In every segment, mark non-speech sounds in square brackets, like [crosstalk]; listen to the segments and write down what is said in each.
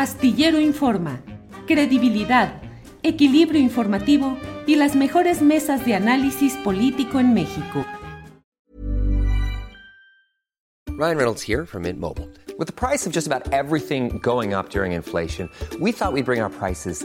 Astillero Informa, credibilidad, equilibrio informativo y las mejores mesas de análisis político en México. Ryan Reynolds here from Mint Mobile. With the price of just about everything going up during inflation, we thought we'd bring our prices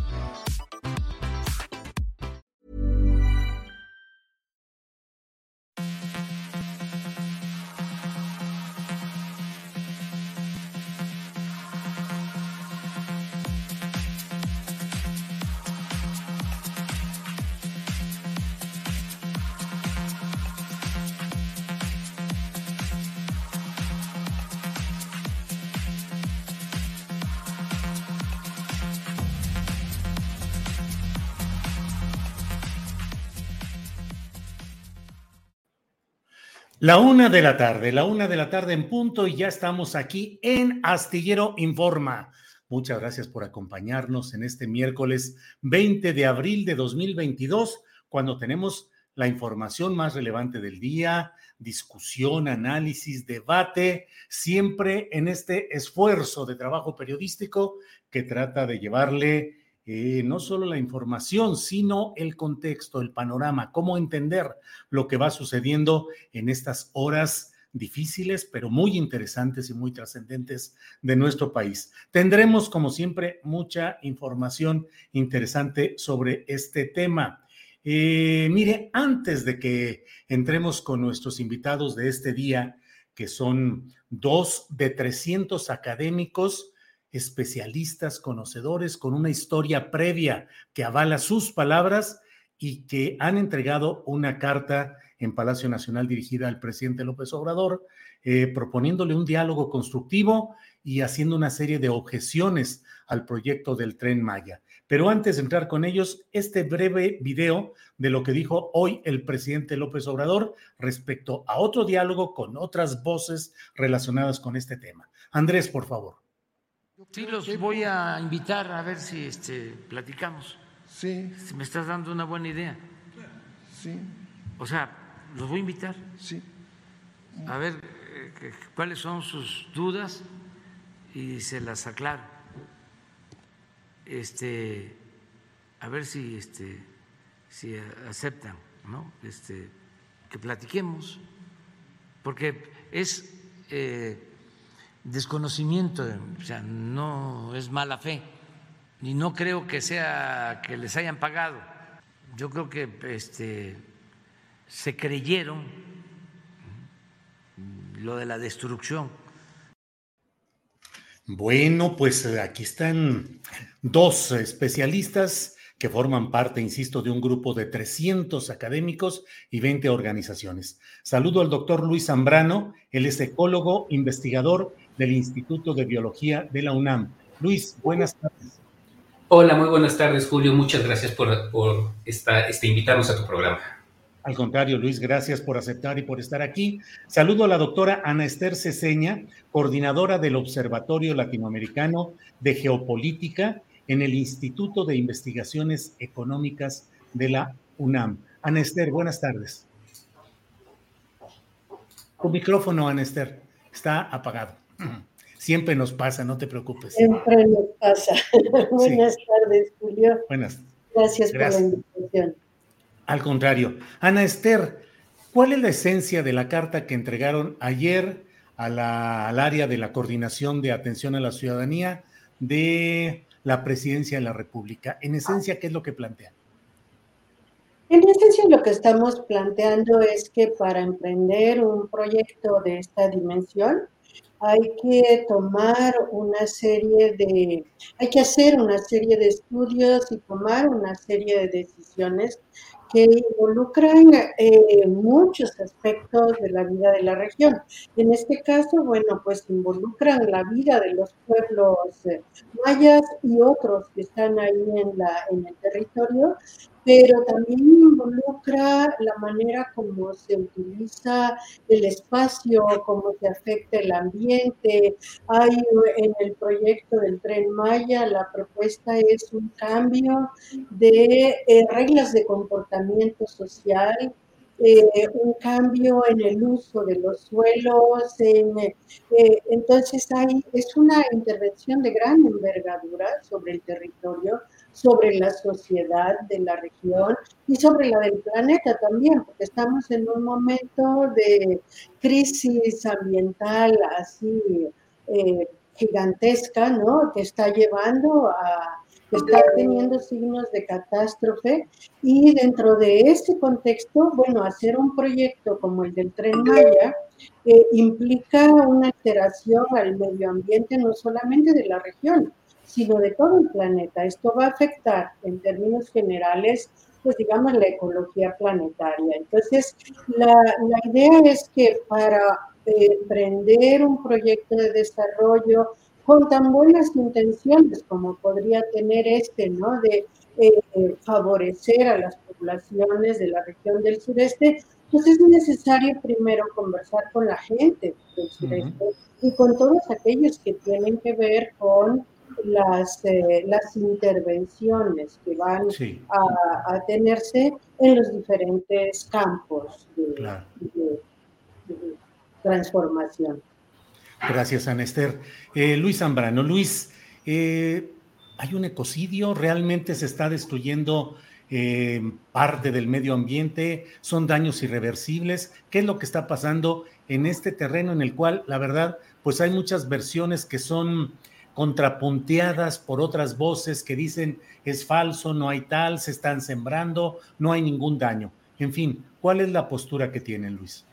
La una de la tarde, la una de la tarde en punto y ya estamos aquí en Astillero Informa. Muchas gracias por acompañarnos en este miércoles 20 de abril de 2022, cuando tenemos la información más relevante del día, discusión, análisis, debate, siempre en este esfuerzo de trabajo periodístico que trata de llevarle eh, no solo la información, sino el contexto, el panorama, cómo entender lo que va sucediendo en estas horas difíciles, pero muy interesantes y muy trascendentes de nuestro país. Tendremos, como siempre, mucha información interesante sobre este tema. Eh, mire, antes de que entremos con nuestros invitados de este día, que son dos de 300 académicos, especialistas, conocedores, con una historia previa que avala sus palabras y que han entregado una carta en Palacio Nacional dirigida al presidente López Obrador, eh, proponiéndole un diálogo constructivo y haciendo una serie de objeciones al proyecto del tren Maya. Pero antes de entrar con ellos, este breve video de lo que dijo hoy el presidente López Obrador respecto a otro diálogo con otras voces relacionadas con este tema. Andrés, por favor. Sí, los voy a invitar a ver si este, platicamos. Sí. Si me estás dando una buena idea. Sí. O sea, los voy a invitar. Sí. A ver eh, cuáles son sus dudas y se las aclaro. Este, a ver si, este, si aceptan, ¿no? Este, que platiquemos, porque es eh, desconocimiento, o sea, no es mala fe, y no creo que sea que les hayan pagado. Yo creo que este, se creyeron lo de la destrucción. Bueno, pues aquí están dos especialistas que forman parte, insisto, de un grupo de 300 académicos y 20 organizaciones. Saludo al doctor Luis Zambrano, él es ecólogo, investigador del Instituto de Biología de la UNAM. Luis, buenas tardes. Hola, muy buenas tardes, Julio. Muchas gracias por, por esta, este, invitarnos a tu programa. Al contrario, Luis, gracias por aceptar y por estar aquí. Saludo a la doctora Ana Esther Ceseña, coordinadora del Observatorio Latinoamericano de Geopolítica en el Instituto de Investigaciones Económicas de la UNAM. Ana Esther, buenas tardes. Tu micrófono, Ana Esther, está apagado. Siempre nos pasa, no te preocupes. Siempre nos pasa. [laughs] Buenas tardes, Julio. Buenas. Gracias, por la invitación. Al contrario. Ana Esther, ¿cuál es la esencia de la carta que entregaron ayer a la, al área de la coordinación de atención a la ciudadanía de la presidencia de la República? En esencia, ¿qué es lo que plantean? En esencia lo que estamos planteando es que para emprender un proyecto de esta dimensión hay que tomar una serie de, hay que hacer una serie de estudios y tomar una serie de decisiones que involucran eh, muchos aspectos de la vida de la región. En este caso, bueno, pues involucran la vida de los pueblos eh, mayas y otros que están ahí en, el territorio, pero también involucra la manera como se utiliza el espacio, cómo se afecta el ambiente. Hay en el proyecto del tren Maya, la propuesta es un cambio de eh, reglas de comportamiento social, eh, un cambio en el uso de los suelos. Eh, entonces hay, es una intervención de gran envergadura sobre el territorio sobre la sociedad de la región y sobre la del planeta también, porque estamos en un momento de crisis ambiental así eh, gigantesca, ¿no? Que está llevando a, que está teniendo signos de catástrofe y dentro de ese contexto, bueno, hacer un proyecto como el del tren Maya eh, implica una alteración al medio ambiente no solamente de la región, sino de todo el planeta. Esto va a afectar en términos generales, pues digamos, la ecología planetaria. Entonces, la, idea es que para emprender un proyecto de desarrollo con tan buenas intenciones como podría tener este, ¿no? De eh, favorecer a las poblaciones de la región del sureste, pues es necesario primero conversar con la gente del sureste y con todos aquellos que tienen que ver con las, eh, las intervenciones que van a, tenerse en los diferentes campos de, transformación. Gracias, Anester. Eh, Luis Zambrano, Luis, eh, ¿hay un ecocidio? ¿Realmente se está destruyendo parte del medio ambiente? ¿Son daños irreversibles? ¿Qué es lo que está pasando en este terreno en el cual, la verdad, pues hay muchas versiones que son contrapunteadas por otras voces que dicen es falso, no hay tal, se están sembrando, no hay ningún daño. En fin, ¿cuál es la postura que tienen, Luis?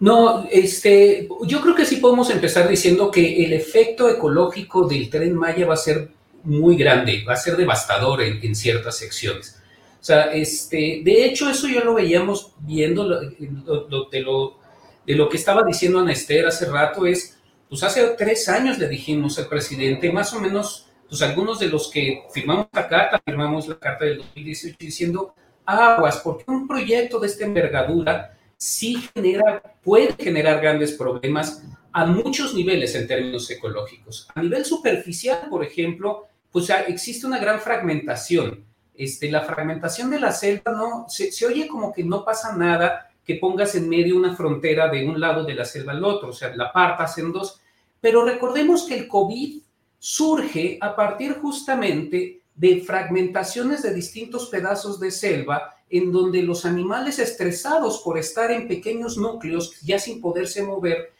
No, este, yo creo que sí podemos empezar diciendo que el efecto ecológico del tren Maya va a ser muy grande, va a ser devastador en, ciertas secciones. O sea, este, de hecho, eso ya lo veíamos viendo de, lo, de lo que estaba diciendo Ana hace rato, es pues hace tres años le dijimos al presidente, más o menos, pues algunos de los que firmamos la carta, firmamos la carta del 2018 diciendo, aguas, porque un proyecto de esta envergadura sí genera, puede generar grandes problemas a muchos niveles en términos ecológicos. A nivel superficial, por ejemplo, pues existe una gran fragmentación. Este, la fragmentación de la selva no se, oye como que no pasa nada que pongas en medio una frontera de un lado de la selva al otro, o sea, la partas en dos, pero recordemos que el COVID surge a partir justamente de fragmentaciones de distintos pedazos de selva en donde los animales estresados por estar en pequeños núcleos ya sin poderse mover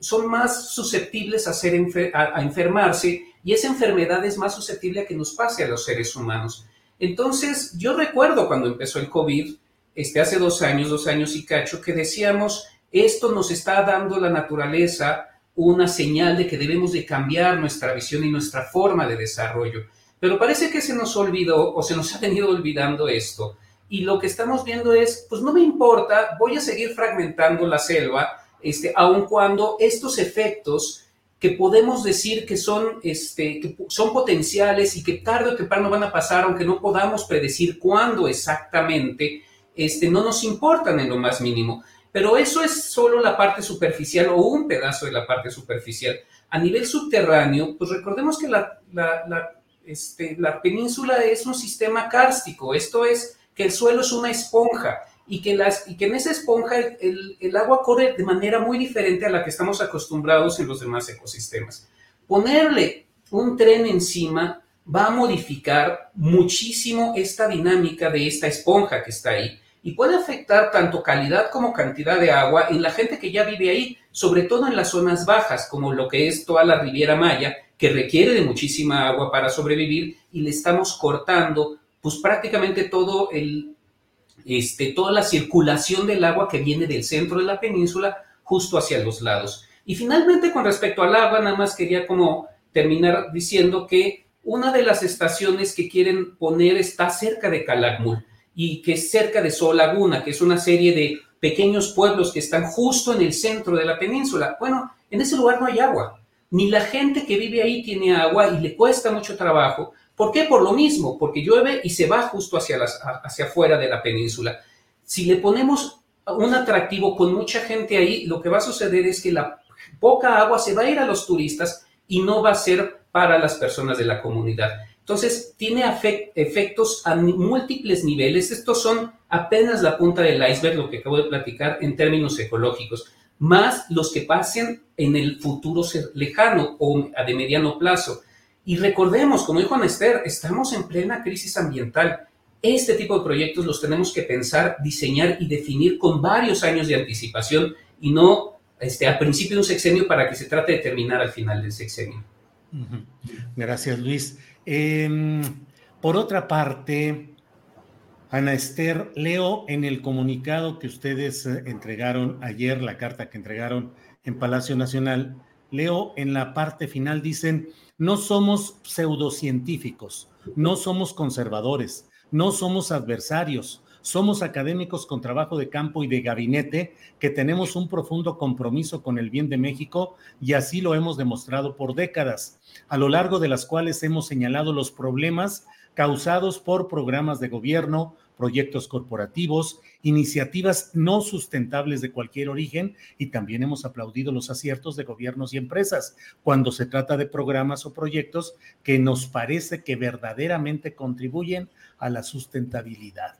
son más susceptibles a, ser a, enfermarse y esa enfermedad es más susceptible a que nos pase a los seres humanos. Entonces, yo recuerdo cuando empezó el COVID, este, hace dos años, dos años y cacho, que decíamos, esto nos está dando la naturaleza una señal de que debemos de cambiar nuestra visión y nuestra forma de desarrollo. Pero parece que se nos olvidó o se nos ha venido olvidando esto. Y lo que estamos viendo es, pues no me importa, voy a seguir fragmentando la selva, este, aun cuando estos efectos que podemos decir que son, este, que son potenciales y que tarde o temprano van a pasar, aunque no podamos predecir cuándo exactamente, este, no nos importan en lo más mínimo. Pero eso es solo la parte superficial o un pedazo de la parte superficial. A nivel subterráneo, pues recordemos que la, este, la, península es un sistema kárstico, esto es que el suelo es una esponja y que, las, y que en esa esponja el, el, agua corre de manera muy diferente a la que estamos acostumbrados en los demás ecosistemas. Ponerle un tren encima va a modificar muchísimo esta dinámica de esta esponja que está ahí y puede afectar tanto calidad como cantidad de agua en la gente que ya vive ahí, sobre todo en las zonas bajas, como lo que es toda la Riviera Maya, que requiere de muchísima agua para sobrevivir y le estamos cortando pues prácticamente todo el, este, toda la circulación del agua que viene del centro de la península justo hacia los lados. Y finalmente, con respecto al agua, nada más quería como terminar diciendo que una de las estaciones que quieren poner está cerca de Calakmul y que es cerca de Sol Laguna, que es una serie de pequeños pueblos que están justo en el centro de la península. Bueno, en ese lugar no hay agua, ni la gente que vive ahí tiene agua y le cuesta mucho trabajo. ¿Por qué? Por lo mismo, porque llueve y se va justo hacia, las, hacia afuera de la península. Si le ponemos un atractivo con mucha gente ahí, lo que va a suceder es que la poca agua se va a ir a los turistas y no va a ser para las personas de la comunidad. Entonces, tiene efectos a múltiples niveles. Estos son apenas la punta del iceberg, lo que acabo de platicar en términos ecológicos, más los que pasen en el futuro lejano o de mediano plazo. Y recordemos, como dijo Anester, estamos en plena crisis ambiental. Este tipo de proyectos los tenemos que pensar, diseñar y definir con varios años de anticipación y no este, a principio de un sexenio para que se trate de terminar al final del sexenio. Gracias, Luis. Em, por otra parte, Ana Esther, leo en el comunicado que ustedes eh, entregaron ayer, la carta que entregaron en Palacio Nacional, leo en la parte final, dicen, no somos pseudocientíficos, no somos conservadores, no somos adversarios, somos académicos con trabajo de campo y de gabinete que tenemos un profundo compromiso con el bien de México y así lo hemos demostrado por décadas, a lo largo de las cuales hemos señalado los problemas causados por programas de gobierno, proyectos corporativos, iniciativas no sustentables de cualquier origen y también hemos aplaudido los aciertos de gobiernos y empresas cuando se trata de programas o proyectos que nos parece que verdaderamente contribuyen a la sustentabilidad.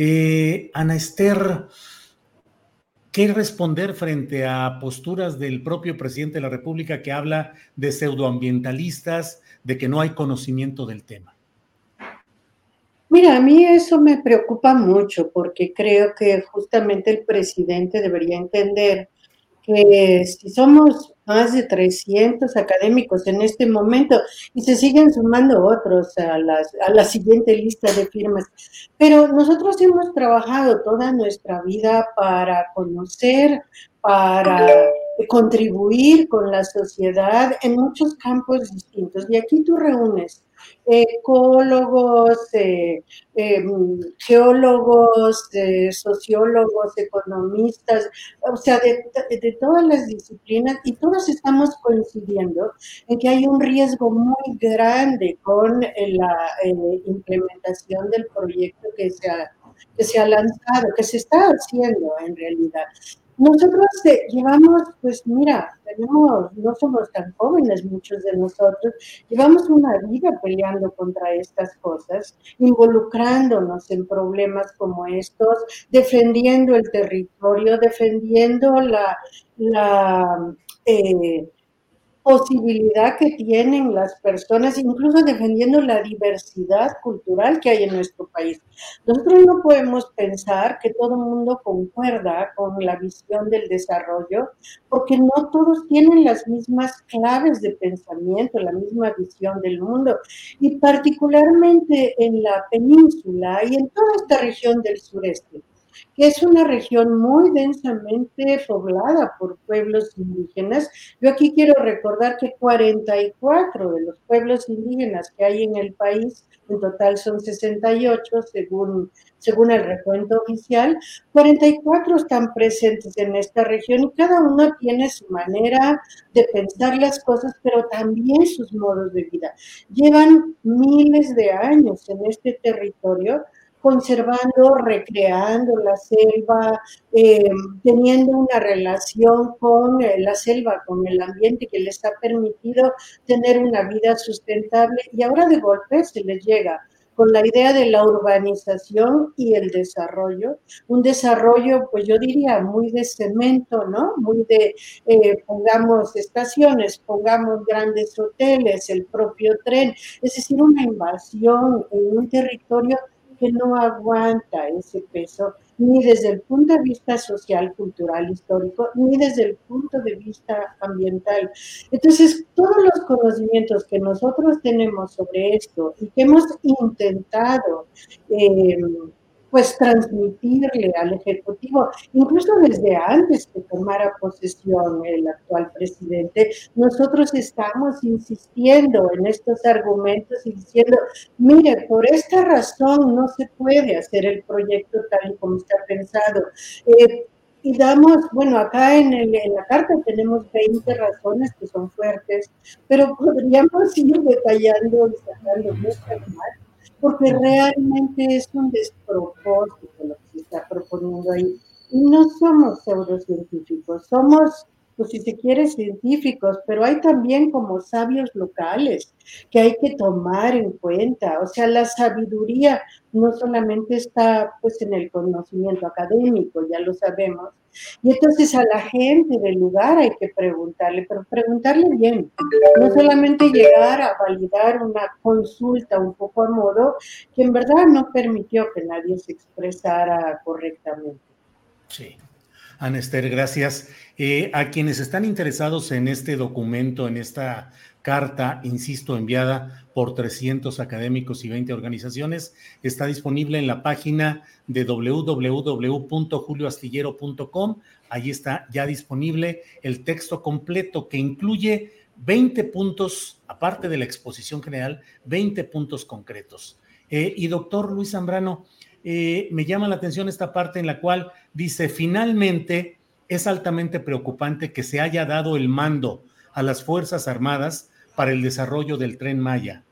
Eh, Ana Esther, ¿qué responder frente a posturas del propio presidente de la República que habla de pseudoambientalistas, de que no hay conocimiento del tema? Mira, a mí eso me preocupa mucho porque creo que justamente el presidente debería entender que si somos más de 300 académicos en este momento y se siguen sumando otros a, la siguiente lista de firmas. Pero nosotros hemos trabajado toda nuestra vida para conocer, para contribuir con la sociedad en muchos campos distintos. Y aquí tú reúnes ecólogos, eh, eh, geólogos, eh, sociólogos, economistas, o sea, de, todas las disciplinas y todos estamos coincidiendo en que hay un riesgo muy grande con la implementación del proyecto que se, que se ha lanzado, que se está haciendo en realidad. Nosotros eh, llevamos, pues mira, no somos tan jóvenes muchos de nosotros, llevamos una vida peleando contra estas cosas, involucrándonos en problemas como estos, defendiendo el territorio, defendiendo la, la eh, posibilidad que tienen las personas, incluso defendiendo la diversidad cultural que hay en nuestro país. Nosotros no podemos pensar que todo el mundo concuerda con la visión del desarrollo, porque no todos tienen las mismas claves de pensamiento, la misma visión del mundo. Y particularmente en la península y en toda esta región del sureste que es una región muy densamente poblada por pueblos indígenas. Yo aquí quiero recordar que 44 de los pueblos indígenas que hay en el país, en total son 68 según, según el recuento oficial, 44 están presentes en esta región y cada uno tiene su manera de pensar las cosas, pero también sus modos de vida. Llevan miles de años en este territorio conservando, recreando la selva, eh, teniendo una relación con eh, la selva, con el ambiente que les ha permitido tener una vida sustentable. Y ahora de golpe se les llega con la idea de la urbanización y el desarrollo, un desarrollo, pues yo diría, muy de cemento, ¿no? Muy de, eh, pongamos estaciones, pongamos grandes hoteles, el propio tren, es decir, una invasión en un territorio que no aguanta ese peso ni desde el punto de vista social, cultural, histórico, ni desde el punto de vista ambiental. Entonces, todos los conocimientos que nosotros tenemos sobre esto y que hemos intentado eh, pues transmitirle al Ejecutivo, incluso desde antes que tomara posesión el actual presidente, nosotros estamos insistiendo en estos argumentos y diciendo, mire, por esta razón no se puede hacer el proyecto tal y como está pensado. Eh, y damos, bueno, acá en, en, la carta tenemos 20 razones que son fuertes, pero podríamos ir detallando y sacando muchas más porque realmente es un despropósito lo que se está proponiendo ahí. Y no somos pseudocientíficos, somos, pues si se quiere, científicos, pero hay también como sabios locales que hay que tomar en cuenta. O sea, la sabiduría no solamente está pues en el conocimiento académico, ya lo sabemos, y entonces a la gente del lugar hay que preguntarle, pero preguntarle bien, no solamente llegar a validar una consulta un poco a modo que en verdad no permitió que nadie se expresara correctamente. Sí. Anester, gracias. Eh, a quienes están interesados en este documento, en esta carta, insisto, enviada por 300 académicos y 20 organizaciones, está disponible en la página de www.julioastillero.com. Ahí está ya disponible el texto completo que incluye 20 puntos, aparte de la exposición general, 20 puntos concretos. Eh, y doctor Luis Zambrano, eh, me llama la atención esta parte en la cual dice, finalmente es altamente preocupante que se haya dado el mando a las Fuerzas Armadas para el desarrollo del tren Maya.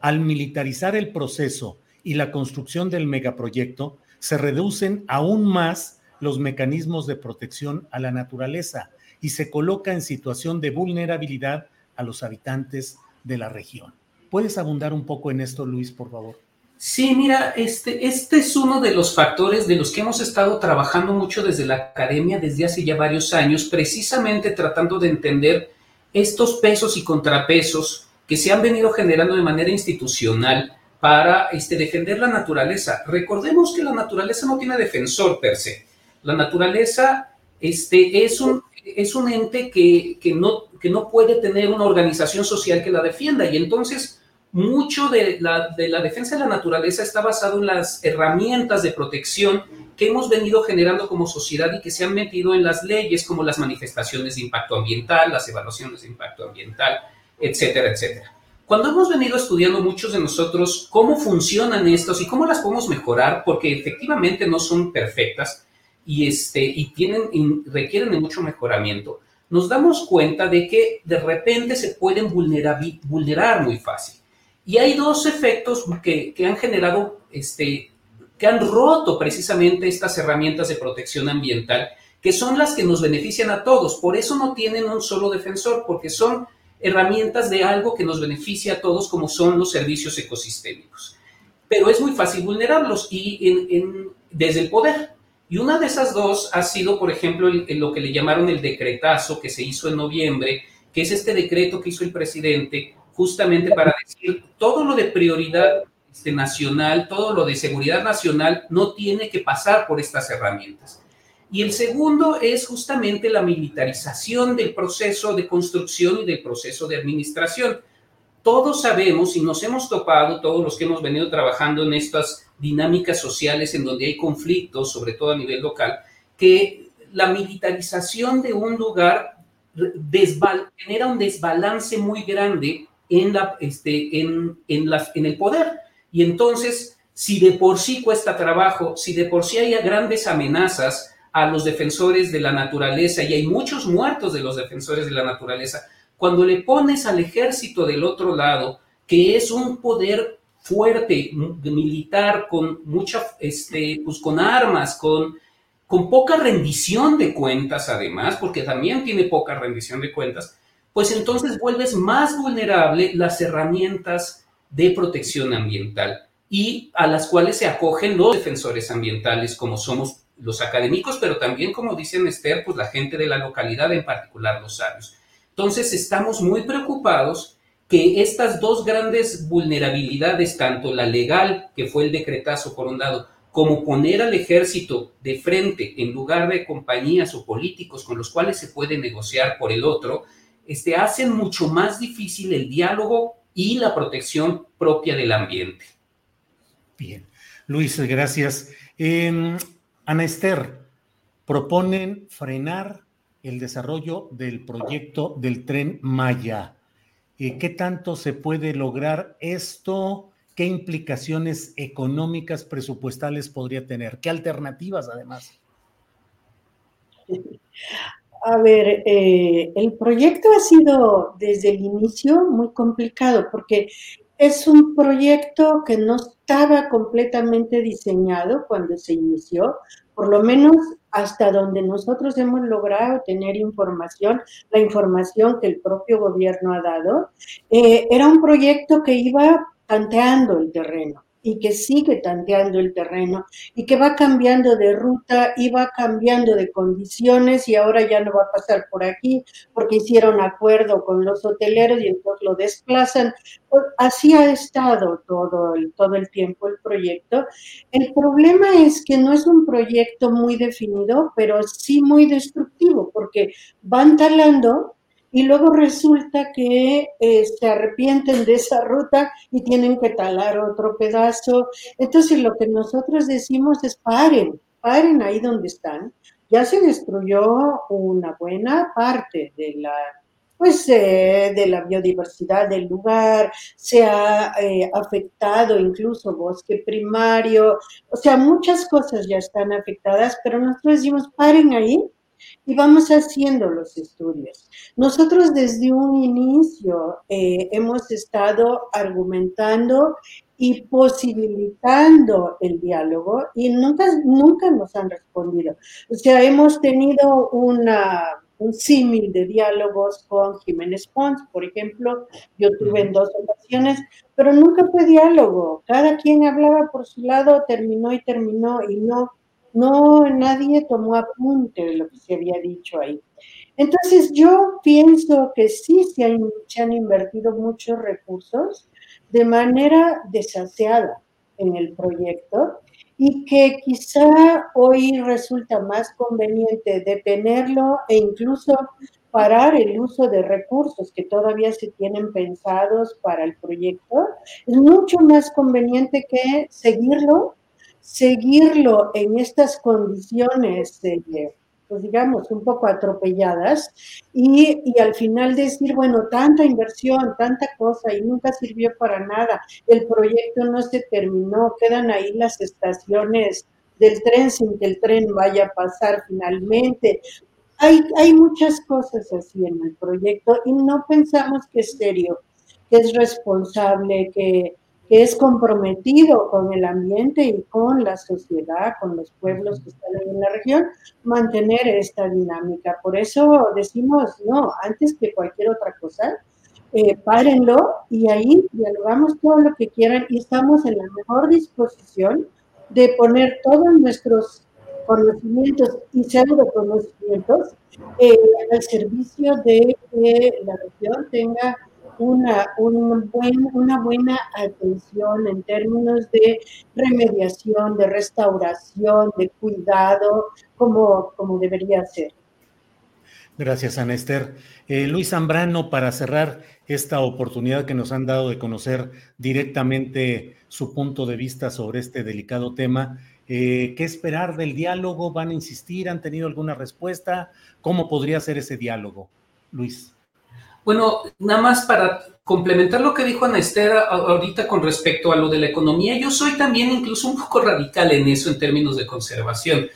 Al militarizar el proceso y la construcción del megaproyecto, se reducen aún más los mecanismos de protección a la naturaleza y se coloca en situación de vulnerabilidad a los habitantes de la región. ¿Puedes abundar un poco en esto, Luis, por favor? Sí, mira, este, este es uno de los factores de los que hemos estado trabajando mucho desde la academia desde hace ya varios años, precisamente tratando de entender estos pesos y contrapesos que se han venido generando de manera institucional para este, defender la naturaleza. Recordemos que la naturaleza no tiene defensor per se. La naturaleza este, es, un, es un ente que, que, no, que no puede tener una organización social que la defienda y entonces mucho de la, de la defensa de la naturaleza está basado en las herramientas de protección que hemos venido generando como sociedad y que se han metido en las leyes como las manifestaciones de impacto ambiental, las evaluaciones de impacto ambiental, etcétera, etcétera. Cuando hemos venido estudiando muchos de nosotros cómo funcionan estos y cómo las podemos mejorar, porque efectivamente no son perfectas y, este, y, requieren de mucho mejoramiento, nos damos cuenta de que de repente se pueden vulnerar muy fácil. Y hay dos efectos que, que han generado, este, que han roto precisamente estas herramientas de protección ambiental, que son las que nos benefician a todos. Por eso no tienen un solo defensor, porque son herramientas de algo que nos beneficia a todos como son los servicios ecosistémicos. Pero es muy fácil vulnerarlos y desde el poder. Y una de esas dos ha sido, por ejemplo, lo que le llamaron el decretazo que se hizo en noviembre, que es este decreto que hizo el presidente justamente para decir todo lo de prioridad este, nacional, todo lo de seguridad nacional no tiene que pasar por estas herramientas. Y el segundo es justamente la militarización del proceso de construcción y del proceso de administración. Todos sabemos y nos hemos topado, todos los que hemos venido trabajando en estas dinámicas sociales en donde hay conflictos, sobre todo a nivel local, que la militarización de un lugar genera un desbalance muy grande en, la, este, en, en, en el poder. Y entonces, si de por sí cuesta trabajo, si de por sí hay grandes amenazas, a los defensores de la naturaleza, y hay muchos muertos de los defensores de la naturaleza, cuando le pones al ejército del otro lado, que es un poder fuerte, militar, con mucha, este, pues con armas, con, con poca rendición de cuentas además, porque también tiene poca rendición de cuentas, pues entonces vuelves más vulnerable las herramientas de protección ambiental y a las cuales se acogen los defensores ambientales como somos los académicos, pero también, como dicen Esther, pues la gente de la localidad, en particular los sabios. Entonces, estamos muy preocupados que estas dos grandes vulnerabilidades, tanto la legal, que fue el decretazo por un lado, como poner al ejército de frente en lugar de compañías o políticos con los cuales se puede negociar por el otro, este, hacen mucho más difícil el diálogo y la protección propia del ambiente. Bien. Luis, gracias. Eh, Ana Esther, proponen frenar el desarrollo del proyecto del tren Maya. Eh, ¿Qué tanto se puede lograr esto? ¿Qué implicaciones económicas, presupuestales podría tener? ¿Qué alternativas además? [laughs] A ver, eh, el proyecto ha sido desde el inicio muy complicado porque es un proyecto que no estaba completamente diseñado cuando se inició, por lo menos hasta donde nosotros hemos logrado tener información, la información que el propio gobierno ha dado, eh, era un proyecto que iba tanteando el terreno y que sigue tanteando el terreno y que va cambiando de ruta y va cambiando de condiciones y ahora ya no va a pasar por aquí porque hicieron acuerdo con los hoteleros y entonces lo desplazan. Pues, así ha estado todo el, todo el tiempo el proyecto. El problema es que no es un proyecto muy definido, pero sí muy destructivo porque van talando y luego resulta que eh, se arrepienten de esa ruta y tienen que talar otro pedazo. Entonces lo que nosotros decimos es paren, paren ahí donde están. Ya se destruyó una buena parte de la pues eh, de la biodiversidad del lugar, se ha eh, afectado incluso bosque primario, o sea, muchas cosas ya están afectadas, pero nosotros decimos, paren ahí, y vamos haciendo los estudios. Nosotros desde un inicio eh, hemos estado argumentando y posibilitando el diálogo y nunca, nunca nos han respondido. O sea, hemos tenido una, un símil de diálogos con Jiménez Pons, por ejemplo, yo tuve en dos ocasiones, pero nunca fue diálogo. Cada quien hablaba por su lado, terminó y terminó y no no, nadie tomó apunte de lo que se había dicho ahí. Entonces yo pienso que sí se han, invertido muchos recursos de manera desaseada en el proyecto y que quizá hoy resulta más conveniente detenerlo e incluso parar el uso de recursos que todavía se tienen pensados para el proyecto. Es mucho más conveniente que seguirlo seguirlo en estas condiciones, pues digamos, un poco atropelladas y, y, al final decir, bueno, tanta inversión, tanta cosa y nunca sirvió para nada, el proyecto no se terminó, quedan ahí las estaciones del tren sin que el tren vaya a pasar finalmente. Hay, hay muchas cosas así en el proyecto y no pensamos que es serio, que es responsable, que es comprometido con el ambiente y con la sociedad, con los pueblos que están en la región, mantener esta dinámica. Por eso decimos, no, antes que cualquier otra cosa, eh, párenlo y ahí dialogamos todo lo que quieran y estamos en la mejor disposición de poner todos nuestros conocimientos y pseudo conocimientos eh, al servicio de que la región tenga una, un buen, una buena atención en términos de remediación, de restauración, de cuidado, como, como debería ser. Gracias, Ana. Eh, Luis Zambrano, para cerrar esta oportunidad que nos han dado de conocer directamente su punto de vista sobre este delicado tema, eh, ¿qué esperar del diálogo? ¿Van a insistir? ¿Han tenido alguna respuesta? ¿Cómo podría ser ese diálogo, Luis? Bueno, nada más para complementar lo que dijo Ana Esther ahorita con respecto a lo de la economía, yo soy también incluso un poco radical en eso en términos de conservación.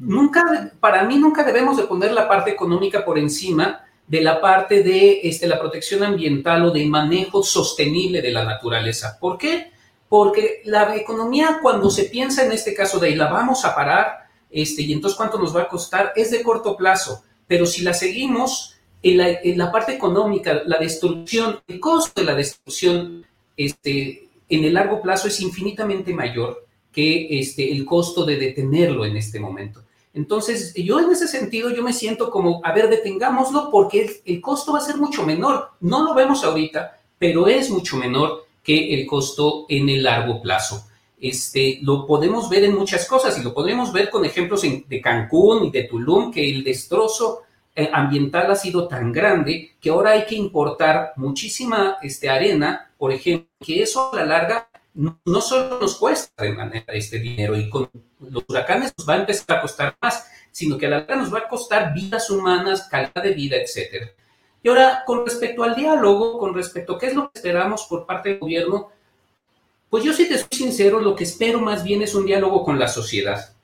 Nunca, para mí nunca debemos de poner la parte económica por encima de la parte de este, la protección ambiental o de manejo sostenible de la naturaleza. ¿Por qué? Porque la economía, cuando se piensa en este caso de la vamos a parar, este, y entonces cuánto nos va a costar, es de corto plazo. Pero si la seguimos, en la, parte económica, la destrucción, el costo de la destrucción este, en el largo plazo es infinitamente mayor que este, el costo de detenerlo en este momento. Entonces, yo en ese sentido, yo me siento como, a ver, detengámoslo porque el, el, costo va a ser mucho menor. No lo vemos ahorita, pero es mucho menor que el costo en el largo plazo. Este, lo podemos ver en muchas cosas y lo podemos ver con ejemplos de Cancún y de Tulum, que el destrozo ambiental ha sido tan grande que ahora hay que importar muchísima este, arena, por ejemplo, que eso a la larga no, solo nos cuesta de manera este dinero y con los huracanes nos va a empezar a costar más, sino que a la larga nos va a costar vidas humanas, calidad de vida, etcétera. Y ahora, con respecto al diálogo, con respecto a qué es lo que esperamos por parte del gobierno, pues yo sí te soy sincero, lo que espero más bien es un diálogo con la sociedad.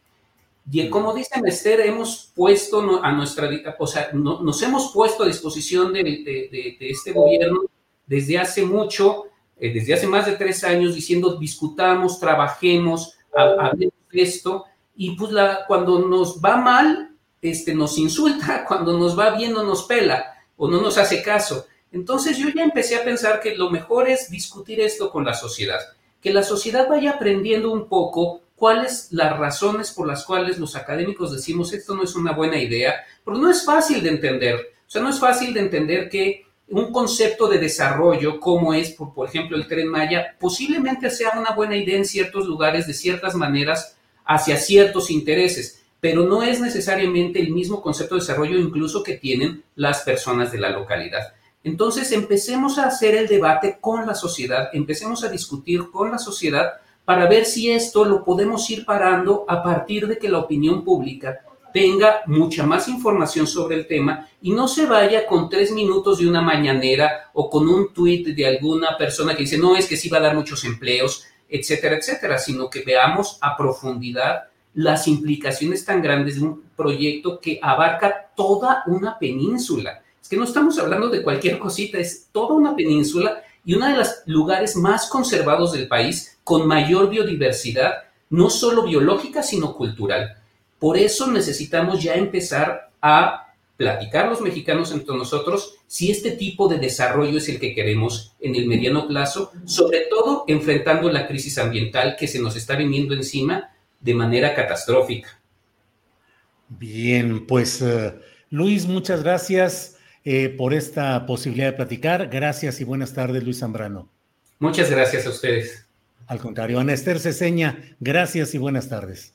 Y como dice Mester, hemos puesto a nuestra, o sea, nos hemos puesto a disposición de, este gobierno desde hace mucho, eh, desde hace más de tres años, diciendo discutamos, trabajemos, hablemos de esto, y pues cuando nos va mal, este, nos insulta, [laughs] cuando nos va bien no nos pela o no nos hace caso. Entonces yo ya empecé a pensar que lo mejor es discutir esto con la sociedad, que la sociedad vaya aprendiendo un poco cuáles las razones por las cuales los académicos decimos esto no es una buena idea, pero no es fácil de entender. O sea, no es fácil de entender que un concepto de desarrollo como es, por, por ejemplo, el tren Maya, posiblemente sea una buena idea en ciertos lugares de ciertas maneras hacia ciertos intereses, pero no es necesariamente el mismo concepto de desarrollo incluso que tienen las personas de la localidad. Entonces, empecemos a hacer el debate con la sociedad, empecemos a discutir con la sociedad para ver si esto lo podemos ir parando a partir de que la opinión pública tenga mucha más información sobre el tema y no se vaya con tres minutos de una mañanera o con un tuit de alguna persona que dice, no, es que sí va a dar muchos empleos, etcétera, etcétera, sino que veamos a profundidad las implicaciones tan grandes de un proyecto que abarca toda una península. Es que no estamos hablando de cualquier cosita, es toda una península y uno de los lugares más conservados del país con mayor biodiversidad, no solo biológica, sino cultural. Por eso necesitamos ya empezar a platicar los mexicanos entre nosotros si este tipo de desarrollo es el que queremos en el mediano plazo, sobre todo enfrentando la crisis ambiental que se nos está viniendo encima de manera catastrófica. Bien, pues uh, Luis, muchas gracias. Eh, por esta posibilidad de platicar. Gracias y buenas tardes, Luis Zambrano. Muchas gracias a ustedes. Al contrario, Ana Esther Ceseña, gracias y buenas tardes.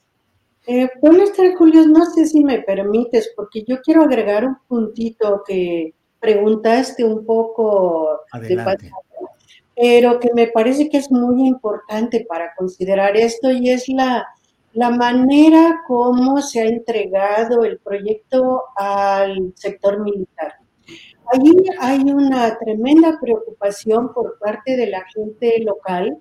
Eh, buenas tardes, Julio. No sé si me permites, porque yo quiero agregar un puntito que preguntaste un poco Adelante. pero que me parece que es muy importante para considerar esto y es la, la manera como se ha entregado el proyecto al sector militar. Allí hay una tremenda preocupación por parte de la gente local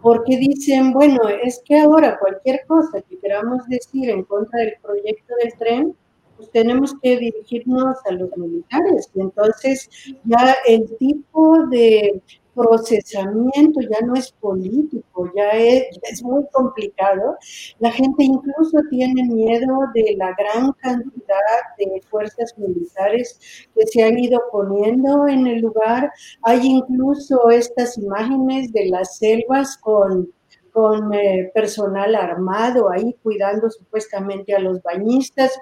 porque dicen, bueno, es que ahora cualquier cosa que queramos decir en contra del proyecto del tren, pues tenemos que dirigirnos a los militares. Entonces ya el tipo de procesamiento ya no es político, ya es, muy complicado. La gente incluso tiene miedo de la gran cantidad de fuerzas militares que se han ido poniendo en el lugar. Hay incluso estas imágenes de las selvas con con eh, personal armado ahí cuidando supuestamente a los bañistas.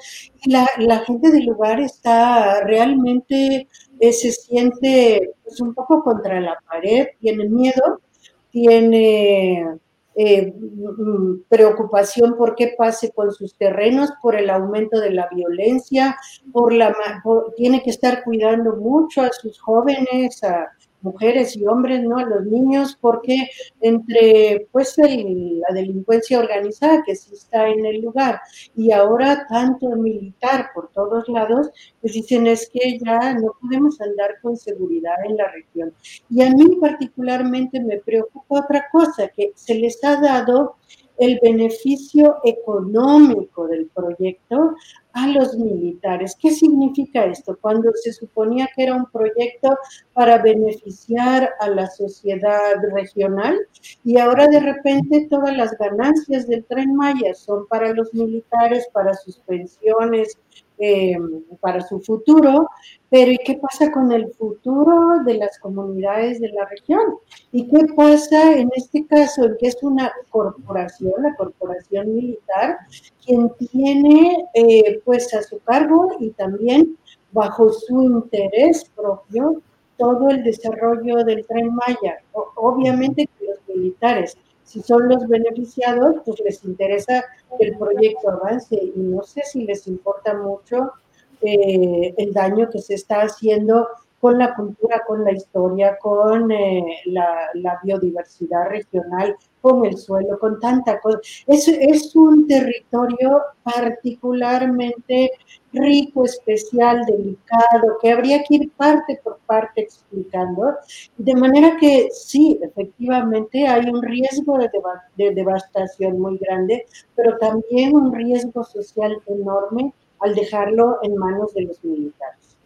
La, la gente del lugar está realmente se siente pues, un poco contra la pared, tiene miedo, tiene eh, preocupación por qué pase con sus terrenos, por el aumento de la violencia, por la tiene que estar cuidando mucho a sus jóvenes, a, mujeres y hombres, ¿no? Los niños, porque entre pues la delincuencia organizada que sí está en el lugar y ahora tanto militar por todos lados, pues dicen es que ya no podemos andar con seguridad en la región. Y a mí particularmente me preocupa otra cosa, que se les ha dado el beneficio económico del proyecto a los militares. ¿Qué significa esto? Cuando se suponía que era un proyecto para beneficiar a la sociedad regional y ahora de repente todas las ganancias del tren Maya son para los militares, para sus pensiones, eh, para su futuro, pero ¿y qué pasa con el futuro de las comunidades de la región? ¿Y qué pasa en este caso en que es una corporación, la corporación militar, quien tiene eh, pues a su cargo y también bajo su interés propio todo el desarrollo del tren Maya? obviamente que los militares si son los beneficiados, pues les interesa que el proyecto avance y no sé si les importa mucho eh, el daño que se está haciendo con la cultura, con la historia, con eh, la, biodiversidad regional, con el suelo, con tanta cosa. Es un territorio particularmente rico, especial, delicado, que habría que ir parte por parte explicando, de manera que sí, efectivamente hay un riesgo de, de devastación muy grande, pero también un riesgo social enorme al dejarlo en manos de los militares.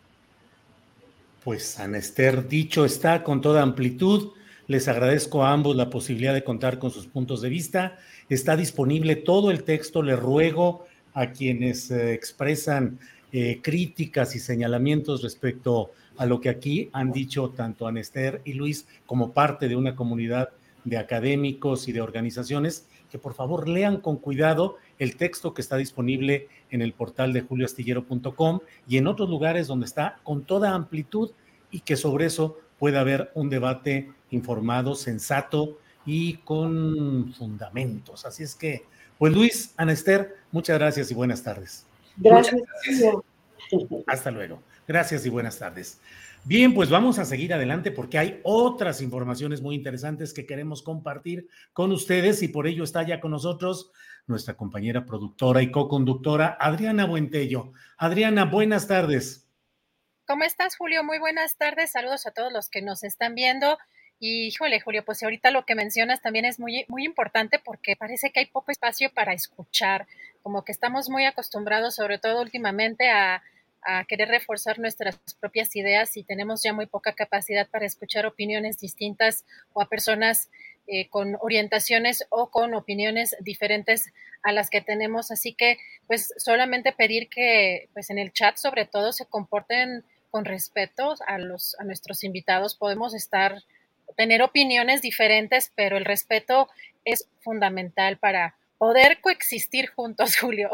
Pues Anester, dicho está con toda amplitud. Les agradezco a ambos la posibilidad de contar con sus puntos de vista. Está disponible todo el texto. Le ruego a quienes eh, expresan eh, críticas y señalamientos respecto a lo que aquí han dicho tanto Anester y Luis como parte de una comunidad de académicos y de organizaciones, que por favor lean con cuidado el texto que está disponible en el portal de julioastillero.com y en otros lugares donde está con toda amplitud y que sobre eso pueda haber un debate informado, sensato y con fundamentos. Así es que, pues Luis, Anester, muchas gracias y buenas tardes. Gracias. Hasta luego. Gracias y buenas tardes. Bien, pues vamos a seguir adelante porque hay otras informaciones muy interesantes que queremos compartir con ustedes y por ello está ya con nosotros nuestra compañera productora y co-conductora Adriana Buentello. Adriana, buenas tardes. ¿Cómo estás, Julio? Muy buenas tardes. Saludos a todos los que nos están viendo. Y híjole, Julio, pues ahorita lo que mencionas también es muy, muy importante porque parece que hay poco espacio para escuchar, como que estamos muy acostumbrados, sobre todo últimamente, a, querer reforzar nuestras propias ideas y tenemos ya muy poca capacidad para escuchar opiniones distintas o a personas eh, con orientaciones o con opiniones diferentes a las que tenemos. Así que, pues, solamente pedir que, pues, en el chat, sobre todo, se comporten con respeto a los a nuestros invitados. Podemos estar tener opiniones diferentes, pero el respeto es fundamental para poder coexistir juntos, [laughs] Julio.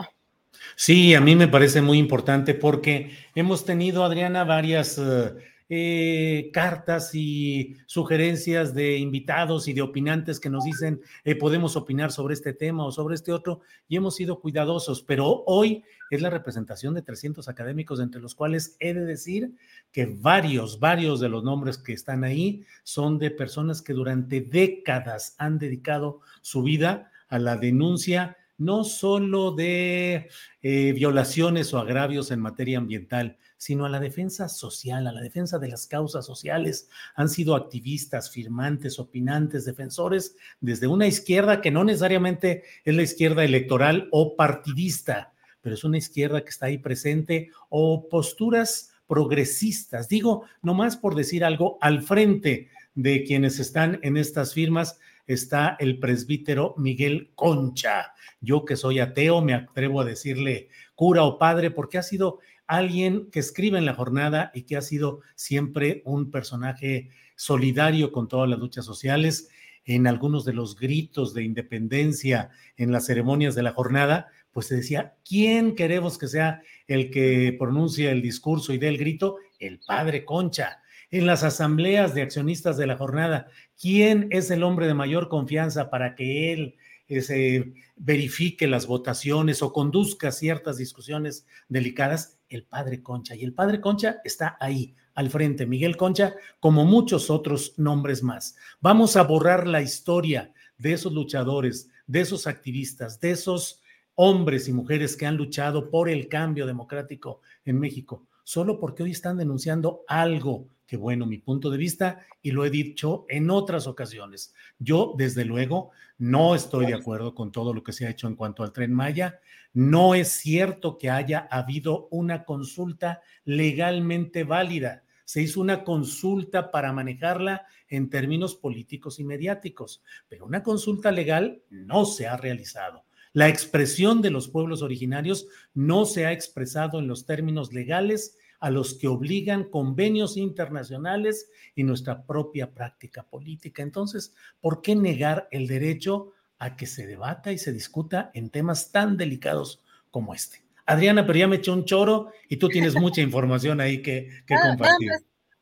Sí, a mí me parece muy importante porque hemos tenido, Adriana, varias eh, eh, cartas y sugerencias de invitados y de opinantes que nos dicen eh, podemos opinar sobre este tema o sobre este otro y hemos sido cuidadosos, pero hoy es la representación de 300 académicos, entre los cuales he de decir que varios, varios de los nombres que están ahí son de personas que durante décadas han dedicado su vida a la denuncia no solo de eh, violaciones o agravios en materia ambiental, sino a la defensa social, a la defensa de las causas sociales. Han sido activistas, firmantes, opinantes, defensores desde una izquierda que no necesariamente es la izquierda electoral o partidista, pero es una izquierda que está ahí presente o posturas progresistas. Digo, nomás por decir algo, al frente de quienes están en estas firmas está el presbítero Miguel Concha. Yo que soy ateo me atrevo a decirle cura o padre porque ha sido alguien que escribe en la jornada y que ha sido siempre un personaje solidario con todas las luchas sociales. En algunos de los gritos de independencia en las ceremonias de la jornada, pues se decía, ¿quién queremos que sea el que pronuncia el discurso y dé el grito? El padre Concha en las asambleas de accionistas de la jornada, ¿quién es el hombre de mayor confianza para que él se verifique las votaciones o conduzca ciertas discusiones delicadas? El padre Concha. Y el padre Concha está ahí, al frente. Miguel Concha, como muchos otros nombres más. Vamos a borrar la historia de esos luchadores, de esos activistas, de esos hombres y mujeres que han luchado por el cambio democrático en México, solo porque hoy están denunciando algo que bueno, mi punto de vista, y lo he dicho en otras ocasiones. Yo, desde luego, no estoy de acuerdo con todo lo que se ha hecho en cuanto al tren Maya. No es cierto que haya habido una consulta legalmente válida. Se hizo una consulta para manejarla en términos políticos y mediáticos, pero una consulta legal no se ha realizado. La expresión de los pueblos originarios no se ha expresado en los términos legales a los que obligan convenios internacionales y nuestra propia práctica política. Entonces, ¿por qué negar el derecho a que se debata y se discuta en temas tan delicados como este? Adriana, pero ya me eché un choro y tú tienes mucha [laughs] información ahí que, compartir.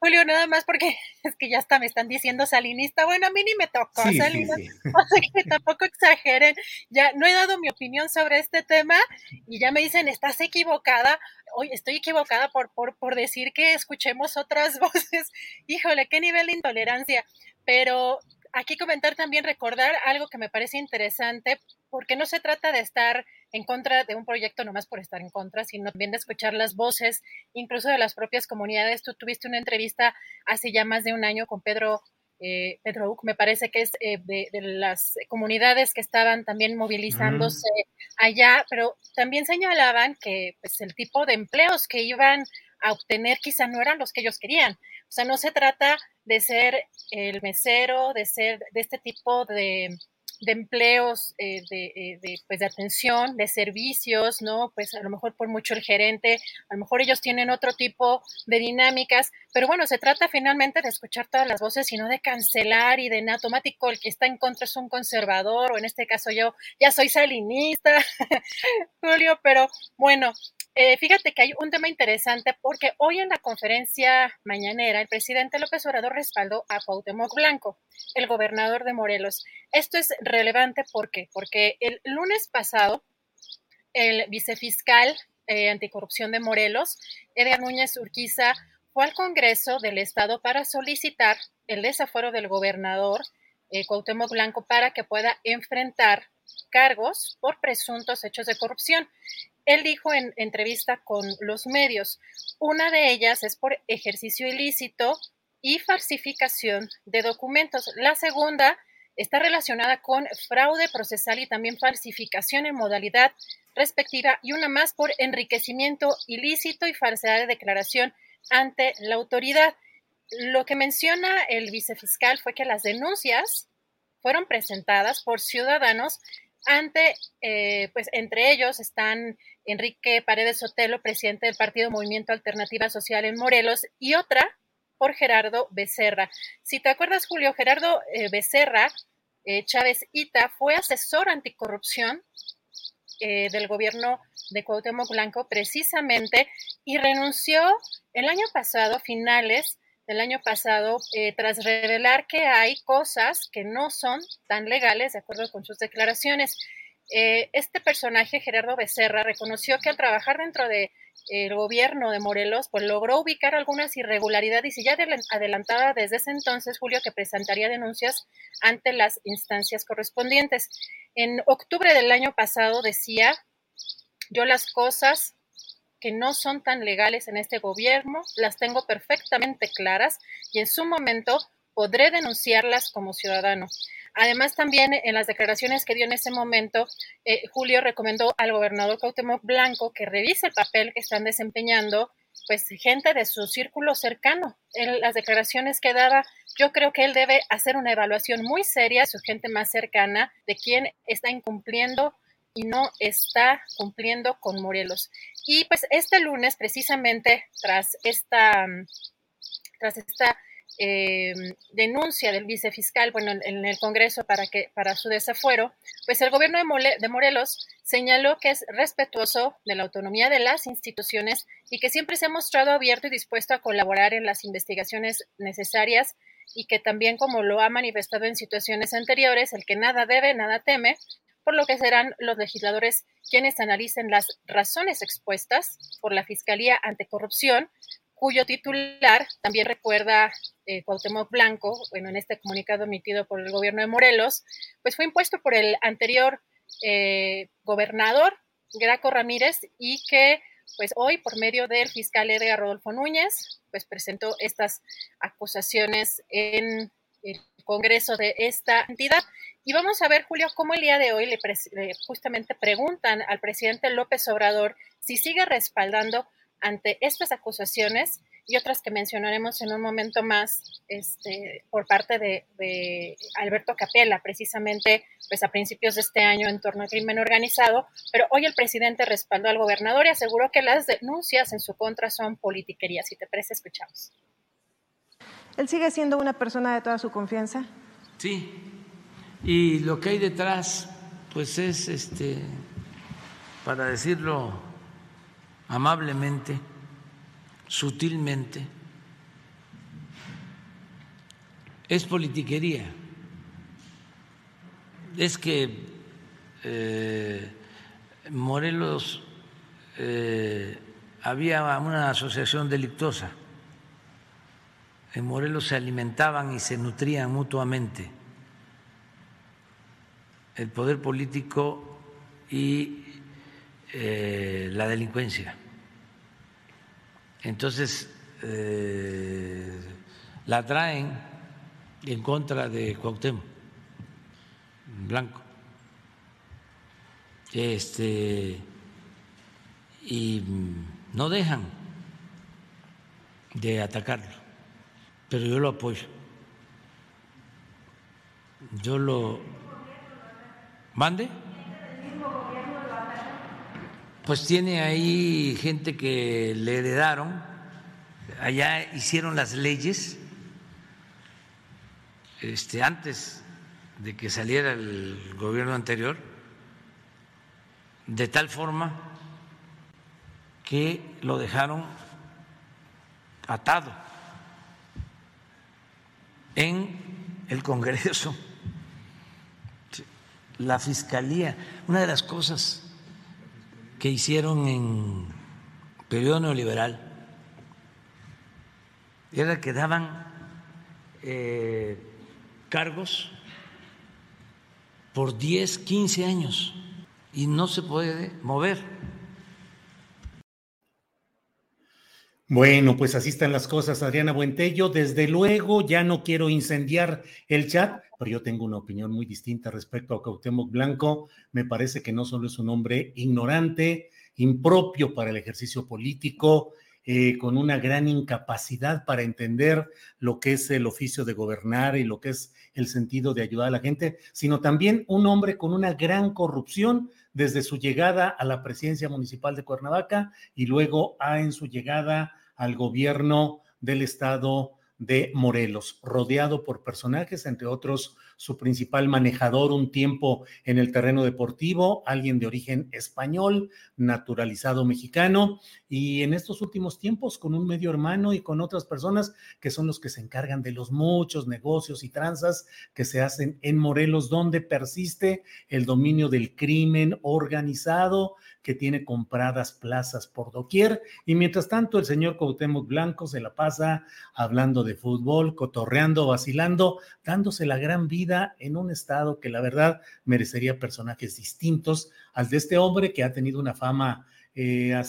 Julio, nada más porque [laughs] es que ya hasta me están diciendo salinista. Bueno, a mí ni me tocó Sí, sí, salinista. sí. [laughs] O sea que tampoco exageren. Ya no he dado mi opinión sobre este tema y ya me dicen, estás equivocada. Hoy estoy equivocada por, por, por decir que escuchemos otras [laughs] voces. Híjole, qué nivel de intolerancia. Pero aquí comentar también, recordar algo que me parece interesante, porque no se trata de estar en contra de un proyecto nomás por estar en contra, sino también de escuchar las voces, incluso de las propias comunidades. Tú tuviste una entrevista hace ya más de un año con Pedro, eh, Pedro Uc, me parece que es eh, de, de las comunidades que estaban también movilizándose allá, pero también señalaban que pues, el tipo de empleos que iban a obtener quizá no eran los que ellos querían. O sea, no se trata de ser el mesero, de ser de este tipo de, de empleos eh, de, eh, de, pues de atención, de servicios, ¿no? Pues a lo mejor por mucho el gerente, a lo mejor ellos tienen otro tipo de dinámicas, pero bueno, se trata finalmente de escuchar todas las voces y no de cancelar y de en automático el que está en contra es un conservador, o en este caso yo ya soy salinista, [laughs] Julio, pero bueno, eh, fíjate que hay un tema interesante porque hoy en la conferencia mañanera el presidente López Obrador respaldó a Cuauhtémoc Blanco, el gobernador de Morelos. Esto es relevante porque el lunes pasado el vicefiscal eh, anticorrupción de Morelos, Edgar Núñez Urquiza, fue al Congreso del Estado para solicitar el desafuero del gobernador eh, Cuauhtémoc Blanco para que pueda enfrentar cargos por presuntos hechos de corrupción. Él dijo en entrevista con los medios, una de ellas es por ejercicio ilícito y falsificación de documentos. La segunda está relacionada con fraude procesal y también falsificación en modalidad respectiva y una más por enriquecimiento ilícito y falsedad de declaración ante la autoridad. Lo que menciona el vicefiscal fue que las denuncias fueron presentadas por ciudadanos ante, eh, pues entre ellos están Enrique Paredes Sotelo, presidente del Partido Movimiento Alternativa Social en Morelos, y otra por Gerardo Becerra. Si te acuerdas, Julio, Gerardo eh, Becerra eh, Chávez Ita fue asesor anticorrupción del gobierno de Cuauhtémoc Blanco precisamente y renunció el año pasado, finales del año pasado, eh, tras revelar que hay cosas que no son tan legales de acuerdo con sus declaraciones. Eh, este personaje, Gerardo Becerra, reconoció que al trabajar dentro de el gobierno de Morelos, pues logró ubicar algunas irregularidades y ya adelantada desde ese entonces, Julio, que presentaría denuncias ante las instancias correspondientes. En octubre del año pasado decía, yo las cosas que no son tan legales en este gobierno las tengo perfectamente claras y en su momento podré denunciarlas como ciudadano. Además, también en las declaraciones que dio en ese momento, eh, Julio recomendó al gobernador Cuauhtémoc Blanco que revise el papel que están desempeñando pues gente de su círculo cercano. En las declaraciones que daba, yo creo que él debe hacer una evaluación muy seria de su gente más cercana, de quién está incumpliendo y no está cumpliendo con Morelos. Y pues este lunes, precisamente tras esta, tras esta eh, denuncia del vicefiscal, bueno, en, el Congreso para que para su desafuero, pues el gobierno de, Morelos señaló que es respetuoso de la autonomía de las instituciones y que siempre se ha mostrado abierto y dispuesto a colaborar en las investigaciones necesarias y que también, como lo ha manifestado en situaciones anteriores, el que nada debe, nada teme, por lo que serán los legisladores quienes analicen las razones expuestas por la Fiscalía Anticorrupción cuyo titular también recuerda eh, Cuauhtémoc Blanco, bueno, en este comunicado emitido por el gobierno de Morelos, pues fue impuesto por el anterior eh, gobernador Graco Ramírez y que pues hoy por medio del fiscal Edgar Rodolfo Núñez pues presentó estas acusaciones en el Congreso de esta entidad. Y vamos a ver, Julio, cómo el día de hoy le, pre le justamente preguntan al presidente López Obrador si sigue respaldando ante estas acusaciones y otras que mencionaremos en un momento más este, por parte de, de, Alberto Capella, precisamente pues a principios de este año en torno al crimen organizado, pero hoy el presidente respaldó al gobernador y aseguró que las denuncias en su contra son politiquería. Si te parece, escuchamos. ¿Él sigue siendo una persona de toda su confianza? Sí, y lo que hay detrás, pues es, este, para decirlo amablemente, sutilmente, es politiquería. Es que eh, Morelos eh, había una asociación delictuosa. En Morelos se alimentaban y se nutrían mutuamente el poder político y eh, la delincuencia. Entonces, eh, la traen en contra de Cuauhtémoc Blanco. Este, y no dejan de atacarlo, pero yo lo apoyo. Yo lo Pues tiene ahí gente que le heredaron, allá hicieron las leyes este, antes de que saliera el gobierno anterior, de tal forma que lo dejaron atado en el Congreso, la Fiscalía. Una de las cosas que hicieron en periodo neoliberal era que daban eh, cargos por 10, 15 años y no se puede mover. Bueno, pues así están las cosas, Adriana Buentello. Desde luego, ya no quiero incendiar el chat, pero yo tengo una opinión muy distinta respecto a Cuauhtémoc Blanco. Me parece que no solo es un hombre ignorante, impropio para el ejercicio político, eh, con una gran incapacidad para entender lo que es el oficio de gobernar y lo que es el sentido de ayudar a la gente, sino también un hombre con una gran corrupción desde su llegada a la presidencia municipal de Cuernavaca y luego a, en su llegada al gobierno del estado de Morelos, rodeado por personajes, entre otros su principal manejador un tiempo en el terreno deportivo, alguien de origen español, naturalizado mexicano, y en estos últimos tiempos con un medio hermano y con otras personas que son los que se encargan de los muchos negocios y tranzas que se hacen en Morelos, donde persiste el dominio del crimen organizado que tiene compradas plazas por doquier. Y mientras tanto, el señor Cuauhtémoc Blanco se la pasa hablando de fútbol, cotorreando, vacilando, dándose la gran vida en un estado que la verdad merecería personajes distintos al de este hombre que ha tenido una fama eh,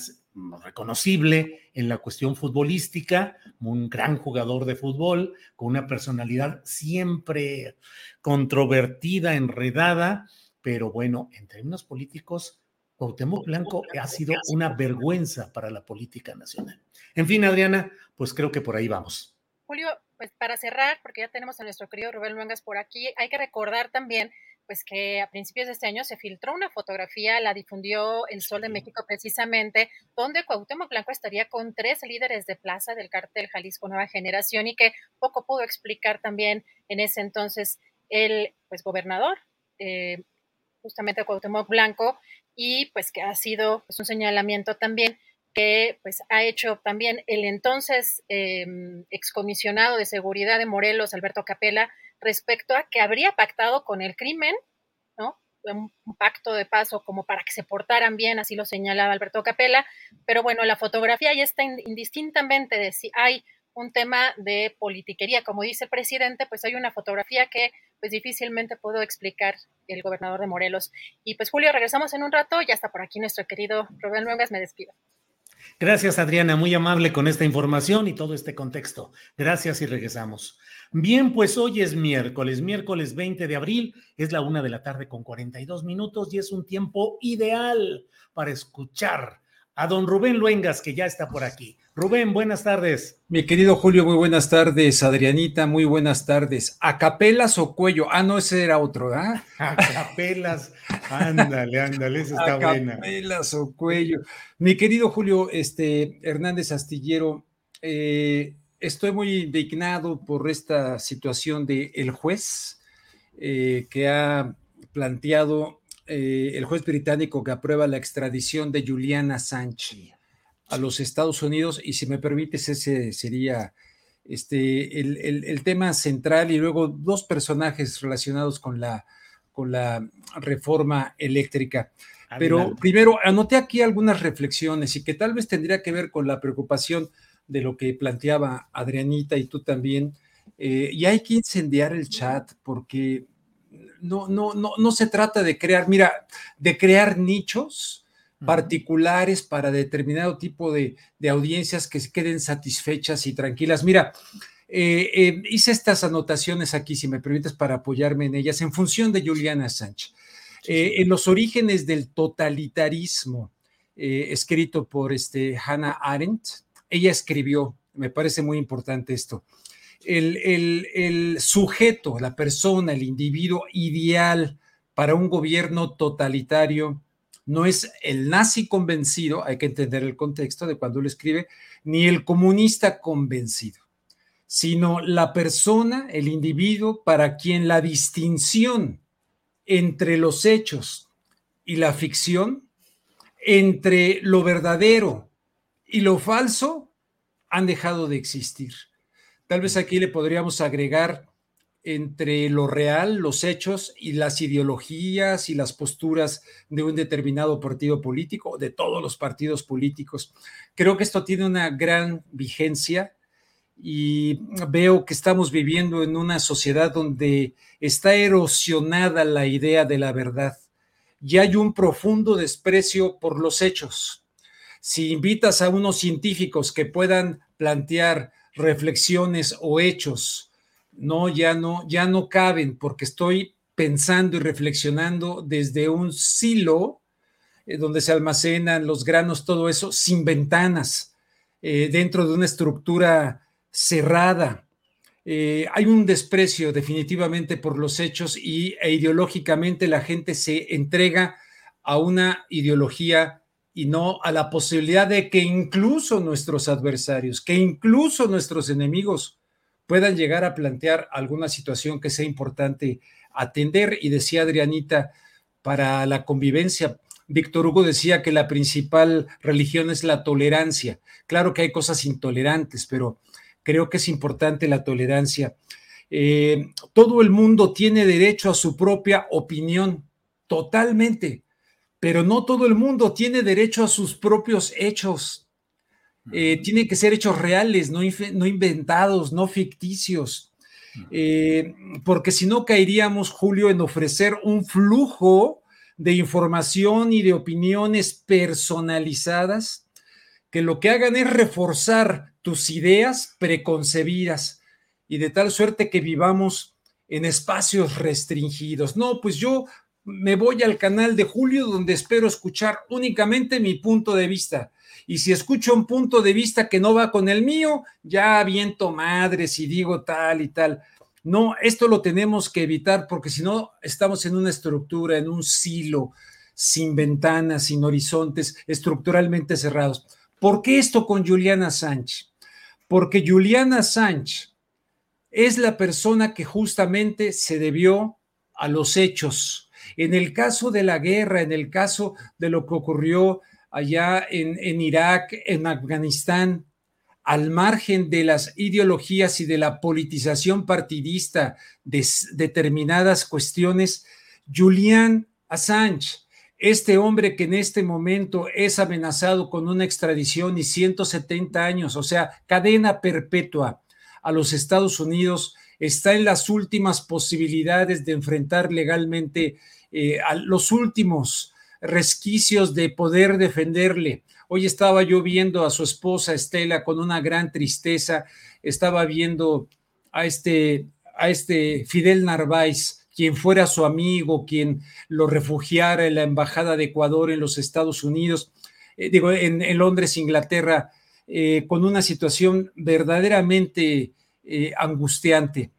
reconocible en la cuestión futbolística, un gran jugador de fútbol, con una personalidad siempre controvertida, enredada, pero bueno, en términos políticos, Cuauhtémoc Blanco ha sido una vergüenza para la política nacional. En fin, Adriana, pues creo que por ahí vamos. Julio, pues para cerrar, porque ya tenemos a nuestro querido Rubén Luengas por aquí, hay que recordar también pues que a principios de este año se filtró una fotografía, la difundió El Sol de México precisamente, donde Cuauhtémoc Blanco estaría con tres líderes de plaza del cartel Jalisco Nueva Generación y que poco pudo explicar también en ese entonces el pues gobernador, eh, justamente Cuauhtémoc Blanco, y pues que ha sido pues, un señalamiento también que pues ha hecho también el entonces em, excomisionado de seguridad de Morelos, Alberto Capela, respecto a que habría pactado con el crimen, ¿no? Un, pacto de paso como para que se portaran bien, así lo señalaba Alberto Capela, pero bueno, la fotografía ya está indistintamente de si hay un tema de politiquería, como dice el presidente, pues hay una fotografía que pues difícilmente puedo explicar el gobernador de Morelos. Y pues Julio, regresamos en un rato, ya está por aquí nuestro querido Rubén Luengas, me despido. Gracias, Adriana, muy amable con esta información y todo este contexto. Gracias y regresamos. Bien, pues hoy es miércoles, miércoles 20 de abril, es la una de la tarde con 42 minutos y es un tiempo ideal para escuchar a don Rubén Luengas, que ya está por aquí. Rubén, buenas tardes. Mi querido Julio, muy buenas tardes. Adrianita, muy buenas tardes. ¿A capelas o cuello? Ah, no, ese era otro, ¿ah? [laughs] A capelas. ándale, ándale, esa está buena. A capelas o cuello. Mi querido Julio este, Hernández Astillero, eh, estoy muy indignado por esta situación del el juez eh, que ha planteado eh, el juez británico que aprueba la extradición de Juliana Sánchez a los Estados Unidos y si me permites ese sería este, el, tema central y luego dos personajes relacionados con la, con la reforma eléctrica. Pero primero, anoté aquí algunas reflexiones y que tal vez tendría que ver con la preocupación de lo que planteaba Adrianita y tú también. Eh, y hay que incendiar el chat porque no, no, no, no se trata de crear, mira, de crear nichos particulares para determinado tipo de, audiencias que se queden satisfechas y tranquilas. Mira, eh, eh, hice estas anotaciones aquí, si me permites, para apoyarme en ellas, en función de Juliana Sánchez. Eh, en los orígenes del totalitarismo, escrito por este, Hannah Arendt, ella escribió, me parece muy importante esto, el, sujeto, la persona, el individuo ideal para un gobierno totalitario no es el nazi convencido, hay que entender el contexto de cuando lo escribe, ni el comunista convencido, sino la persona, el individuo para quien la distinción entre los hechos y la ficción, entre lo verdadero y lo falso, han dejado de existir. Tal vez aquí le podríamos agregar entre lo real, los hechos y las ideologías y las posturas de un determinado partido político, de todos los partidos políticos. Creo que esto tiene una gran vigencia y veo que estamos viviendo en una sociedad donde está erosionada la idea de la verdad y hay un profundo desprecio por los hechos. Si invitas a unos científicos que puedan plantear reflexiones o hechos, no, ya no, ya no caben porque estoy pensando y reflexionando desde un silo eh, donde se almacenan los granos, todo eso, sin ventanas, eh, dentro de una estructura cerrada. Eh, hay un desprecio definitivamente por los hechos y e ideológicamente la gente se entrega a una ideología y no a la posibilidad de que incluso nuestros adversarios, que incluso nuestros enemigos puedan llegar a plantear alguna situación que sea importante atender. Y decía Adrianita, para la convivencia, Víctor Hugo decía que la principal religión es la tolerancia. Claro que hay cosas intolerantes, pero creo que es importante la tolerancia. Eh, todo el mundo tiene derecho a su propia opinión, totalmente, pero no todo el mundo tiene derecho a sus propios hechos. Eh, tienen que ser hechos reales, no, inventados, no ficticios, eh, porque si no caeríamos, Julio, en ofrecer un flujo de información y de opiniones personalizadas que lo que hagan es reforzar tus ideas preconcebidas y de tal suerte que vivamos en espacios restringidos. No, pues yo me voy al canal de Julio donde espero escuchar únicamente mi punto de vista y si escucho un punto de vista que no va con el mío, ya aviento madres y digo tal y tal. No, esto lo tenemos que evitar porque si no estamos en una estructura, en un silo, sin ventanas, sin horizontes, estructuralmente cerrados. ¿Por qué esto con Juliana Sánchez? Porque Juliana Sánchez es la persona que justamente se debió a los hechos. En el caso de la guerra, en el caso de lo que ocurrió allá en, Irak, en Afganistán, al margen de las ideologías y de la politización partidista de determinadas cuestiones, Julian Assange, este hombre que en este momento es amenazado con una extradición y 170 años, o sea, cadena perpetua a los Estados Unidos, está en las últimas posibilidades de enfrentar legalmente eh, a los últimos resquicios de poder defenderle. Hoy estaba yo viendo a su esposa Estela con una gran tristeza, estaba viendo a este, a este Fidel Narváez, quien fuera su amigo, quien lo refugiara en la Embajada de Ecuador en los Estados Unidos, eh, digo, en, Londres, Inglaterra, eh, con una situación verdaderamente angustiante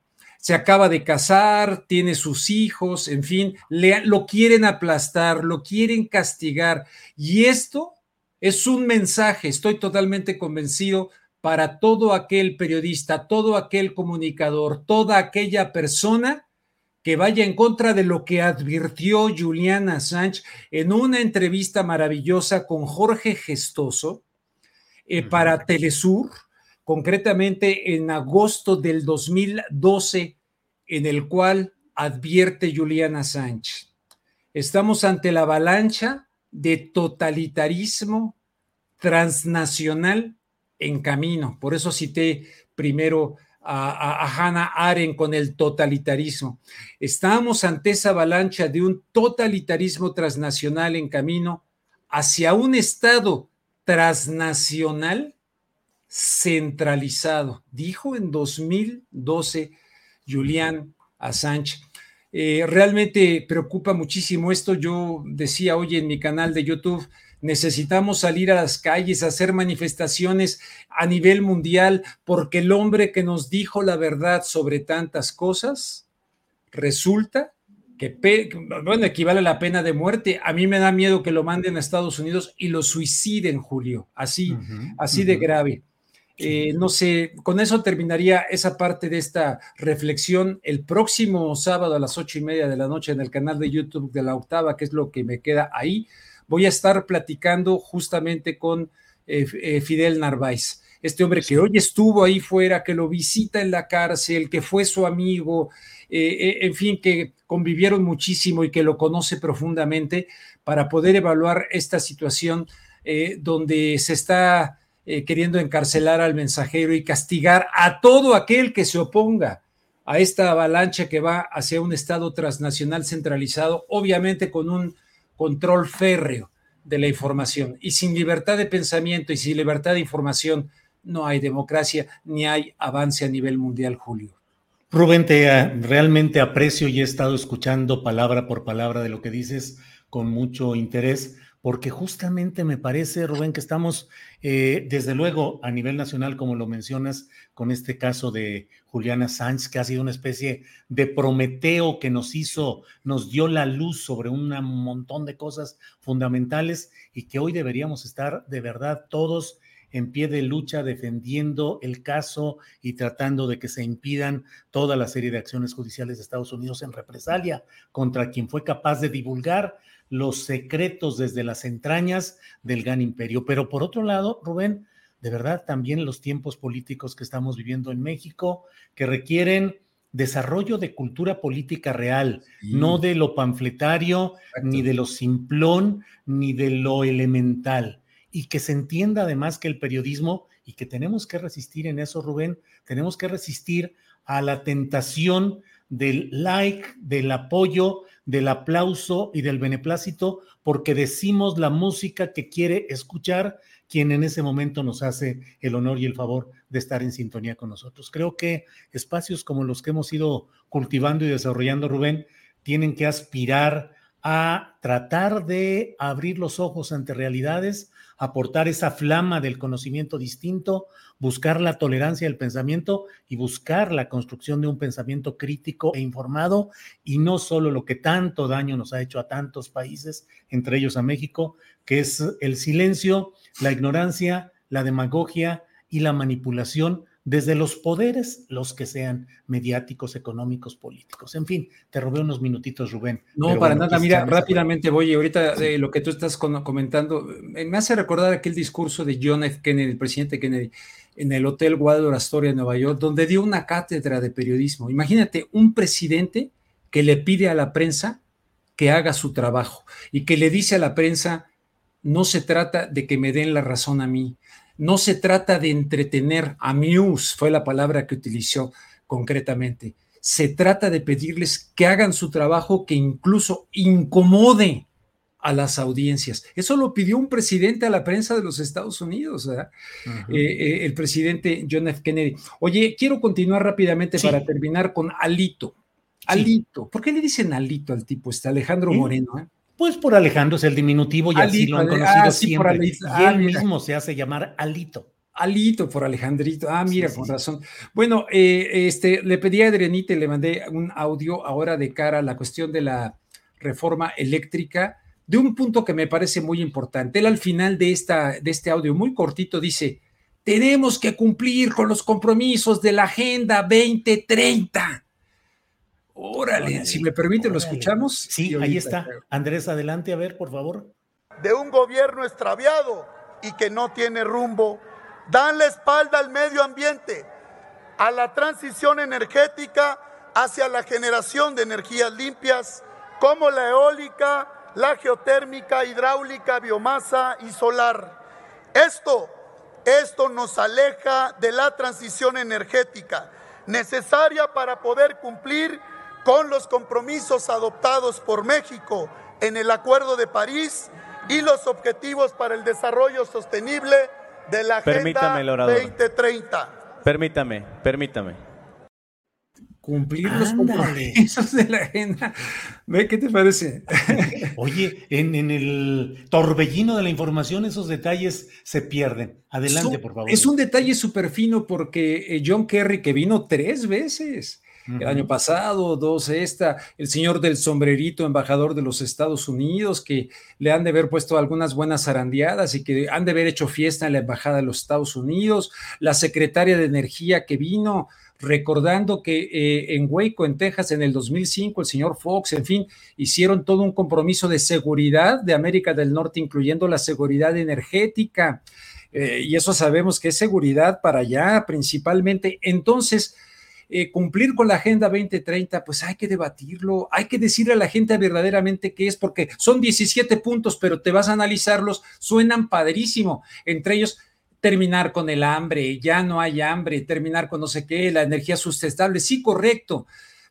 se acaba de casar, tiene sus hijos, en fin, lo quieren aplastar, lo quieren castigar. Y esto es un mensaje, estoy totalmente convencido, para todo aquel periodista, todo aquel comunicador, toda aquella persona que vaya en contra de lo que advirtió Juliana Sánchez en una entrevista maravillosa con Jorge Gestoso eh, para Telesur, concretamente en agosto del 2012, en el cual advierte Juliana Sánchez. Estamos ante la avalancha de totalitarismo transnacional en camino. Por eso cité primero a, Hannah Arendt con el totalitarismo. Estamos ante esa avalancha de un totalitarismo transnacional en camino hacia un Estado transnacional centralizado, dijo en 2012 Julián Assange. Eh, realmente preocupa muchísimo esto. Yo decía hoy en mi canal de YouTube, necesitamos salir a las calles, hacer manifestaciones a nivel mundial, porque el hombre que nos dijo la verdad sobre tantas cosas, resulta que, bueno, equivale a la pena de muerte. A mí me da miedo que lo manden a Estados Unidos y lo suiciden, Julio, así, así de grave. Eh, no sé, con eso terminaría esa parte de esta reflexión. El próximo sábado a las ocho y media de la noche en el canal de YouTube de la octava, que es lo que me queda ahí, voy a estar platicando justamente con eh, eh, Fidel Narváez, este hombre que hoy estuvo ahí fuera, que lo visita en la cárcel, que fue su amigo, en fin, que convivieron muchísimo y que lo conoce profundamente para poder evaluar esta situación donde se está eh, queriendo encarcelar al mensajero y castigar a todo aquel que se oponga a esta avalancha que va hacia un Estado transnacional centralizado, obviamente con un control férreo de la información. Y sin libertad de pensamiento y sin libertad de información no hay democracia ni hay avance a nivel mundial, Julio. Rubén, te eh, realmente aprecio y he estado escuchando palabra por palabra de lo que dices con mucho interés porque justamente me parece, Rubén, que estamos, eh, desde luego, a nivel nacional, como lo mencionas, con este caso de Juliana Sánchez, que ha sido una especie de Prometeo que nos hizo, nos dio la luz sobre un montón de cosas fundamentales y que hoy deberíamos estar de verdad todos en pie de lucha defendiendo el caso y tratando de que se impidan toda la serie de acciones judiciales de Estados Unidos en represalia contra quien fue capaz de divulgar los secretos desde las entrañas del gran imperio. Pero por otro lado, Rubén, de verdad también los tiempos políticos que estamos viviendo en México, que requieren desarrollo de cultura política real, no de lo panfletario, ni de lo simplón, ni de lo elemental. Y que se entienda además que el periodismo, y que tenemos que resistir en eso, Rubén, tenemos que resistir a la tentación del like, del apoyo, del aplauso y del beneplácito, porque decimos la música que quiere escuchar quien en ese momento nos hace el honor y el favor de estar en sintonía con nosotros. Creo que espacios como los que hemos ido cultivando y desarrollando, Rubén, tienen que aspirar a tratar de abrir los ojos ante realidades aportar esa flama del conocimiento distinto, buscar la tolerancia del pensamiento y buscar la construcción de un pensamiento crítico e informado y no solo lo que tanto daño nos ha hecho a tantos países, entre ellos a México, que es el silencio, la ignorancia, la demagogia y la manipulación desde los poderes, los que sean mediáticos, económicos, políticos. En fin, te robé unos minutitos, Rubén. No, para nada. Mira, rápidamente voy. Ahorita de lo que tú estás comentando, me hace recordar aquel discurso de John F. Kennedy, el presidente Kennedy, en el Hotel Waldorf Astoria en Nueva York, donde dio una cátedra de periodismo. Imagínate un presidente que le pide a la prensa que haga su trabajo y que le dice a la prensa, no se trata de que me den la razón a mí, no se trata de entretener, amuse fue la palabra que utilizó concretamente. Se trata de pedirles que hagan su trabajo que incluso incomode a las audiencias. Eso lo pidió un presidente a la prensa de los Estados Unidos, eh, eh, el presidente John F. Kennedy. Oye, quiero continuar rápidamente para terminar con Alito. Alito. ¿Por qué le dicen Alito al tipo este? Alejandro Moreno. ¿Eh? Pues por Alejandro es el diminutivo y así lo han conocido ah, siempre. y ah, él mismo se hace llamar Alito. Alito por Alejandrito. Ah, mira, con razón. Bueno, eh, este, le pedí a Adrianita y le mandé un audio ahora de cara a la cuestión de la reforma eléctrica, de un punto que me parece muy importante. Él al final de, esta, de este audio muy cortito dice, tenemos que cumplir con los compromisos de la Agenda 2030. Órale, si me permite, lo escuchamos. Sí, ahí está. Andrés, adelante, a ver, por favor. De un gobierno extraviado y que no tiene rumbo dan la espalda al medio ambiente, a la transición energética hacia la generación de energías limpias como la eólica, la geotérmica, hidráulica, biomasa y solar. Esto, esto nos aleja de la transición energética necesaria para poder cumplir con los compromisos adoptados por México en el Acuerdo de París y los objetivos para el desarrollo sostenible de la Agenda 2030. Permítame, permítame cumplir los compromisos de la agenda. Ve, ¿qué te parece? [laughs] Oye, en, el torbellino de la información esos detalles se pierden. Adelante, por favor. Es un detalle súper fino porque eh, John Kerry, que vino tres veces, el año pasado, dos esta, el señor del sombrerito, embajador de los Estados Unidos, que le han de haber puesto algunas buenas zarandeadas y que han de haber hecho fiesta en la embajada de los Estados Unidos, la secretaria de Energía que vino, recordando que eh, en Waco, en Texas, en el 2005, el señor Fox, en fin, hicieron todo un compromiso de seguridad de América del Norte, incluyendo la seguridad energética. Eh, y eso sabemos que es seguridad para allá principalmente. Entonces, eh, cumplir con la Agenda 2030, pues hay que debatirlo, hay que decirle a la gente verdaderamente qué es, porque son 17 puntos, pero te vas a analizarlos, suenan padrísimo. Entre ellos, terminar con el hambre, ya no hay hambre, terminar con no sé qué, la energía sustentable, sí, correcto,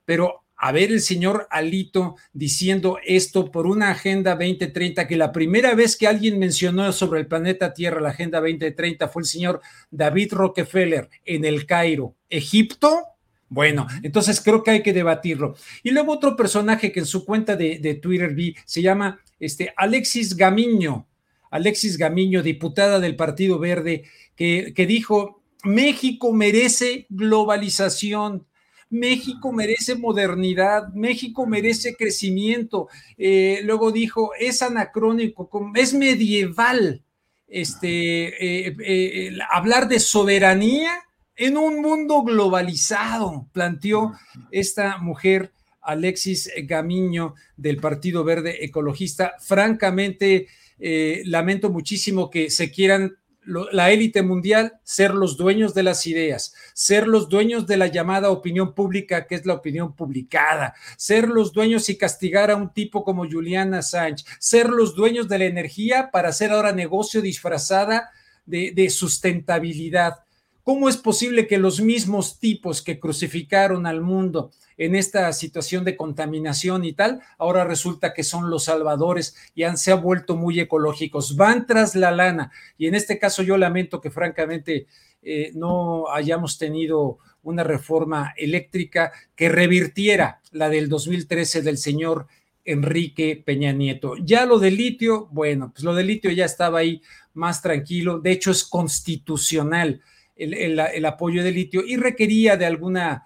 pero a ver el señor Alito diciendo esto por una Agenda 2030, que la primera vez que alguien mencionó sobre el planeta Tierra la Agenda 2030 fue el señor David Rockefeller en el Cairo, Egipto. Bueno, entonces creo que hay que debatirlo. Y luego otro personaje que en su cuenta de, de Twitter vi se llama este, Alexis Gamiño, Alexis Gamiño, diputada del Partido Verde, que, dijo, México merece globalización. México merece modernidad, México merece crecimiento. Eh, luego dijo, es anacrónico, es medieval este, eh, eh, hablar de soberanía en un mundo globalizado, planteó esta mujer Alexis Gamiño del Partido Verde Ecologista. Francamente, eh, lamento muchísimo que se quieran la élite mundial ser los dueños de las ideas, ser los dueños de la llamada opinión pública, que es la opinión publicada, ser los dueños y castigar a un tipo como Juliana Sánchez, ser los dueños de la energía para hacer ahora negocio disfrazada de sustentabilidad. ¿Cómo es posible que los mismos tipos que crucificaron al mundo en esta situación de contaminación y tal, ahora resulta que son los salvadores y se han vuelto muy ecológicos? Van tras la lana. Y en este caso yo lamento que francamente eh, no hayamos tenido una reforma eléctrica que revirtiera la del 2013 del señor Enrique Peña Nieto. Ya lo del litio, bueno, pues lo del litio ya estaba ahí más tranquilo, de hecho es constitucional el, apoyo de litio y requería de alguna,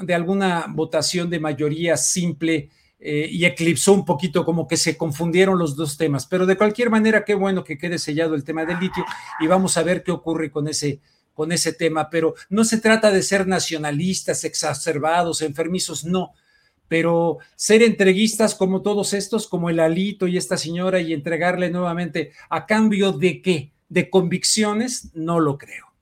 de alguna votación de mayoría simple eh, y eclipsó un poquito como que se confundieron los dos temas. Pero de cualquier manera, qué bueno que quede sellado el tema del litio y vamos a ver qué ocurre con ese, con ese tema. Pero no se trata de ser nacionalistas, exacerbados, enfermizos, no. Pero ser entreguistas como todos estos, como el Alito y esta señora, y entregarle nuevamente a cambio de qué? De convicciones, no lo creo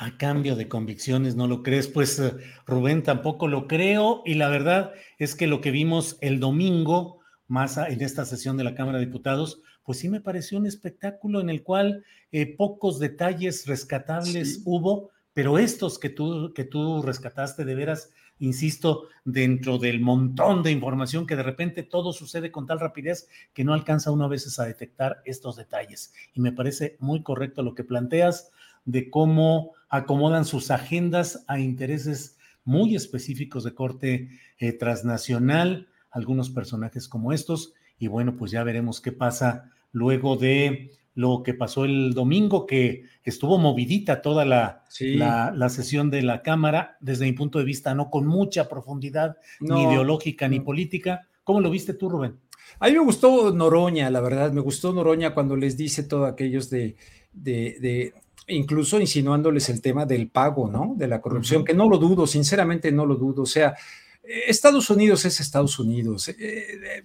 a cambio de convicciones, ¿no lo crees? Pues eh, Rubén tampoco lo creo y la verdad es que lo que vimos el domingo, más en esta sesión de la Cámara de Diputados, pues sí me pareció un espectáculo en el cual eh, pocos detalles rescatables hubo, pero estos que tú, que tú rescataste de veras, insisto, dentro del montón de información que de repente todo sucede con tal rapidez que no alcanza uno a veces a detectar estos detalles. Y me parece muy correcto lo que planteas de cómo acomodan sus agendas a intereses muy específicos de corte eh, transnacional, algunos personajes como estos, y bueno, pues ya veremos qué pasa luego de lo que pasó el domingo, que estuvo movidita toda la, la, sesión de la Cámara, desde mi punto de vista, no con mucha profundidad, ni ideológica ni política. ¿Cómo lo viste tú, Rubén? A mí me gustó Noroña, la verdad, me gustó Noroña cuando les dice todo aquellos de, de incluso insinuándoles el tema del pago, ¿no? De la corrupción, que no lo dudo, sinceramente no lo dudo. O sea, Estados Unidos es Estados Unidos. Eh, eh,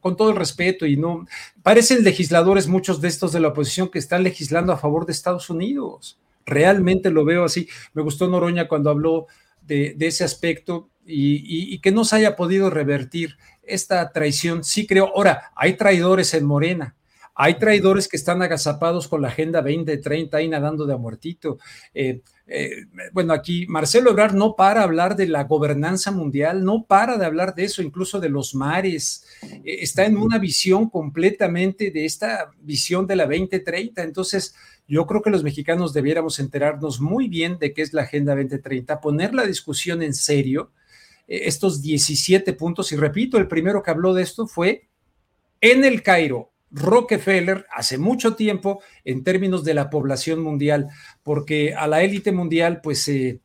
con todo el respeto y no, parecen legisladores muchos de estos de la oposición que están legislando a favor de Estados Unidos. Realmente lo veo así. Me gustó Noroña cuando habló de, ese aspecto y, y, que no se haya podido revertir esta traición. Sí creo, ahora, hay traidores en Morena, hay traidores que están agazapados con la Agenda 2030 ahí nadando de a muertito. Eh, eh, bueno, aquí Marcelo Ebrard no para hablar de la gobernanza mundial, no para de hablar de eso, incluso de los mares. Eh, está en una visión completamente de esta visión de la 2030. Entonces, yo creo que los mexicanos debiéramos enterarnos muy bien de qué es la Agenda 2030, poner la discusión en serio, estos 17 puntos. Y repito, el primero que habló de esto fue en el Cairo, Rockefeller hace mucho tiempo en términos de la población mundial, porque a la élite mundial, pues eh,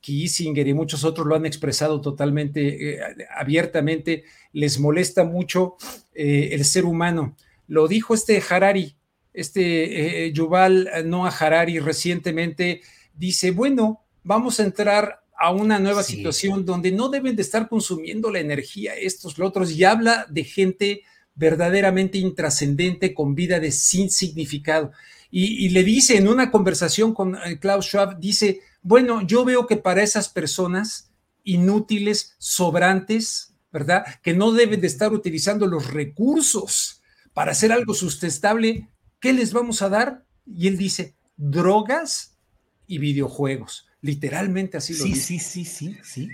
Kissinger y muchos otros lo han expresado totalmente eh, abiertamente, les molesta mucho eh, el ser humano. Lo dijo este Harari, este Yuval Noah Harari recientemente, dice, bueno, vamos a entrar a una nueva situación donde no deben de estar consumiendo la energía estos, los otros, y habla de gente verdaderamente intrascendente con vida de sin significado. Y, le dice en una conversación con eh, Klaus Schwab, dice, bueno, yo veo que para esas personas inútiles, sobrantes, ¿verdad? Que no deben de estar utilizando los recursos para hacer algo sustentable, ¿qué les vamos a dar? Y él dice, drogas y videojuegos. Literalmente así lo sí, Sí, sí, sí, sí.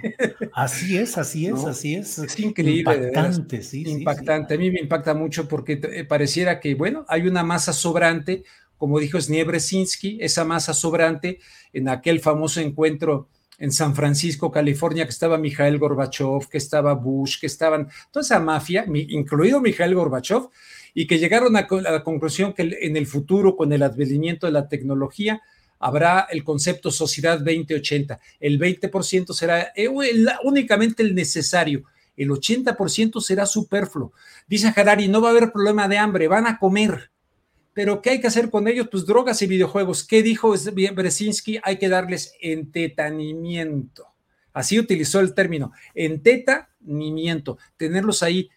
Así es, así es, así es. Es increíble. Impactante, sí. Impactante. A mí me impacta mucho porque eh, pareciera que, bueno, hay una masa sobrante, como dijo Sniebresinski, esa masa sobrante en aquel famoso encuentro en San Francisco, California, que estaba Mikhail Gorbachev, que estaba Bush, que estaban toda esa mafia, incluido Mikhail Gorbachev, y que llegaron a la conclusión que en el futuro, con el advenimiento de la tecnología, habrá el concepto Sociedad 2080. El 20% será eh, únicamente el necesario, el 80% será superfluo. Dice Harari, no va a haber problema de hambre, van a comer. Pero ¿qué hay que hacer con ellos? Pues drogas y videojuegos. ¿Qué dijo Bresinski? Hay que darles entetanimiento. Así utilizó el término, entetanimiento, tenerlos ahí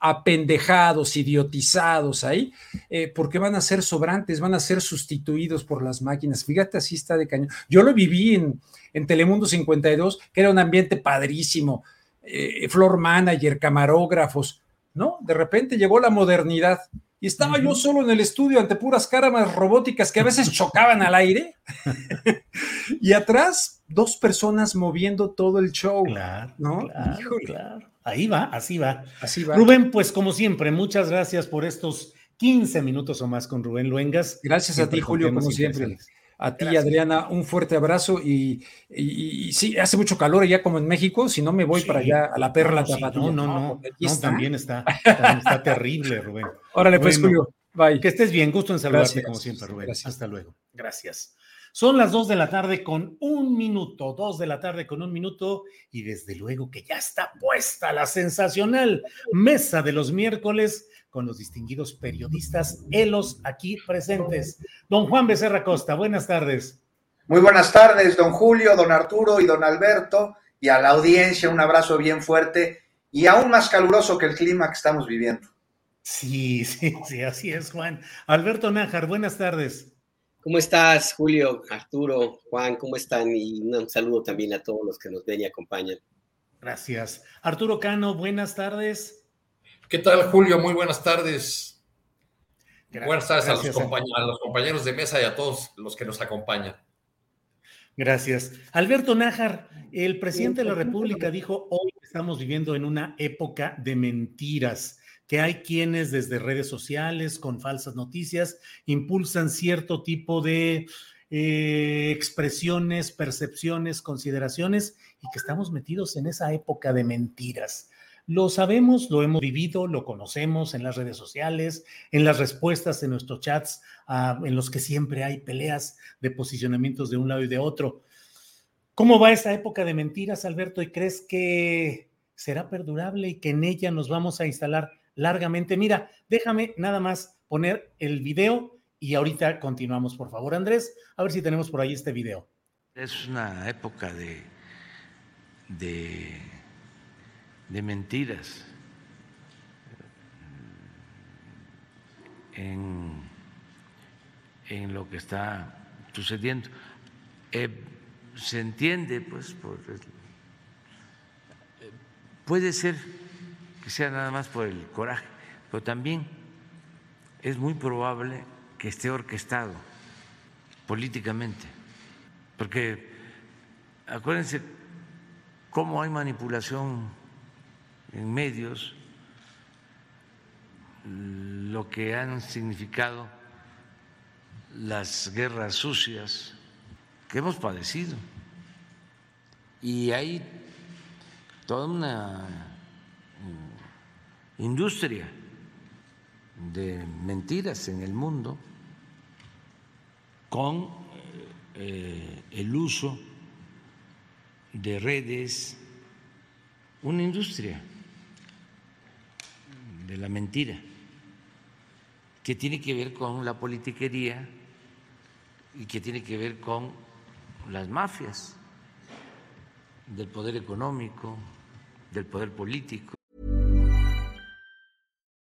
apendejados, idiotizados ahí, eh, porque van a ser sobrantes, van a ser sustituidos por las máquinas. Fíjate, así está de cañón. Yo lo viví en, en Telemundo 52, que era un ambiente padrísimo, eh, floor manager, camarógrafos, ¿no? De repente llegó la modernidad y estaba yo solo en el estudio ante puras cámaras robóticas que a veces [laughs] chocaban al aire [laughs] y atrás dos personas moviendo todo el show, claro, ¿no? Claro, claro. Ahí va, así va. Así va. Rubén, pues como siempre, muchas gracias por estos 15 minutos o más con Rubén Luengas. Gracias a ti, Julio, como siempre. A ti, Adriana, un fuerte abrazo y, sí, hace mucho calor allá como en México, si no me voy para allá a la perla no, no, no, no, también está, está [laughs] terrible, Rubén. Órale, pues, Julio, bye. Que estés bien, gusto en saludarte como siempre, Rubén. Hasta luego. Gracias. Son las dos de la tarde con un minuto, dos de la tarde con un minuto y desde luego que ya está puesta la sensacional mesa de los miércoles con los distinguidos periodistas Elos aquí presentes. Don Juan Becerra Costa, buenas tardes. Muy buenas tardes, don Julio, don Arturo y don Alberto, y a la audiencia un abrazo bien fuerte y aún más caluroso que el clima que estamos viviendo. Sí, sí, sí, así es, Juan. Alberto Nájar, buenas tardes. ¿Cómo estás, Julio, Arturo, Juan? ¿Cómo están? Y un saludo también a todos los que nos ven y acompañan. Gracias. Arturo Cano, buenas tardes. ¿Qué tal, Julio? Muy buenas tardes. buenas tardes a los, a los, compañeros de mesa y a todos los que nos acompañan. Gracias. Alberto Nájar, el presidente de la República dijo hoy estamos viviendo en una época de mentiras que hay quienes desde redes sociales con falsas noticias impulsan cierto tipo de eh, expresiones, percepciones, consideraciones y que estamos metidos en esa época de mentiras. Lo sabemos, lo hemos vivido, lo conocemos en las redes sociales, en las respuestas en nuestros chats, ah, en los que siempre hay peleas de posicionamientos de un lado y de otro. ¿Cómo va esa época de mentiras, Alberto? ¿Y crees que será perdurable y que en ella nos vamos a instalar largamente. Mira, déjame nada más poner el video y ahorita continuamos, por favor, Andrés, a ver si tenemos por ahí este video. Es una época de, de, de mentiras. en, en lo que está sucediendo. Eh, se entiende, pues, por puede ser que sea nada más por el coraje, pero también es muy probable que esté orquestado políticamente, porque acuérdense cómo hay manipulación en medios, lo que han significado las guerras sucias que hemos padecido. Y hay toda una industria de mentiras en el mundo con eh, el uso de redes, una industria de la mentira que tiene que ver con la politiquería y que tiene que ver con las mafias del poder económico, del poder político.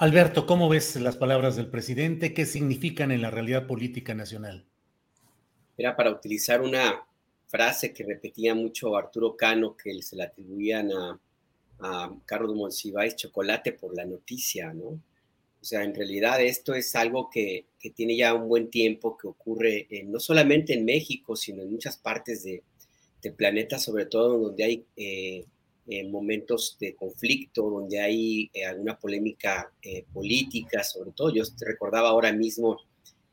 Alberto, ¿cómo ves las palabras del presidente? ¿Qué significan en la realidad política nacional? Era para utilizar una frase que repetía mucho Arturo Cano, que se le atribuían a, a Carlos Monsiváis, chocolate por la noticia, ¿no? O sea, en realidad esto es algo que, que tiene ya un buen tiempo, que ocurre no solamente en México, sino en muchas partes de, del planeta, sobre todo donde hay eh, en momentos de conflicto, donde hay eh, alguna polémica eh, política, sobre todo. Yo te recordaba ahora mismo,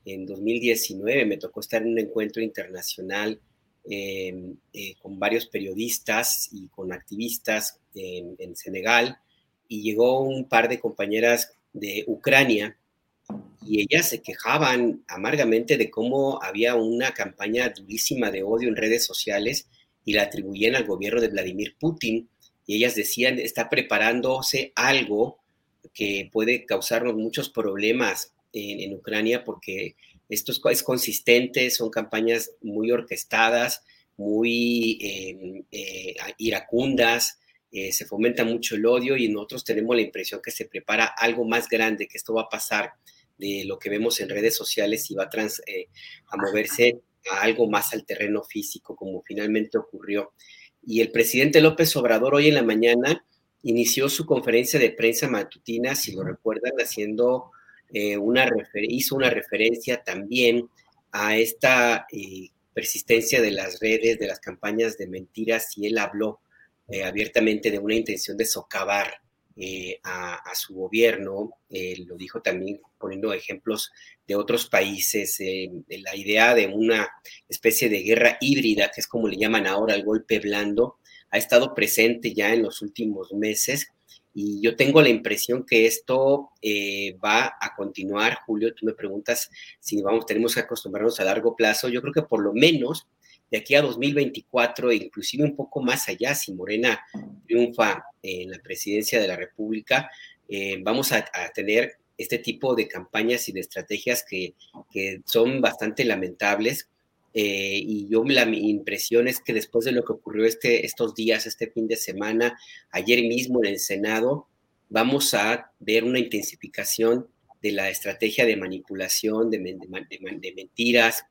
en 2019 me tocó estar en un encuentro internacional em, eh, con varios periodistas y con activistas en, en Senegal, y llegó un par de compañeras de Ucrania y ellas se quejaban amargamente de cómo había una campaña durísima de odio en redes sociales y la atribuían al gobierno de Vladimir Putin y ellas decían, está preparándose algo que puede causarnos muchos problemas en, Ucrania porque esto es, consistente, son campañas muy orquestadas, muy em, eh, iracundas, eh, se fomenta mucho el odio y nosotros tenemos la impresión que se prepara algo más grande, que esto va a pasar de lo que vemos en redes sociales y va a, trans, eh, a moverse a algo más al terreno físico, como finalmente ocurrió y el presidente López Obrador hoy en la mañana inició su conferencia de prensa matutina, si lo recuerdan, haciendo eh, una hizo una referencia también a esta eh, persistencia de las redes, de las campañas de mentiras, y él habló eh, abiertamente de una intención de socavar a, su gobierno, lo dijo también poniendo ejemplos de otros países, la idea de una especie de guerra híbrida, que es como le llaman ahora el golpe blando, ha estado presente ya en los últimos meses y yo tengo la impresión que esto eh, va a continuar. Julio, tú me preguntas si vamos, tenemos que acostumbrarnos a largo plazo. Yo creo que por lo menos de aquí a 2024, e inclusive un poco más allá, si Morena triunfa en la presidencia de la República, eh, vamos a, tener este tipo de campañas y de estrategias que, son bastante lamentables. Eh, y yo la mi impresión es que después de lo que ocurrió este, estos días, este fin de semana, ayer mismo en el Senado, vamos a ver una intensificación de la estrategia de manipulación, de mentiras,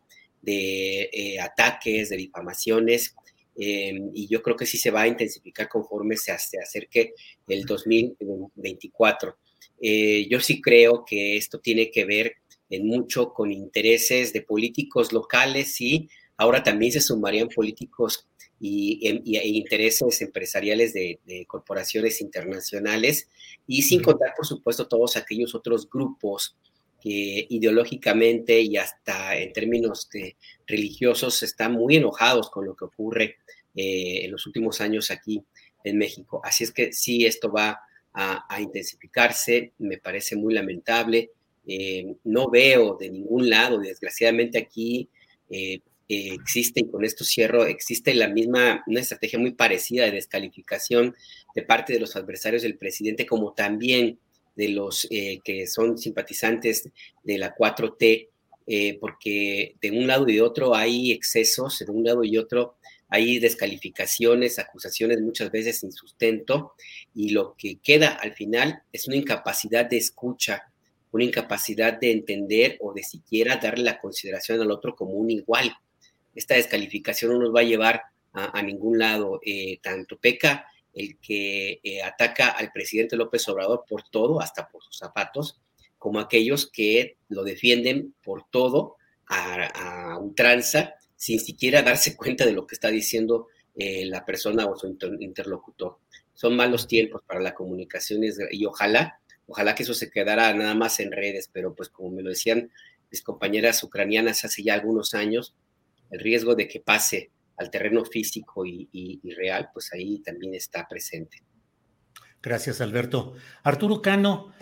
de eh, ataques, de difamaciones, Em, y yo creo que sí se va a intensificar conforme se, acerque el 2024. Eh, yo sí creo que esto tiene que ver en mucho con intereses de políticos locales y ahora también se sumarían políticos y, em, e intereses empresariales de, corporaciones internacionales y sin contar, por supuesto, todos aquellos otros grupos que ideológicamente y hasta en términos religiosos están muy enojados con lo que ocurre eh, en los últimos años aquí en México. Así es que sí, esto va a, intensificarse, me parece muy lamentable. Eh, no veo de ningún lado, desgraciadamente aquí eh, existe, y con esto cierro, existe la misma, una estrategia muy parecida de descalificación de parte de los adversarios del presidente, como también de los que son simpatizantes de la 4T, porque de un lado y de otro hay excesos, de un lado y otro hay descalificaciones, acusaciones muchas veces sin sustento y lo que queda al final es una incapacidad de escucha, una incapacidad de entender o de siquiera darle la consideración al otro como un igual. Esta descalificación no nos va a llevar a, ningún lado. Eh, tanto peca el que eh, ataca al presidente López Obrador por todo, hasta por sus zapatos, como aquellos que lo defienden por todo a, a ultranza sin siquiera darse cuenta de lo que está diciendo eh, la persona o su interlocutor. Son malos tiempos para la comunicación y ojalá, ojalá que eso se quedara nada más en redes, pero pues como me lo decían mis compañeras ucranianas hace ya algunos años, el riesgo de que pase al terreno físico y, real, pues ahí también está presente. Gracias, Alberto. Arturo Cano,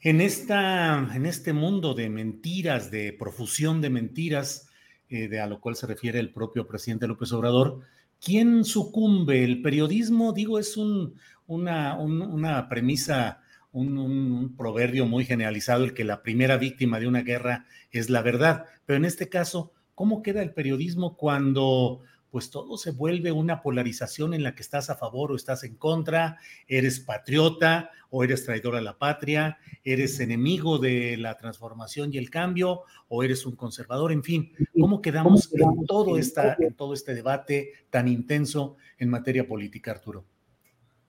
en, esta, en este mundo de mentiras, de profusión de mentiras, eh, de a lo cual se refiere el propio presidente López Obrador. ¿Quién sucumbe? El periodismo, digo, es un, una, una, premisa, un, proverbio muy generalizado, el que la primera víctima de una guerra es la verdad. Pero en este caso, ¿cómo queda el periodismo cuando pues todo se vuelve una polarización en la que estás a favor o estás en contra, eres patriota o eres traidor a la patria, eres enemigo de la transformación y el cambio o eres un conservador, en fin, ¿cómo quedamos en todo, esta, en todo este debate tan intenso en materia política, Arturo?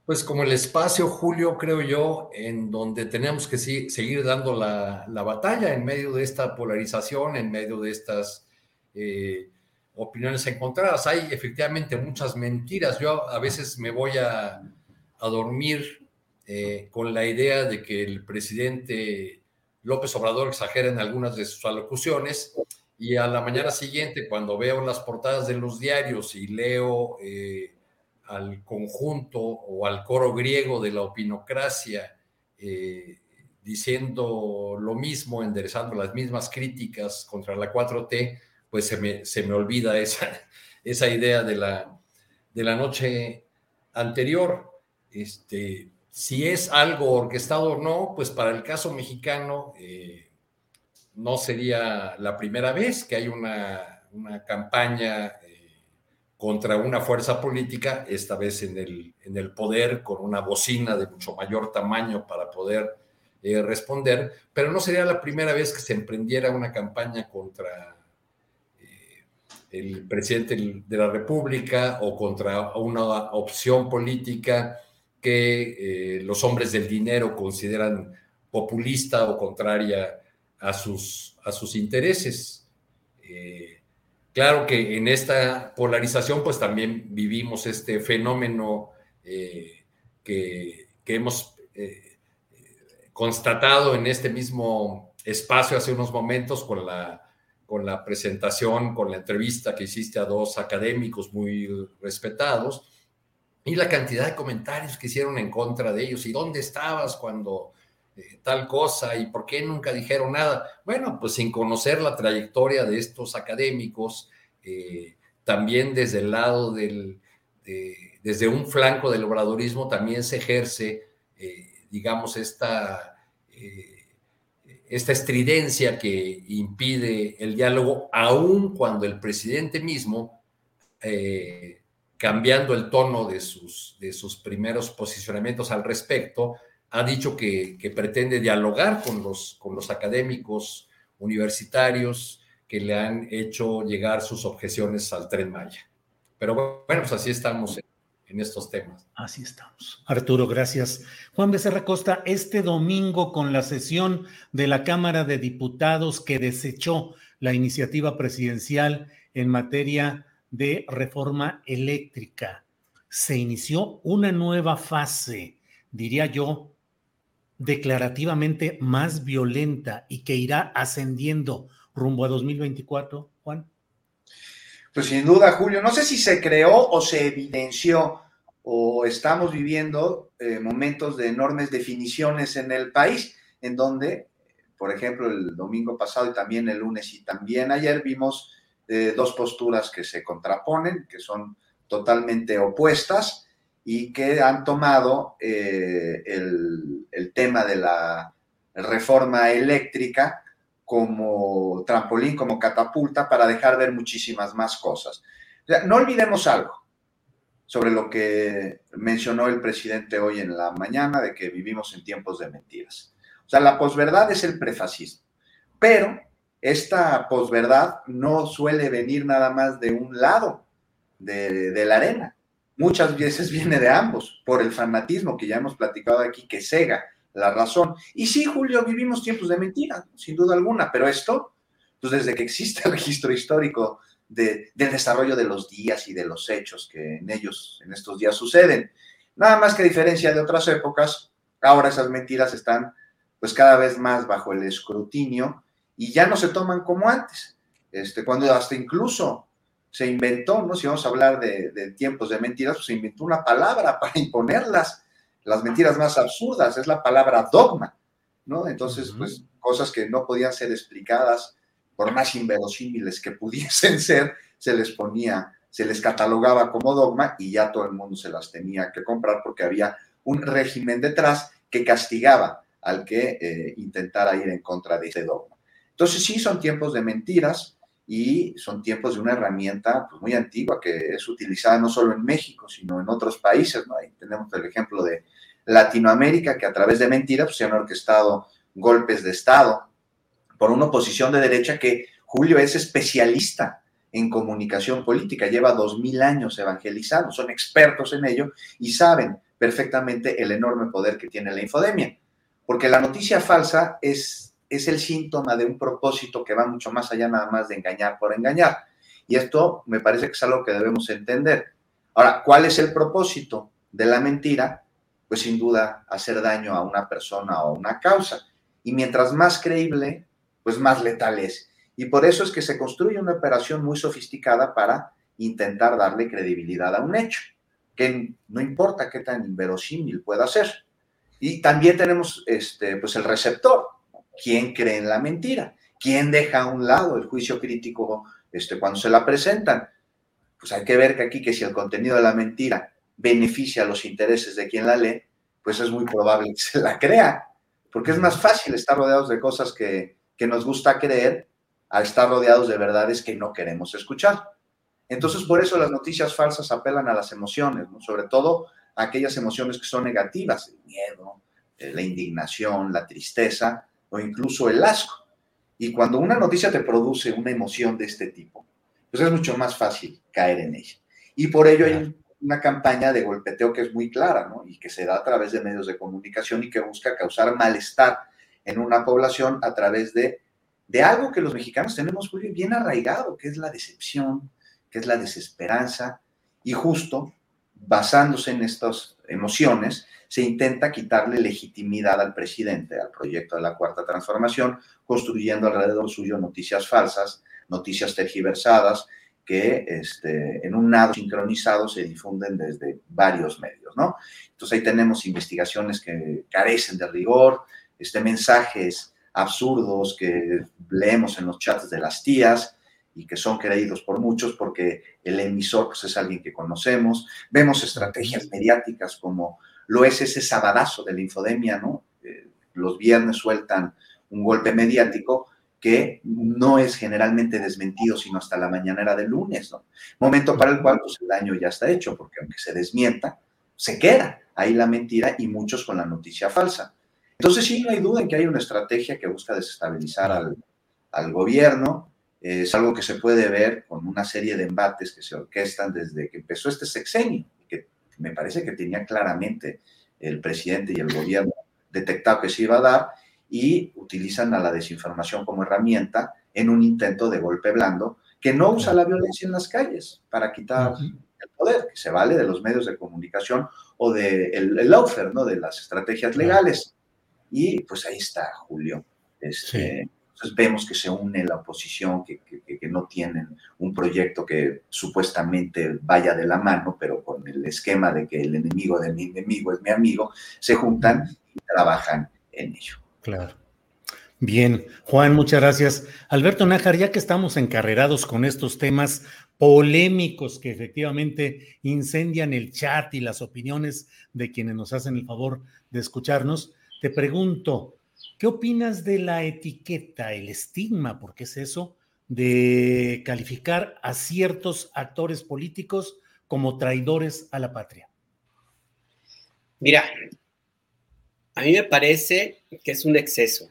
Pues como el espacio, Julio, creo yo, en donde tenemos que seguir dando la, batalla en medio de esta polarización, en medio de estas... Eh, opiniones encontradas. Hay efectivamente muchas mentiras. Yo a veces me voy a, dormir eh, con la idea de que el presidente López Obrador exagera en algunas de sus alocuciones y a la mañana siguiente, cuando veo las portadas de los diarios y leo eh, al conjunto o al coro griego de la opinocracia eh, diciendo lo mismo, enderezando las mismas críticas contra la 4T, pues se me, se me olvida esa, [laughs] esa idea de la, de la noche anterior. Este, si es algo orquestado o no, pues para el caso mexicano eh, no sería la primera vez que hay una, una campaña eh, contra una fuerza política, esta vez en el, en el poder, con una bocina de mucho mayor tamaño para poder eh, responder, pero no sería la primera vez que se emprendiera una campaña contra el presidente de la República o contra una opción política que eh, los hombres del dinero consideran populista o contraria a sus, a sus intereses. Eh, claro que en esta polarización pues también vivimos este fenómeno eh, que, que, hemos constatado en este mismo espacio hace unos momentos con la con la presentación, con la entrevista que hiciste a dos académicos muy respetados y la cantidad de comentarios que hicieron en contra de ellos. ¿Y dónde estabas cuando eh, tal cosa? ¿Y por qué nunca dijeron nada? Bueno, pues sin conocer la trayectoria de estos académicos, eh, también desde el lado del, desde un flanco del obradorismo también se ejerce, eh, digamos, esta esta estridencia que impide el diálogo, aun cuando el presidente mismo, eh, cambiando el tono de sus, de sus primeros posicionamientos al respecto, ha dicho que, pretende dialogar con los, con los académicos universitarios que le han hecho llegar sus objeciones al tren Maya. Pero bueno, pues así estamos en, estos temas. Así estamos. Arturo, gracias. Juan Becerra Costa, este domingo con la sesión de la Cámara de Diputados que desechó la iniciativa presidencial en materia de reforma eléctrica, se inició una nueva fase, diría yo, declarativamente más violenta y que irá ascendiendo rumbo a 2024, Juan? Pues sin duda, Julio, no sé si se creó o se evidenció o estamos viviendo eh, momentos de enormes definiciones en el país, en donde, por ejemplo, el domingo pasado y también el lunes y también ayer vimos eh, dos posturas que se contraponen, que son totalmente opuestas y que han tomado eh, el, el tema de la reforma eléctrica como trampolín, como catapulta para dejar ver muchísimas más cosas. No olvidemos algo sobre lo que mencionó el presidente hoy en la mañana, de que vivimos en tiempos de mentiras. O sea, la posverdad es el prefascismo, pero esta posverdad no suele venir nada más de un lado de, de la arena. Muchas veces viene de ambos, por el fanatismo que ya hemos platicado aquí, que cega la razón. Y sí, Julio, vivimos tiempos de mentira, sin duda alguna, pero esto, pues desde que existe el registro histórico de, del desarrollo de los días y de los hechos que en ellos, en estos días suceden. Nada más que a diferencia de otras épocas, ahora esas mentiras están pues cada vez más bajo el escrutinio y ya no se toman como antes. Este, cuando hasta incluso se inventó, ¿no? Si vamos a hablar de, de tiempos de mentiras, pues se inventó una palabra para imponerlas las mentiras más absurdas, es la palabra dogma, ¿no? Entonces, pues cosas que no podían ser explicadas, por más inverosímiles que [laughs] pudiesen ser, se les ponía, se les catalogaba como dogma y ya todo el mundo se las tenía que comprar porque había un régimen detrás que castigaba al que eh, intentara ir en contra de ese dogma. Entonces, sí, son tiempos de mentiras y son tiempos de una herramienta pues, muy antigua que es utilizada no solo en México, sino en otros países. ¿no? Ahí tenemos el ejemplo de Latinoamérica, que a través de mentiras pues, se han orquestado golpes de Estado por una oposición de derecha que Julio es especialista en comunicación política, lleva dos mil años evangelizando, son expertos en ello y saben perfectamente el enorme poder que tiene la infodemia, porque la noticia falsa es, es el síntoma de un propósito que va mucho más allá nada más de engañar por engañar. Y esto me parece que es algo que debemos entender. Ahora, ¿cuál es el propósito de la mentira? Pues sin duda hacer daño a una persona o una causa. Y mientras más creíble, pues más letal es. Y por eso es que se construye una operación muy sofisticada para intentar darle credibilidad a un hecho, que no importa qué tan inverosímil pueda ser. Y también tenemos este, pues el receptor, quién cree en la mentira, quién deja a un lado el juicio crítico este, cuando se la presentan. Pues hay que ver que aquí que si el contenido de la mentira beneficia a los intereses de quien la lee, pues es muy probable que se la crea, porque es más fácil estar rodeados de cosas que, que nos gusta creer a estar rodeados de verdades que no queremos escuchar. Entonces, por eso las noticias falsas apelan a las emociones, ¿no? sobre todo a aquellas emociones que son negativas, el miedo, eh, la indignación, la tristeza o incluso el asco. Y cuando una noticia te produce una emoción de este tipo, pues es mucho más fácil caer en ella. Y por ello hay una campaña de golpeteo que es muy clara, ¿no? Y que se da a través de medios de comunicación y que busca causar malestar en una población a través de, de algo que los mexicanos tenemos muy bien arraigado, que es la decepción, que es la desesperanza, y justo basándose en estas emociones, se intenta quitarle legitimidad al presidente, al proyecto de la Cuarta Transformación, construyendo alrededor suyo noticias falsas, noticias tergiversadas, que este, en un nado sincronizado se difunden desde varios medios, ¿no? Entonces ahí tenemos investigaciones que carecen de rigor, este, mensajes absurdos que leemos en los chats de las tías y que son creídos por muchos porque el emisor pues, es alguien que conocemos. Vemos estrategias mediáticas como lo es ese sabadazo de la infodemia, ¿no? Eh, los viernes sueltan un golpe mediático que no es generalmente desmentido sino hasta la mañanera del lunes. Momento para el cual pues, el daño ya está hecho, porque aunque se desmienta, se queda ahí la mentira y muchos con la noticia falsa. Entonces sí, no hay duda en que hay una estrategia que busca desestabilizar al, al gobierno es algo que se puede ver con una serie de embates que se orquestan desde que empezó este sexenio, que me parece que tenía claramente el presidente y el gobierno detectado que se iba a dar y utilizan a la desinformación como herramienta en un intento de golpe blando que no usa la violencia en las calles para quitar el poder, que se vale de los medios de comunicación o del de el, ¿no? de las estrategias legales. Y pues ahí está, Julio. Este, Entonces vemos que se une la oposición, que, que, que, no tienen un proyecto que supuestamente vaya de la mano, pero con el esquema de que el enemigo de mi enemigo es mi amigo, se juntan y trabajan en ello. Claro. Bien, Juan, muchas gracias. Alberto Nájar, ya que estamos encarrerados con estos temas polémicos que efectivamente incendian el chat y las opiniones de quienes nos hacen el favor de escucharnos, te pregunto, ¿qué opinas de la etiqueta, el estigma, porque es eso, de calificar a ciertos actores políticos como traidores a la patria? Mira, a mí me parece que es un exceso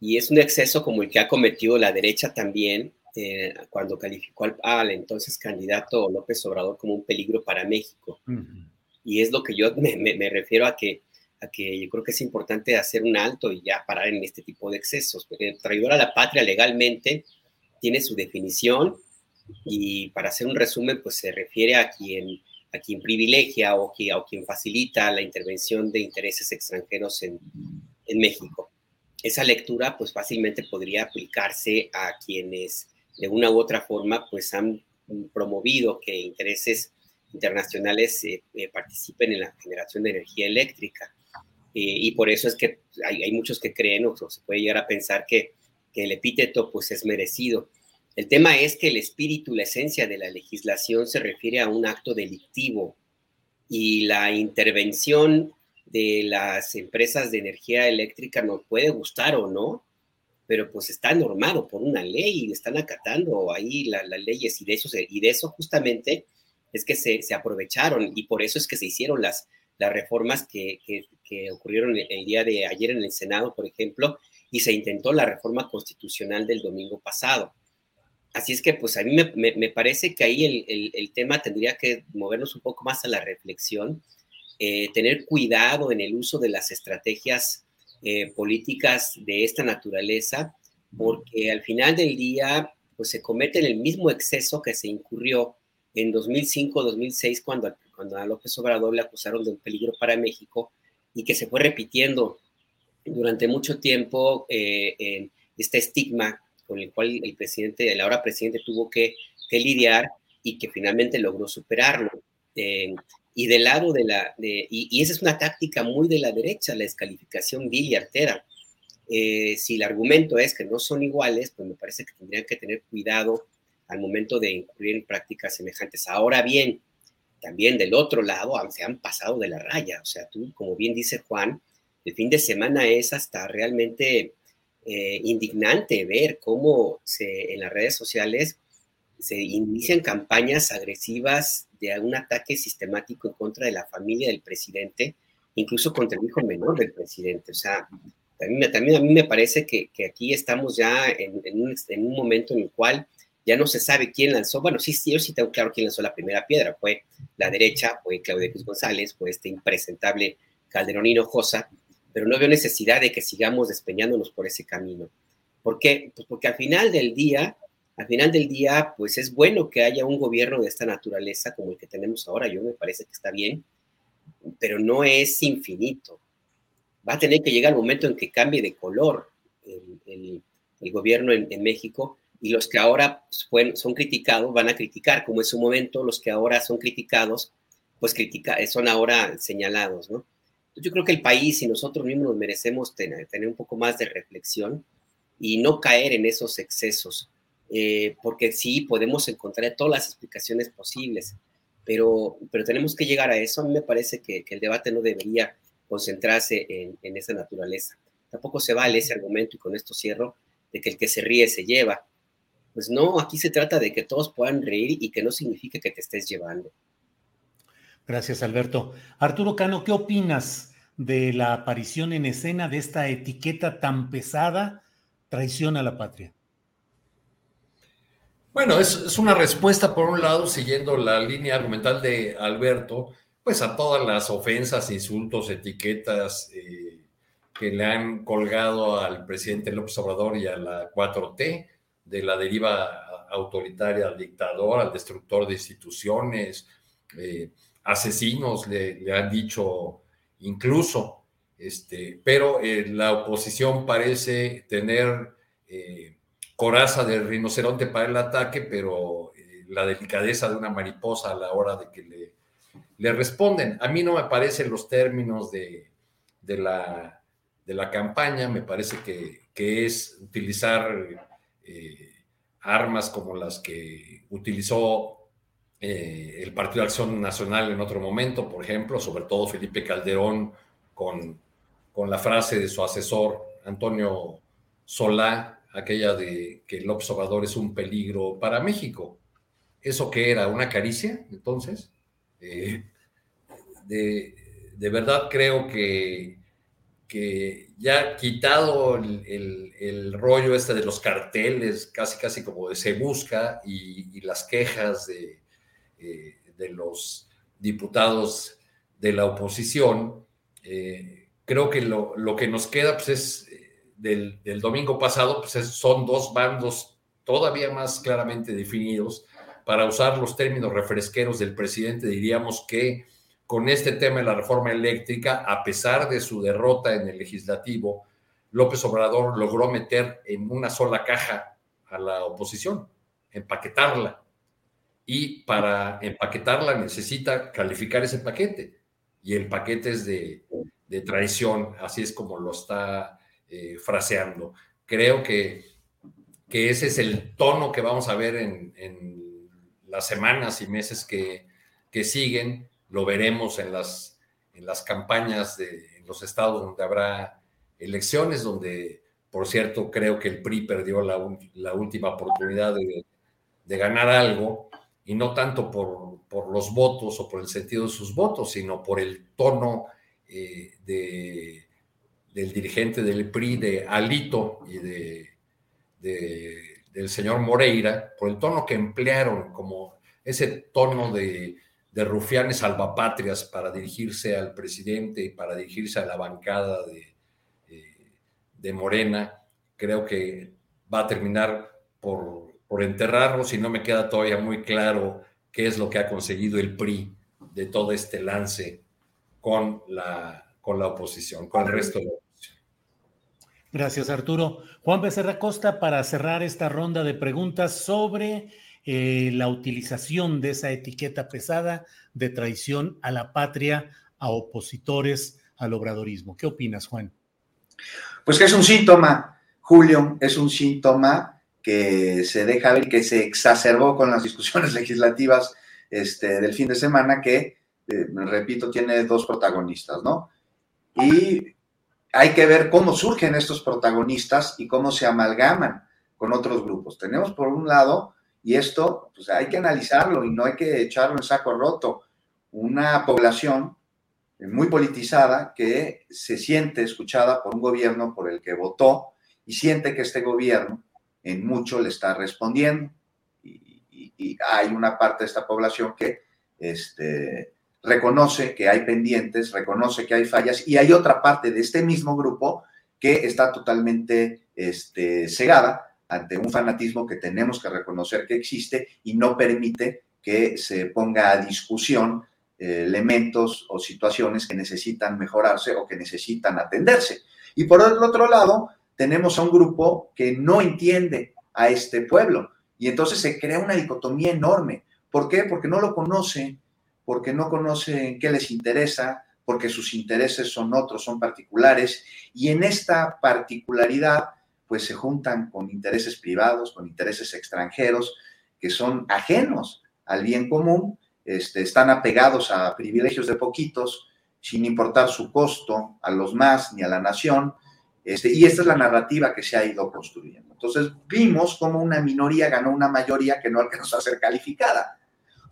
y es un exceso como el que ha cometido la derecha también eh, cuando calificó al, entonces candidato López Obrador como un peligro para México. Y es lo que yo me, refiero a que, a que yo creo que es importante hacer un alto y ya parar en este tipo de excesos, porque traidor a la patria legalmente tiene su definición y para hacer un resumen, pues se refiere a quien, a quien privilegia o, que, o quien facilita la intervención de intereses extranjeros en, en México esa lectura pues fácilmente podría aplicarse a quienes de una u otra forma pues han promovido que intereses internacionales eh, eh, participen en la generación de energía eléctrica. Eh, y por eso es que hay, muchos que creen o, se puede llegar a pensar que, que, el epíteto pues es merecido. El tema es que el espíritu, la esencia de la legislación se refiere a un acto delictivo y la intervención de las empresas de energía eléctrica nos puede gustar o no, pero pues está normado por una ley y están acatando ahí las leyes y de eso, eso justamente es que se, aprovecharon y por eso es que se hicieron las, las reformas que, ocurrieron el, día de ayer en el Senado, por ejemplo, y se intentó la reforma constitucional del domingo pasado. Así es que pues a mí me, parece que ahí el, el, tema tendría que movernos un poco más a la reflexión eh, tener cuidado en el uso de las estrategias eh, políticas de esta naturaleza, porque al final del día, pues se comete el mismo exceso que se incurrió en 2005-2006 cuando, cuando a López Obrador le acusaron de un peligro para México y que se fue repitiendo durante mucho tiempo eh, este estigma con el cual el presidente, el ahora presidente tuvo que, lidiar y que finalmente logró superarlo. Eh, y del lado de la, y, esa es una táctica muy de la derecha, la descalificación vil y artera. Eh, si el argumento es que no son iguales, pues me parece que tendrían que tener cuidado al momento de incurrir en prácticas semejantes. Ahora bien, también del otro lado se han pasado de la raya. O sea, tú, como bien dice Juan, el fin de semana es hasta realmente eh, indignante ver cómo en las redes sociales se inician campañas agresivas de un ataque sistemático en contra de la familia del presidente, incluso contra el hijo menor del presidente. O sea, también, a mí me parece que, aquí estamos ya en, un, en, un, momento en el cual ya no se sabe quién lanzó, bueno, sí, sí, yo sí tengo claro quién lanzó la primera piedra, fue la derecha, fue Claudia Cruz González, fue este impresentable Calderón Hinojosa, pero no veo necesidad de que sigamos despeñándonos por ese camino. ¿Por qué? Pues porque al final del día, al final del día, pues es bueno que haya un gobierno de esta naturaleza como el que tenemos ahora. Yo me parece que está bien, pero no es infinito. Va a tener que llegar el momento en que cambie de color el, gobierno en, México y los que ahora son criticados van a criticar, como en su momento los que ahora son criticados, pues critica, son ahora señalados, ¿no? Yo creo que el país y nosotros mismos nos merecemos tener, tener un poco más de reflexión y no caer en esos excesos eh, porque sí, podemos encontrar todas las explicaciones posibles, pero, pero tenemos que llegar a eso. A mí me parece que, el debate no debería concentrarse en, esa naturaleza. Tampoco se vale ese argumento, y con esto cierro, de que el que se ríe se lleva. Pues no, aquí se trata de que todos puedan reír y que no signifique que te estés llevando. Gracias, Alberto. Arturo Cano, ¿qué opinas de la aparición en escena de esta etiqueta tan pesada, traición a la patria? Bueno, es, una respuesta, por un lado, siguiendo la línea argumental de Alberto, pues a todas las ofensas, insultos, etiquetas eh, que le han colgado al presidente López Obrador y a la 4T, de la deriva autoritaria al dictador, al destructor de instituciones, eh, asesinos, le, han dicho incluso, este, pero eh, la oposición parece tener eh, coraza de rinoceronte para el ataque, pero eh, la delicadeza de una mariposa a la hora de que le, le responden. A mí no me parecen los términos de, de, la, de la campaña, me parece que, que es utilizar armas como las que utilizó eh, el Partido de Acción Nacional en otro momento, por ejemplo, sobre todo Felipe Calderón con, con la frase de su asesor Antonio Solá, aquella de que el observador es un peligro para México. ¿Eso qué era? ¿Una caricia? Entonces, eh, de, de, verdad creo que, que ya quitado el, el, rollo este de los carteles, casi casi como de se busca, y las quejas de, eh, de los diputados de la oposición, eh, creo que lo, lo, que nos queda pues, es del, del domingo pasado, pues es, son dos bandos todavía más claramente definidos. Para usar los términos refresqueros del presidente, diríamos que con este tema de la reforma eléctrica, a pesar de su derrota en el legislativo, López Obrador logró meter en una sola caja a la oposición, empaquetarla. Y para empaquetarla necesita calificar ese paquete. Y el paquete es de, traición, así es como lo está eh, fraseando. Creo que, que, ese es el tono que vamos a ver en, en las semanas y meses que, que, siguen. Lo veremos en las, en las campañas de en los estados donde habrá elecciones, donde, por cierto, creo que el PRI perdió la, la última oportunidad de, de, ganar algo, y no tanto por, por, los votos o por el sentido de sus votos, sino por el tono eh, de del dirigente del PRI, de Alito y de, de, del señor Moreira, por el tono que emplearon, como ese tono de, de rufianes salvapatrias para dirigirse al presidente y para dirigirse a la bancada de, de Morena, creo que va a terminar por, por enterrarlos y no me queda todavía muy claro qué es lo que ha conseguido el PRI de todo este lance con la, con la oposición, con el resto de la Gracias, Arturo. Juan Becerra Costa, para cerrar esta ronda de preguntas sobre eh, la utilización de esa etiqueta pesada de traición a la patria a opositores al obradorismo. ¿Qué opinas, Juan? Pues que es un síntoma, Julio, es un síntoma que se deja ver que se exacerbó con las [laughs] discusiones legislativas este, del fin de semana, que, eh, repito, tiene dos protagonistas, ¿no? Y hay que ver cómo surgen estos protagonistas y cómo se amalgaman con otros grupos. Tenemos por un lado, y esto pues hay que analizarlo y no hay que echarlo en saco roto, una población muy politizada que se siente escuchada por un gobierno por el que votó y siente que este gobierno en mucho le está respondiendo. Y, hay una parte de esta población que este, reconoce que hay pendientes, reconoce que hay fallas y hay otra parte de este mismo grupo que está totalmente este, cegada ante un fanatismo que tenemos que reconocer que existe y no permite que se ponga a discusión eh, elementos o situaciones que necesitan mejorarse o que necesitan atenderse. Y por el otro lado, tenemos a un grupo que no entiende a este pueblo y entonces se crea una dicotomía enorme. ¿Por qué? Porque no lo conoce, porque no conocen qué les interesa, porque sus intereses son otros, son particulares, y en esta particularidad, pues se juntan con intereses privados, con intereses extranjeros, que son ajenos al bien común, este, están apegados a privilegios de poquitos, sin importar su costo a los más ni a la nación, este, y esta es la narrativa que se ha ido construyendo. Entonces vimos como una minoría ganó una mayoría que no alcanzó a ser calificada.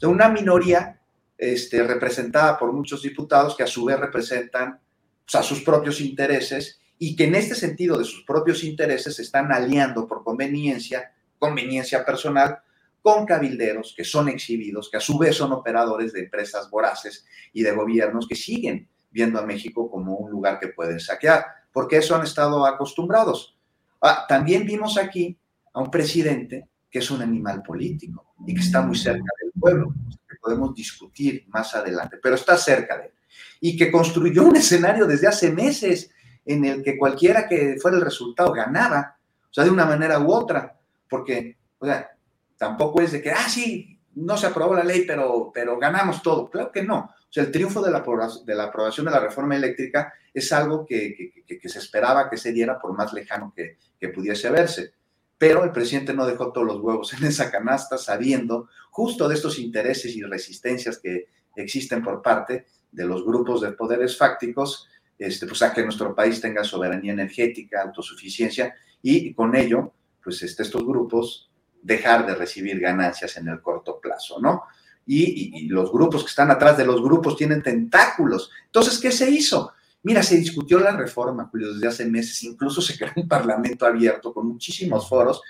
O una minoría este, representada por muchos diputados que a su vez representan pues, a sus propios intereses y que en este sentido de sus propios intereses se están aliando por conveniencia, conveniencia personal, con cabilderos que son exhibidos, que a su vez son operadores de empresas voraces y de gobiernos que siguen viendo a México como un lugar que pueden saquear, porque eso han estado acostumbrados. Ah, también vimos aquí a un presidente que es un animal político y que está muy cerca del pueblo, que podemos discutir más adelante, pero está cerca de él. Y que construyó un escenario desde hace meses en el que cualquiera que fuera el resultado ganaba, o sea, de una manera u otra, porque, o sea, tampoco es de que, ah, sí, no se aprobó la ley, pero, pero ganamos todo. Claro que no. O sea, el triunfo de la, de la aprobación de la reforma eléctrica es algo que, que, se esperaba que se diera por más lejano que, pudiese verse pero el presidente no dejó todos los huevos en esa canasta sabiendo justo de estos intereses y resistencias que existen por parte de los grupos de poderes fácticos, este, pues a que nuestro país tenga soberanía energética, autosuficiencia y con ello, pues este, estos grupos dejar de recibir ganancias en el corto plazo, ¿no? Y, y, los grupos que están atrás de los grupos tienen tentáculos. Entonces, ¿qué se hizo? Mira, se discutió la reforma, Julio, desde hace meses, incluso se creó un parlamento abierto con muchísimos foros,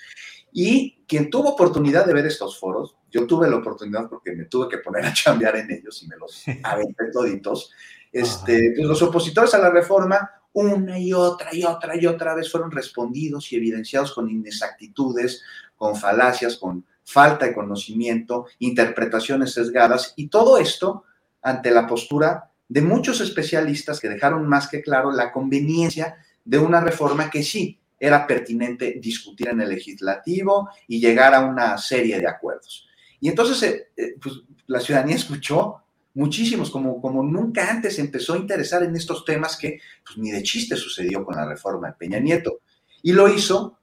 y quien tuvo oportunidad de ver estos foros, yo tuve la oportunidad porque me tuve que poner a [laughs] chambear en ellos y me los [laughs] aventé toditos, este, pues los opositores a la reforma, una y otra y otra y otra vez fueron respondidos y evidenciados con inexactitudes, con falacias, con falta de conocimiento, interpretaciones sesgadas, y todo esto ante la postura de muchos especialistas que dejaron más que claro la conveniencia de una reforma que sí era pertinente discutir en el legislativo y llegar a una serie de acuerdos. Y entonces eh, eh, pues, la ciudadanía [laughs] escuchó muchísimos, como, como nunca antes empezó a interesar en estos temas que pues, ni de chiste sucedió con la reforma de Peña Nieto. Y lo hizo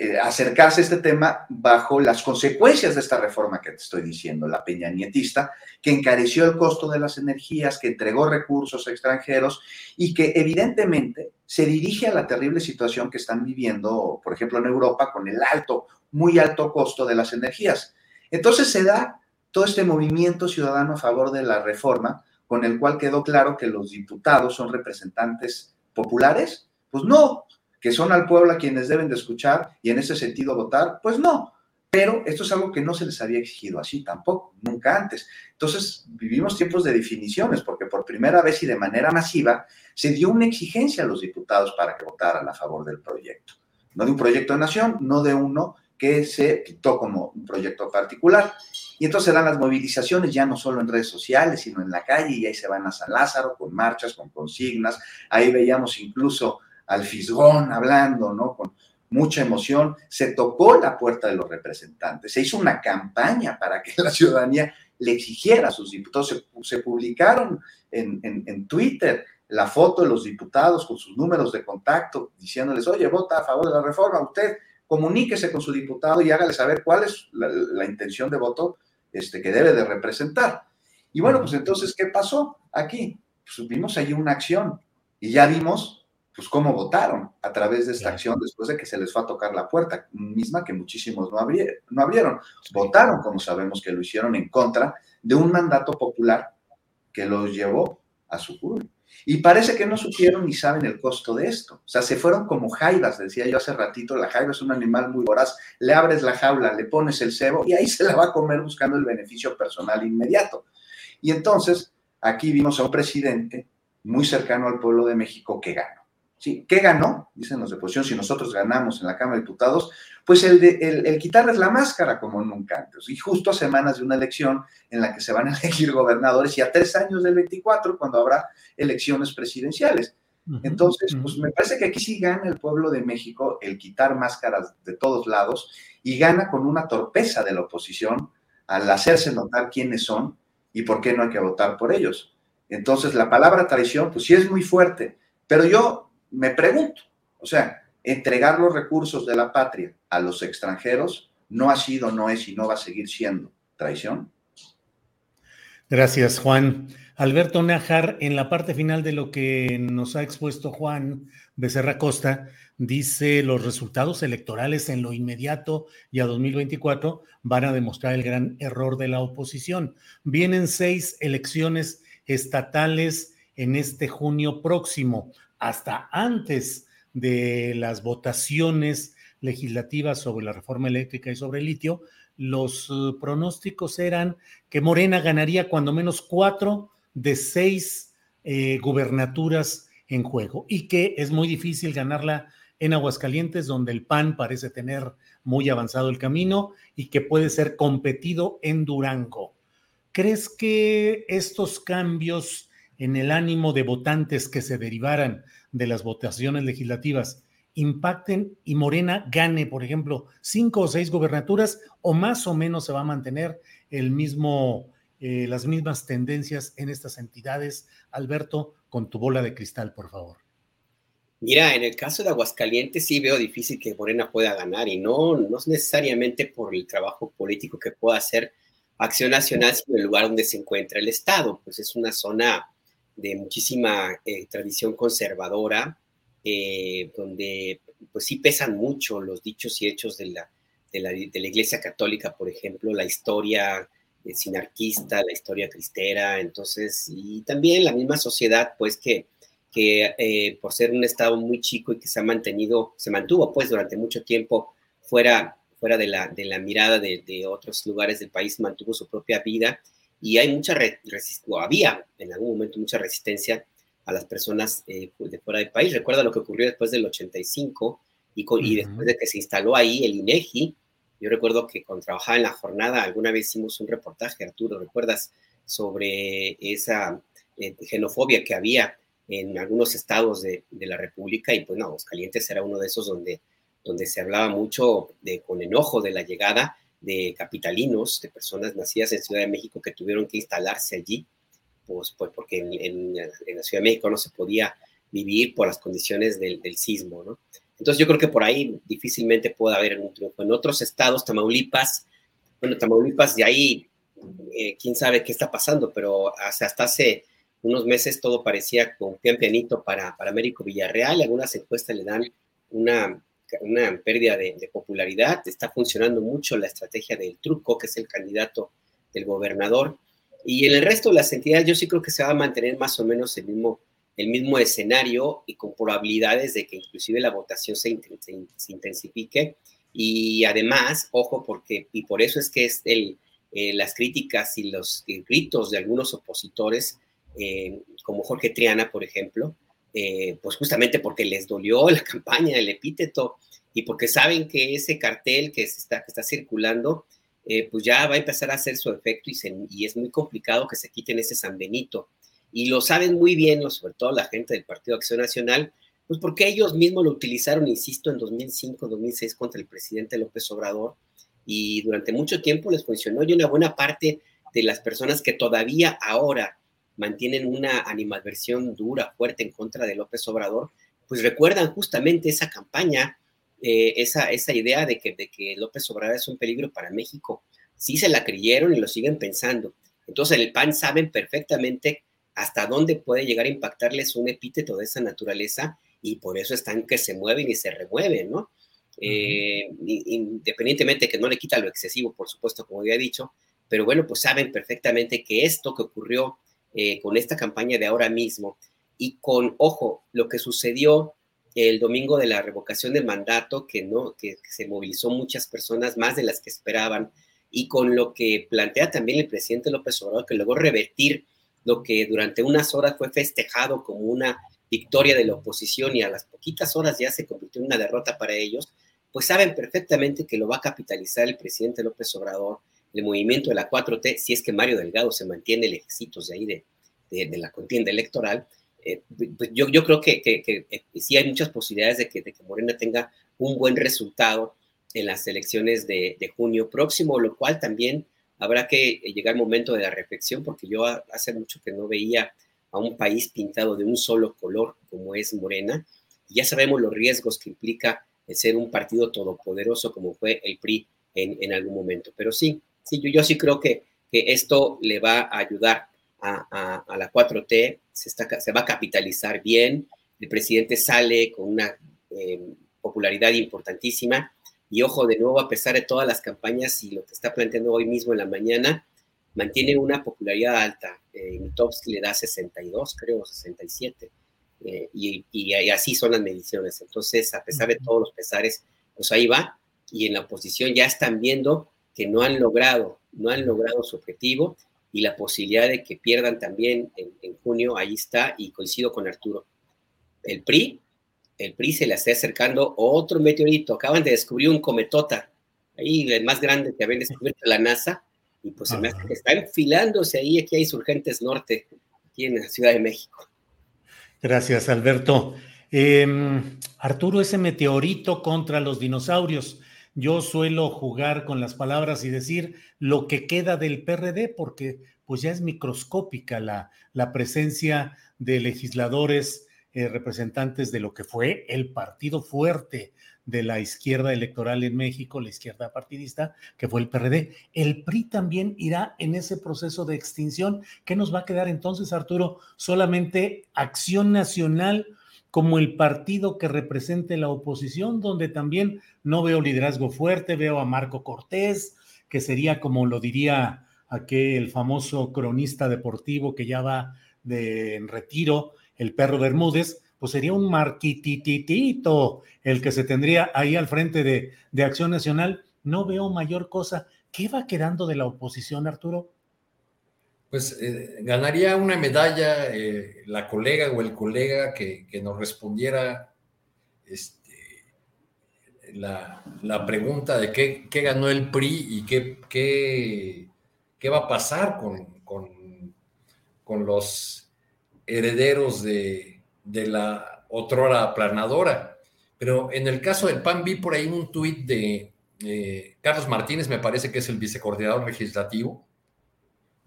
eh, acercarse a este tema bajo las consecuencias de esta reforma que te estoy diciendo, la peña nietista, que encareció el costo de las energías, que entregó recursos extranjeros y que evidentemente se dirige a la terrible situación que están viviendo, por ejemplo, en Europa con el alto, muy alto costo de las energías. Entonces se da todo este movimiento ciudadano a favor de la reforma, con el cual quedó claro que los diputados son representantes populares. Pues no, que son al pueblo a quienes deben de escuchar y en ese sentido votar, pues no. Pero esto es algo que no se les había exigido así tampoco, nunca antes. Entonces vivimos tiempos de definiciones, porque por primera vez y de manera masiva se dio una exigencia a los diputados para que votaran a favor del proyecto. No de un proyecto de nación, no de uno que se quitó como un proyecto particular. Y entonces eran las movilizaciones ya no solo en redes sociales, sino en la calle, y ahí se van a San Lázaro con marchas, con consignas. Ahí veíamos incluso al fisgón hablando, ¿no? Con mucha emoción, se tocó la puerta de los representantes, se hizo una campaña para que la ciudadanía le exigiera a sus diputados, se, publicaron en, en, Twitter la foto de los diputados con sus números de contacto, diciéndoles, oye, vota a favor de la reforma, usted comuníquese con su diputado y hágale saber cuál es la, intención de voto este, que debe de representar. Y bueno, pues entonces, ¿qué pasó aquí? Pues vimos allí una acción y ya vimos pues cómo votaron a través de esta acción después de que se les fue a tocar la puerta, misma que muchísimos no, no abrieron. Votaron, como sabemos que lo hicieron, en contra de un mandato popular que los llevó a su curul. Y parece que no supieron ni saben el costo de esto. O sea, se fueron como jaivas, decía yo hace ratito, la jaiva es un animal muy voraz. Le abres la jaula, le pones el cebo y ahí se la va a comer buscando el beneficio personal inmediato. Y entonces, aquí vimos a un presidente muy cercano al pueblo de México que ganó. ¿Sí? ¿Qué ganó? Dicen los de oposición, si nosotros ganamos en la Cámara de Diputados, pues el, de, el, quitarles la máscara como nunca antes. Y justo a semanas de una elección en la que se van a [laughs] elegir gobernadores y a tres años del 24, cuando habrá elecciones presidenciales. Entonces, pues me parece que aquí sí gana el pueblo de México el quitar máscaras de todos lados y gana con una torpeza de la oposición al hacerse notar quiénes son y por qué no hay que votar por ellos. Entonces, la palabra traición, pues sí es muy fuerte, pero yo me pregunto, o sea, entregar los recursos de la patria a los extranjeros no ha sido, no es y no va a seguir siendo traición. Gracias, Juan. Alberto Najar, en la parte final de lo que nos ha expuesto Juan Becerra Costa, dice los resultados electorales en lo inmediato y a 2024 van a demostrar el gran error de la oposición. Vienen seis elecciones estatales en este junio próximo hasta antes de las votaciones legislativas sobre la reforma eléctrica y sobre el litio, los uh, pronósticos eran que Morena ganaría cuando menos cuatro de seis eh, gubernaturas en juego y que es muy difícil ganarla en Aguascalientes, donde el PAN parece tener muy avanzado el camino y que puede ser competido en Durango. ¿Crees que estos cambios en el ánimo de votantes que se derivaran de las votaciones legislativas impacten y Morena gane, por ejemplo, cinco o seis gobernaturas o más o menos se va a mantener el mismo, eh, las mismas tendencias en estas entidades? Alberto, con tu bola de cristal, por favor. Mira, en el caso de Aguascalientes sí veo difícil que Morena pueda ganar y no, no es necesariamente por el trabajo político que pueda hacer Acción Nacional, sino el lugar donde se encuentra el Estado, pues es una zona de muchísima eh, tradición conservadora, eh, donde pues sí pesan mucho los dichos y hechos de la, de la, Iglesia Católica, por ejemplo, la historia eh, sinarquista, la historia cristera, entonces, y también la misma sociedad, pues que que por ser un estado muy chico y que se ha mantenido, se mantuvo pues durante mucho tiempo fuera, fuera de, la, de la mirada de otros lugares del país, mantuvo su propia vida y hay mucha resistencia, había en algún momento mucha resistencia a las personas eh, de fuera del país. Recuerda lo que ocurrió después del 85 y, y después de que se instaló ahí el INEGI. Yo recuerdo que cuando trabajaba en la jornada, alguna vez hicimos un reportaje, Arturo, ¿recuerdas? Sobre esa eh, xenofobia que había en algunos estados de, de, la República y pues no, Aguascalientes era uno de esos donde, donde se hablaba mucho de, con enojo de la llegada de capitalinos, de personas nacidas en Ciudad de México que tuvieron que instalarse allí, pues, pues porque en, la Ciudad de México no se podía vivir por las condiciones del, del, sismo, ¿no? Entonces yo creo que por ahí difícilmente puede haber un triunfo. En otros estados, Tamaulipas, bueno, Tamaulipas de ahí, eh, quién sabe qué está pasando, pero hasta, hasta hace unos meses todo parecía con pian pianito para, para Américo Villarreal, algunas encuestas le dan una, una pérdida de, popularidad, está funcionando mucho la estrategia del truco, que es el candidato del gobernador, y en el resto de las entidades yo sí creo que se va a mantener más o menos el mismo, el mismo escenario y con probabilidades de que inclusive la votación se, se, intensifique, y además, ojo, porque, y por eso es que es el, eh, las críticas y los gritos de algunos opositores, eh, como Jorge Triana, por ejemplo, eh, pues justamente porque les dolió la [laughs] campaña, el epíteto, y porque saben que ese cartel que, está, que está circulando, eh, pues ya va a empezar a hacer su efecto y, es muy complicado que se quiten ese San Benito. Y lo saben muy bien, sobre todo la gente del Partido Acción Nacional, pues porque ellos mismos lo utilizaron, insisto, en 2005, 2006 contra el presidente López Obrador, y durante mucho tiempo les funcionó y una buena parte de las personas que todavía ahora mantienen una animadversión dura, fuerte en contra de López Obrador, pues recuerdan justamente esa campaña, eh, esa, esa idea de que, de que López Obrador es un peligro para México. Sí se la creyeron y lo siguen pensando. Entonces el PAN saben perfectamente hasta dónde puede llegar a impactarles un epíteto de esa naturaleza y por eso están que se mueven y se remueven, ¿no? Eh, independientemente de que no le quita lo excesivo, por supuesto, como ya he dicho, pero bueno, pues saben perfectamente que esto que ocurrió eh, con esta campaña de ahora mismo. Y con, ojo, lo que sucedió el domingo de la revocación del mandato, que, no, que, se movilizó muchas personas, más de las que esperaban, y con lo que plantea también el presidente López Obrador, que luego revertir lo que durante unas horas fue festejado como una victoria de la oposición y a las poquitas horas ya se convirtió en una derrota para ellos, pues saben perfectamente que lo va a capitalizar el presidente López Obrador el movimiento de la 4T, si es que Mario Delgado se mantiene lejecitos de ahí de, de, de la contienda electoral, eh, yo, yo, creo que, que, que, sí hay muchas posibilidades de que, de que Morena tenga un buen resultado en las elecciones de, de, junio próximo, lo cual también habrá que llegar al momento de la reflexión, porque yo hace mucho que no veía a un país pintado de un solo color como es Morena, y ya sabemos los riesgos que implica el ser un partido todopoderoso como fue el PRI en, en algún momento. Pero sí, sí, yo, yo sí creo que, que, esto le va a ayudar a, a, a la 4T, se, está, se, va a capitalizar bien, el presidente sale con una eh, popularidad importantísima y ojo, de nuevo, a pesar de todas las campañas y lo que está planteando hoy mismo en la mañana, mantiene una popularidad alta. Eh, Mitowski le da 62, creo, 67. Eh, y, y, y, así son las mediciones. Entonces, a pesar de todos los pesares, pues ahí va. Y en la oposición ya están viendo que no han logrado, no han logrado su objetivo y la posibilidad de que pierdan también en, en junio, ahí está, y coincido con Arturo. El PRI, el PRI se le está acercando otro meteorito, acaban de descubrir un cometota, ahí el más grande que habían descubierto la NASA, y pues se me hace que está enfilándose ahí, aquí hay Surgentes Norte, aquí en la Ciudad de México. Gracias, Alberto. Eh, Arturo, ese meteorito contra los dinosaurios. Yo suelo jugar con las palabras y decir lo que queda del PRD, porque pues ya es microscópica la, la presencia de legisladores eh, representantes de lo que fue el partido fuerte de la izquierda electoral en México, la izquierda partidista, que fue el PRD. El PRI también irá en ese proceso de extinción. ¿Qué nos va a quedar entonces, Arturo? Solamente Acción Nacional como el partido que represente la oposición, donde también no veo liderazgo fuerte, veo a Marco Cortés, que sería como lo diría aquel famoso cronista deportivo que ya va de en retiro, el perro Bermúdez, pues sería un marquititito el que se tendría ahí al frente de, de Acción Nacional. No veo mayor cosa. ¿Qué va quedando de la oposición, Arturo? Pues eh, ganaría una medalla eh, la colega o el colega que, que nos respondiera este, la, la, pregunta de qué, qué, ganó el PRI y qué, qué, qué va a pasar con, con, con los herederos de, de la otrora aplanadora. Pero en el caso del PAN vi por ahí un tuit de eh, Carlos Martínez, me parece que es el vicecoordinador legislativo,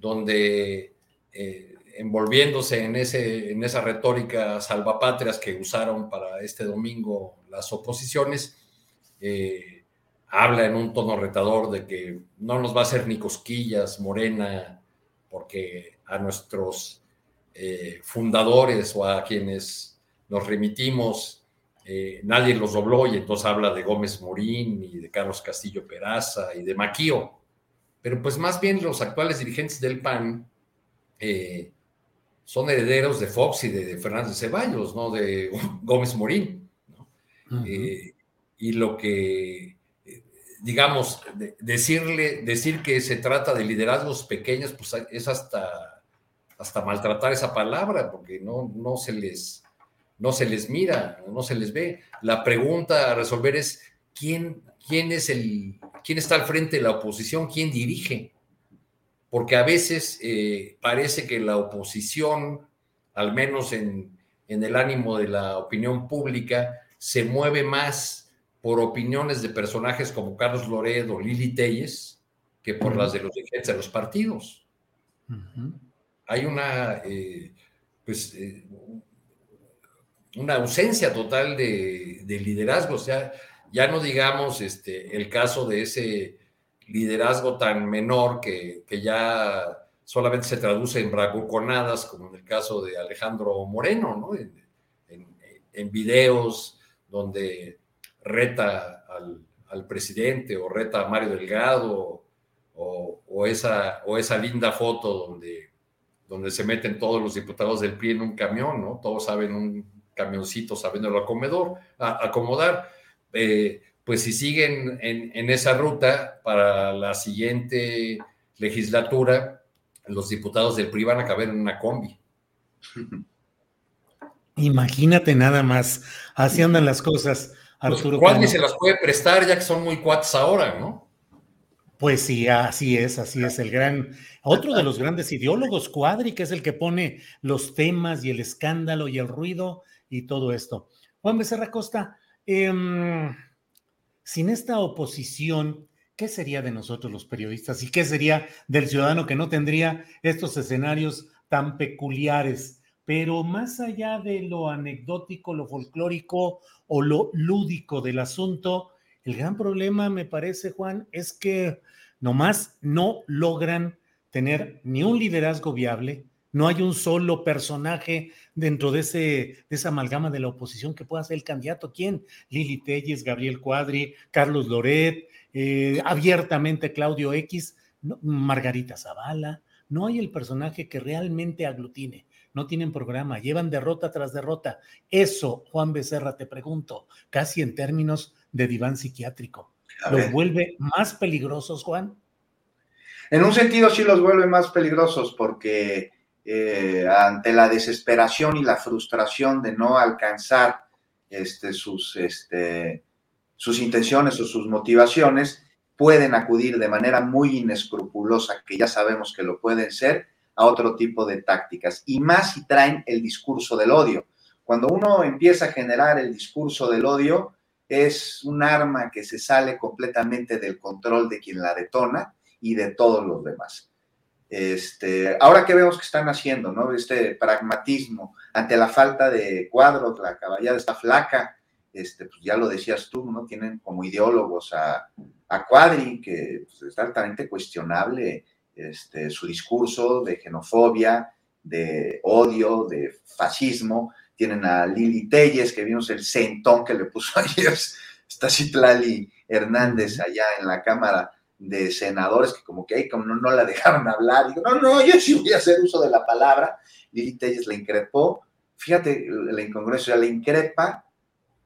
donde eh, envolviéndose en, ese, en esa retórica salvapatrias que usaron para este domingo las oposiciones, eh, habla en un tono retador de que no nos va a hacer ni cosquillas Morena, porque a nuestros eh, fundadores o a quienes nos remitimos, nadie los dobló y entonces habla de Gómez Morín y de Carlos Castillo Peraza y de Maquío pero pues más bien los actuales dirigentes del PAN eh, son herederos de Fox y de, Fernández Ceballos, ¿no? De [laughs] Gómez Morín. ¿no? Uh -huh. eh, y lo que, eh, digamos, de, decirle, decir que se trata de liderazgos pequeños, pues es hasta, hasta maltratar esa palabra, porque no, no, se les, no se les mira, no se les ve. La pregunta a resolver es, ¿quién, quién es el, quién está al frente de la oposición, quién dirige. Porque a veces eh, parece que la oposición, al menos en, en, el ánimo de la opinión pública, se mueve más por opiniones de personajes como Carlos Loredo, Lili Telles, que por uh -huh. las de los dirigentes de los partidos. Uh -huh. Hay una, eh, pues, eh, una ausencia total de, de liderazgo. O sea, ya no digamos este, el caso de ese liderazgo tan menor que, que ya solamente se traduce en bravuconadas, como en el caso de Alejandro Moreno, ¿no? En, en, videos donde reta al, al, presidente o reta a Mario Delgado o, o, esa, o esa linda foto donde, donde se meten todos los diputados del PRI en un camión, ¿no? Todos saben un camioncito sabiéndolo acomodar eh, pues si siguen en, en, esa ruta para la siguiente legislatura, los diputados del PRI van a caber en una combi. [laughs] Imagínate nada más, así andan las cosas, Arturo. Pues, ¿Cuál se las puede prestar ya que son muy cuates ahora, no? Pues sí, así es, así es. El gran, otro de los grandes ideólogos, Cuadri, que es el que pone los temas y el escándalo y el ruido y todo esto. Juan Becerra Costa, eh, sin esta oposición, ¿qué sería de nosotros los periodistas y qué sería del ciudadano que no tendría estos escenarios tan peculiares? Pero más allá de lo anecdótico, lo folclórico o lo lúdico del asunto, el gran problema, me parece, Juan, es que nomás no logran tener ni un liderazgo viable, no hay un solo personaje dentro de, ese, de esa amalgama de la oposición que pueda ser el candidato. ¿Quién? Lili Telles, Gabriel Cuadri, Carlos Loret, eh, abiertamente Claudio X, no, Margarita Zavala. No hay el personaje que realmente aglutine. No tienen programa, llevan derrota tras derrota. Eso, Juan Becerra, te pregunto, casi en términos de diván psiquiátrico. ¿Los vuelve más peligrosos, Juan? En un sentido sí los vuelve más peligrosos porque eh, ante la desesperación y la frustración de no alcanzar este, sus, este, sus intenciones o sus motivaciones, pueden acudir de manera muy inescrupulosa, que ya sabemos que lo pueden ser, a otro tipo de tácticas. Y más si traen el discurso del odio. Cuando uno empieza a generar el discurso del odio, es un arma que se sale completamente del control de quien la detona y de todos los demás. Este, ahora que vemos que están haciendo, ¿no? Este pragmatismo ante la falta de cuadros, la caballada está flaca, este, pues ya lo decías tú, ¿no? Tienen como ideólogos a, a Cuadri, que pues, es altamente cuestionable este, su discurso de xenofobia, de odio, de fascismo. Tienen a Lili Telles, que vimos el centón que le puso [laughs] ayer está Citlali Hernández allá en la Cámara de Senadores, que como que ahí como no, la [laughs] dejaron hablar. Digo, no, no, yo sí voy a hacer uso de la palabra. Lili Telles le increpó. Fíjate la incongruencia, le increpa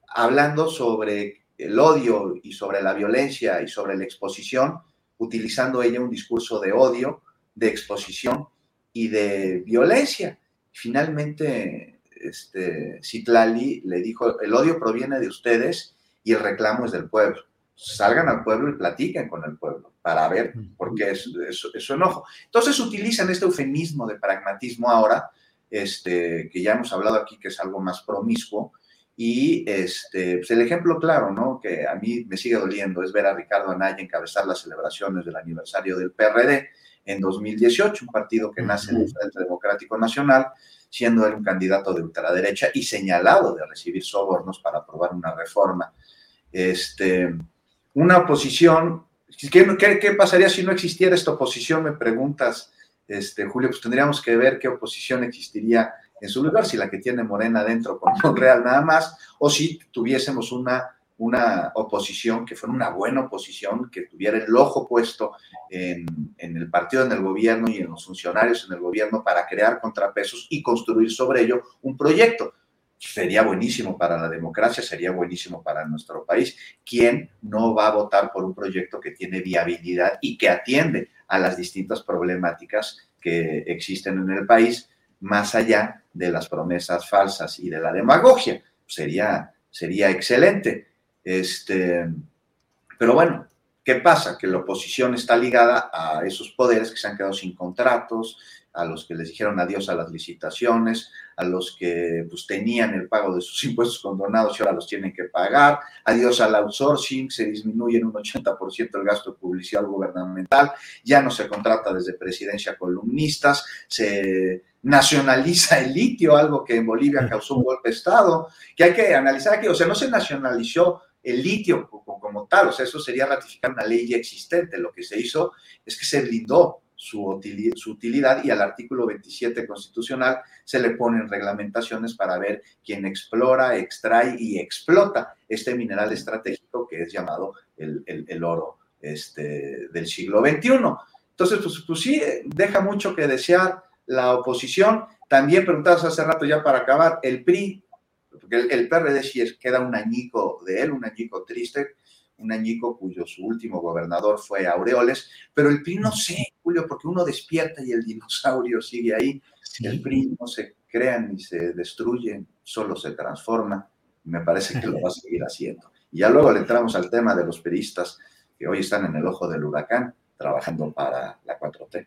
hablando sobre el odio y sobre la violencia y sobre la exposición, utilizando ella un discurso de odio, de exposición y de violencia. Finalmente, este, Citlali le dijo, el odio proviene de ustedes y el reclamo es del pueblo. Salgan al pueblo y platiquen con el pueblo para ver por qué es, su enojo. Entonces utilizan este eufemismo de pragmatismo ahora, este, que ya hemos hablado aquí que es algo más promiscuo, y este, pues el ejemplo claro, ¿no? Que a mí me sigue doliendo es ver a Ricardo Anaya encabezar las celebraciones del aniversario del PRD en 2018, un partido que nace en el Frente Democrático Nacional, siendo él un candidato de ultraderecha y señalado de recibir sobornos para aprobar una reforma. Este, una oposición, ¿qué, qué, pasaría si no existiera esta oposición? Me preguntas, este, Julio, pues tendríamos que ver qué oposición existiría en su lugar, si la que tiene Morena dentro con Monreal nada más, o si tuviésemos una, una oposición que fuera una buena oposición, que tuviera el ojo puesto en, en, el partido, en el gobierno y en los funcionarios en el gobierno para crear contrapesos y construir sobre ello un proyecto. Sería buenísimo para la democracia, sería buenísimo para nuestro país. ¿Quién no va a votar por un proyecto que tiene viabilidad y que atiende a las distintas problemáticas que existen en el país? más allá de las promesas falsas y de la demagogia. Sería, sería excelente. Este, pero bueno, ¿qué pasa? Que la oposición está ligada a esos poderes que se han quedado sin contratos, a los que les dijeron adiós a las licitaciones, a los que pues, tenían el pago de sus [laughs] impuestos condonados y ahora los tienen que pagar, adiós al outsourcing, se disminuye en un 80% el gasto de publicidad gubernamental, ya no se contrata desde presidencia columnistas, se nacionaliza el litio, algo que en Bolivia causó un golpe de Estado, que hay que analizar aquí, o sea, no se nacionalizó el litio como, tal, o sea, eso sería ratificar una ley ya existente, lo que se hizo es que se blindó su utilidad, y al artículo 27 constitucional se le ponen reglamentaciones para ver quién explora, extrae y explota este mineral estratégico que es llamado el, oro este, del siglo XXI. Entonces, pues, pues sí, deja mucho que desear la oposición. También preguntabas hace rato ya para acabar, el PRI, porque el, PRD sí es, queda un añico de él, un añico triste, un añico cuyo su último gobernador fue Aureoles, pero el PRI no sé, Julio, porque uno despierta y el dinosaurio sigue ahí. El PRI no se crea ni se destruye, solo se transforma. Me parece que lo va a [laughs] seguir haciendo. Y ya luego le entramos al tema de los periodistas que hoy están en el ojo del huracán trabajando para la 4T.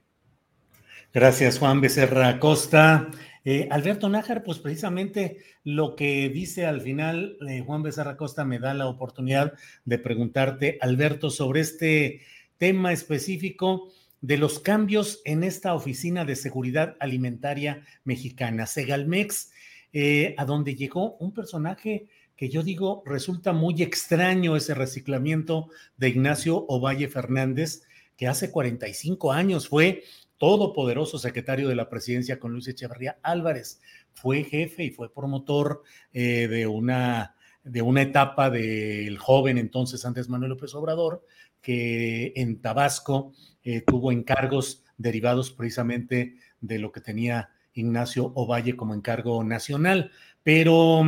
Gracias, Juan Becerra Costa. Eh, Alberto Nájar, pues precisamente lo que dice al final eh, Juan Becerra Costa me da la oportunidad de preguntarte, Alberto, sobre este tema específico de los cambios en esta Oficina de Seguridad Alimentaria Mexicana, Segalmex, eh, a donde llegó un personaje que yo digo resulta muy extraño ese reciclamiento de Ignacio Ovalle Fernández, que hace 45 años fue todopoderoso secretario de la presidencia con Luis Echeverría Álvarez. Fue jefe y fue promotor eh, de, una, de una etapa del joven entonces antes Manuel López Obrador, que en Tabasco eh, tuvo encargos derivados precisamente de lo que tenía Ignacio Ovalle como encargo nacional. Pero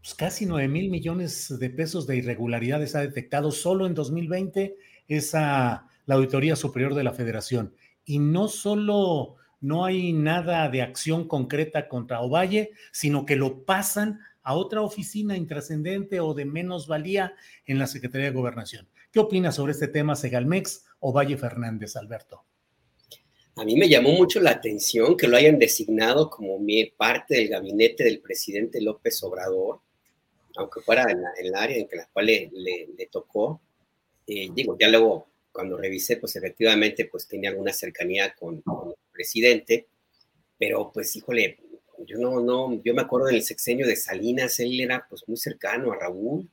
pues, casi 9 mil millones de pesos de irregularidades ha detectado solo en 2020 esa la Auditoría Superior de la Federación. Y no solo no hay nada de acción concreta contra Ovalle, sino que lo pasan a otra oficina intrascendente o de menos valía en la Secretaría de Gobernación. ¿Qué opinas sobre este tema, Segalmex o Valle Fernández, Alberto? A mí me llamó mucho la atención que lo hayan designado como parte del gabinete del presidente López Obrador, aunque fuera en, el área en la cual le, tocó. Eh, digo, ya luego cuando revisé, pues efectivamente, pues tenía alguna cercanía con, el presidente, pero pues híjole, yo no, no, yo me acuerdo del sexenio de Salinas, él era pues muy cercano a Raúl,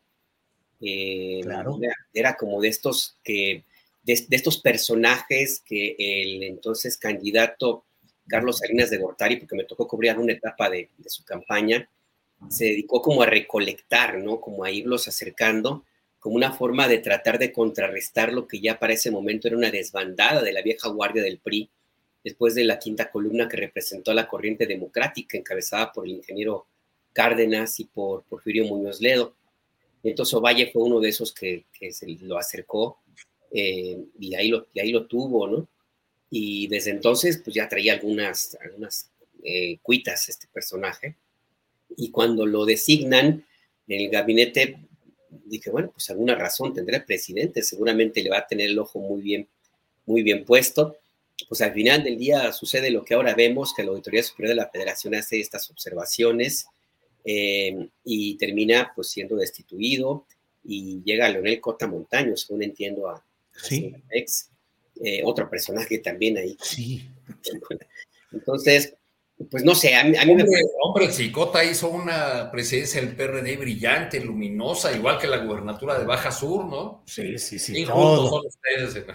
eh, claro. era, como de estos que, de, estos personajes que el entonces candidato Carlos Salinas de Gortari, porque me tocó cubrir una etapa de, de su campaña, se dedicó como a recolectar, ¿no? Como a irlos acercando como una forma de tratar de contrarrestar lo que ya para ese momento era una desbandada de la vieja guardia del PRI, después de la quinta columna que representó a la corriente democrática encabezada por el ingeniero Cárdenas y por Porfirio Muñoz Ledo. Entonces Ovalle fue uno de esos que, se lo acercó eh, y, ahí lo, y ahí lo tuvo, ¿no? Y desde entonces pues ya traía algunas, algunas eh, cuitas este personaje. Y cuando lo designan en el gabinete dije, bueno, pues alguna razón tendrá el presidente, seguramente le va a tener el ojo muy bien, muy bien puesto. Pues al final del día sucede lo que ahora vemos, que la Auditoría Superior de la Federación hace estas observaciones eh, y termina pues siendo destituido y llega Leonel Cota Montaño, según entiendo a, sí. ex, eh, otro personaje también ahí. Sí. [laughs] Entonces, pues no sé, a mí, hombre, me... Hombre, el Cicota hizo una presidencia del PRD brillante, luminosa, igual que la gubernatura de Baja Sur, ¿no? Sí, sí, sí. Y juntos son ustedes.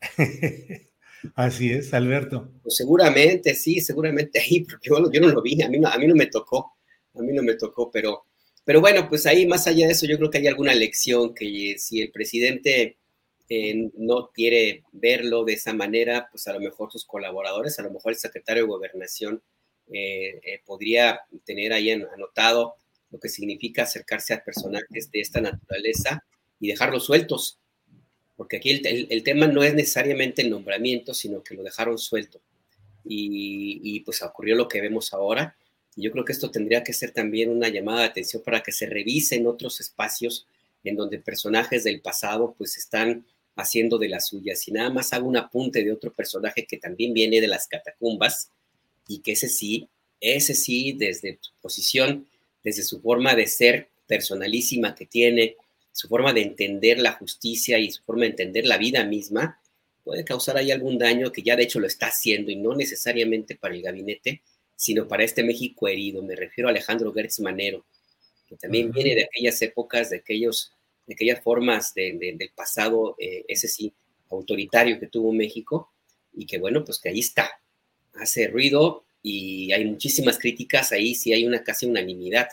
[laughs] Así es, Alberto. Pues seguramente, sí, seguramente ahí, porque yo, yo no lo vi, a mí no, a mí no me tocó, a mí no me tocó, pero, pero bueno, pues ahí más allá de eso, yo creo que hay alguna lección que si el presidente eh, no quiere verlo de esa manera, pues a lo mejor sus colaboradores, a lo mejor el secretario de gobernación eh, eh, podría tener ahí anotado lo que significa acercarse a personajes de esta naturaleza y dejarlos sueltos, porque aquí el, tema no es necesariamente el nombramiento, sino que lo dejaron suelto. Y, pues ocurrió lo que vemos ahora. Y yo creo que esto tendría que ser también una llamada de atención para que se revisen otros espacios en donde personajes del pasado pues están haciendo de las suyas. Y nada más hago un apunte de otro personaje que también viene de las catacumbas y que ese sí, ese sí, desde su posición, desde su forma de ser personalísima que tiene, su forma de entender la justicia y su forma de entender la vida misma, puede causar ahí algún daño que ya de hecho lo está haciendo y no necesariamente para el gabinete, sino para este México herido. Me refiero a Alejandro Gertz Manero, que también viene de aquellas épocas, de aquellos de aquellas formas del pasado, eh, ese sí, autoritario que tuvo México, y que bueno, pues que ahí está, hace ruido y hay muchísimas críticas, ahí sí hay una casi unanimidad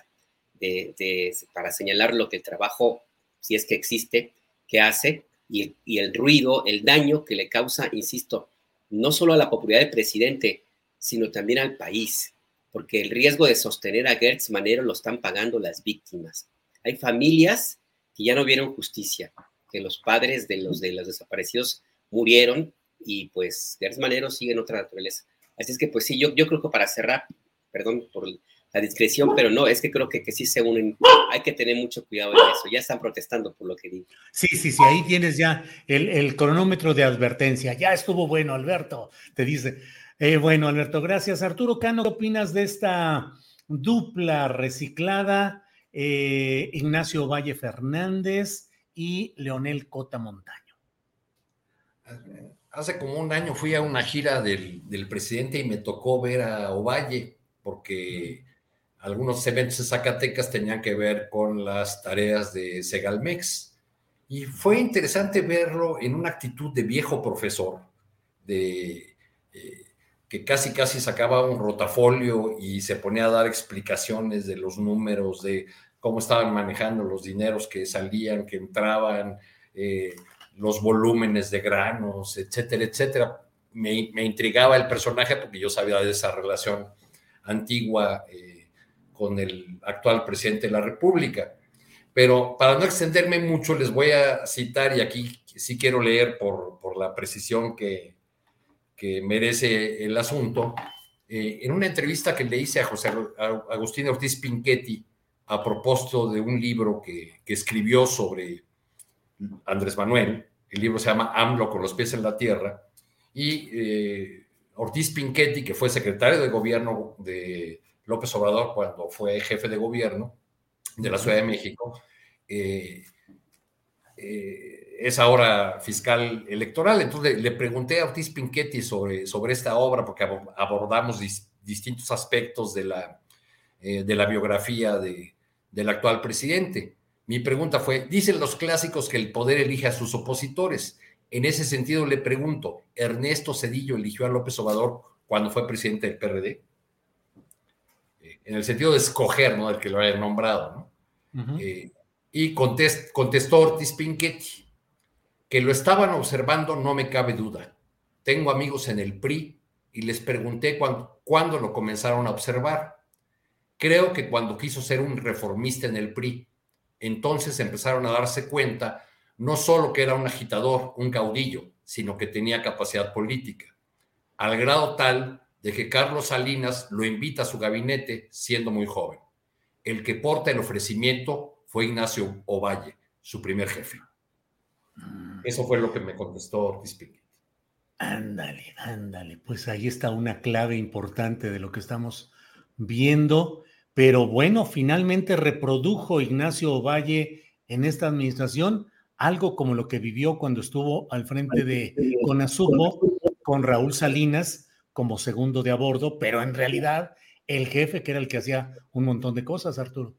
de, para señalar lo que el trabajo, si es que existe, que hace, y, y el ruido, el daño que le causa, insisto, no solo a la popularidad del presidente, sino también al país, porque el riesgo de sostener a Gertz Manero lo están pagando las víctimas. Hay familias que ya no vieron justicia, que los padres de los de los desaparecidos murieron y pues Gertz Manero sigue en otra naturaleza. Así es que pues sí, yo, yo creo que para cerrar, perdón por la discreción, pero no, es que creo que, que sí se unen, hay que tener mucho cuidado en eso, ya están protestando por lo que digo. Sí, sí, sí, ahí tienes ya el, el cronómetro de advertencia, ya estuvo bueno, Alberto, te dice. Eh, bueno, Alberto, gracias. Arturo Cano, ¿qué opinas de esta dupla reciclada? Eh, Ignacio Valle Fernández y Leonel Cota Montaño. Hace como un año fui a una gira del, presidente y me tocó ver a Ovalle, porque algunos eventos de Zacatecas tenían que ver con las tareas de Segalmex. Y fue interesante verlo en una actitud de viejo profesor, de eh, que casi casi sacaba un rotafolio y se ponía a dar explicaciones de los números, de cómo estaban manejando los dineros que salían, que entraban, eh, los volúmenes de granos, etcétera, etcétera. Me, intrigaba el personaje porque yo sabía de esa relación antigua eh, con el actual presidente de la República. Pero para no extenderme mucho, les voy a citar, y aquí sí quiero leer por, por la precisión que, que merece el asunto, eh, en una entrevista que le hice a José Agustín Ortiz Pinchetti a propósito de un libro que, que escribió sobre Andrés Manuel, el libro se llama AMLO con los pies en la tierra, y eh, Ortiz Pinchetti, que fue secretario de gobierno de López Obrador cuando fue jefe de gobierno de la Ciudad de México, eh, es ahora fiscal electoral. Entonces le, pregunté a Ortiz Pinchetti sobre, sobre esta obra, porque abordamos distintos aspectos de la, eh, de la biografía de, del actual presidente. Mi pregunta fue, dicen los clásicos que el poder elige a sus opositores. En ese sentido le pregunto, ¿Ernesto Cedillo eligió a López Obrador cuando fue presidente del PRD? Eh, en el sentido de escoger, ¿no? Del que lo haya nombrado, ¿no? Eh, y contestó Ortiz Pinchetti, que lo estaban observando no me cabe duda. Tengo amigos en el PRI y les pregunté cuándo, lo comenzaron a observar. Creo que cuando quiso ser un reformista en el PRI, entonces empezaron a darse cuenta no solo que era un agitador, un caudillo, sino que tenía capacidad política, al grado tal de que Carlos Salinas lo invita a su gabinete siendo muy joven. El que porta el ofrecimiento fue Ignacio Ovalle, su primer jefe. Eso fue lo que me contestó Ortiz Pinchetti. Ándale, ándale. Pues ahí está una clave importante de lo que estamos viendo. Pero bueno, finalmente reprodujo Ignacio Ovalle en esta administración algo como lo que vivió cuando estuvo al frente de Conasumo con Raúl Salinas como segundo de a bordo, pero en realidad el jefe que era el que hacía un montón de cosas, Arturo.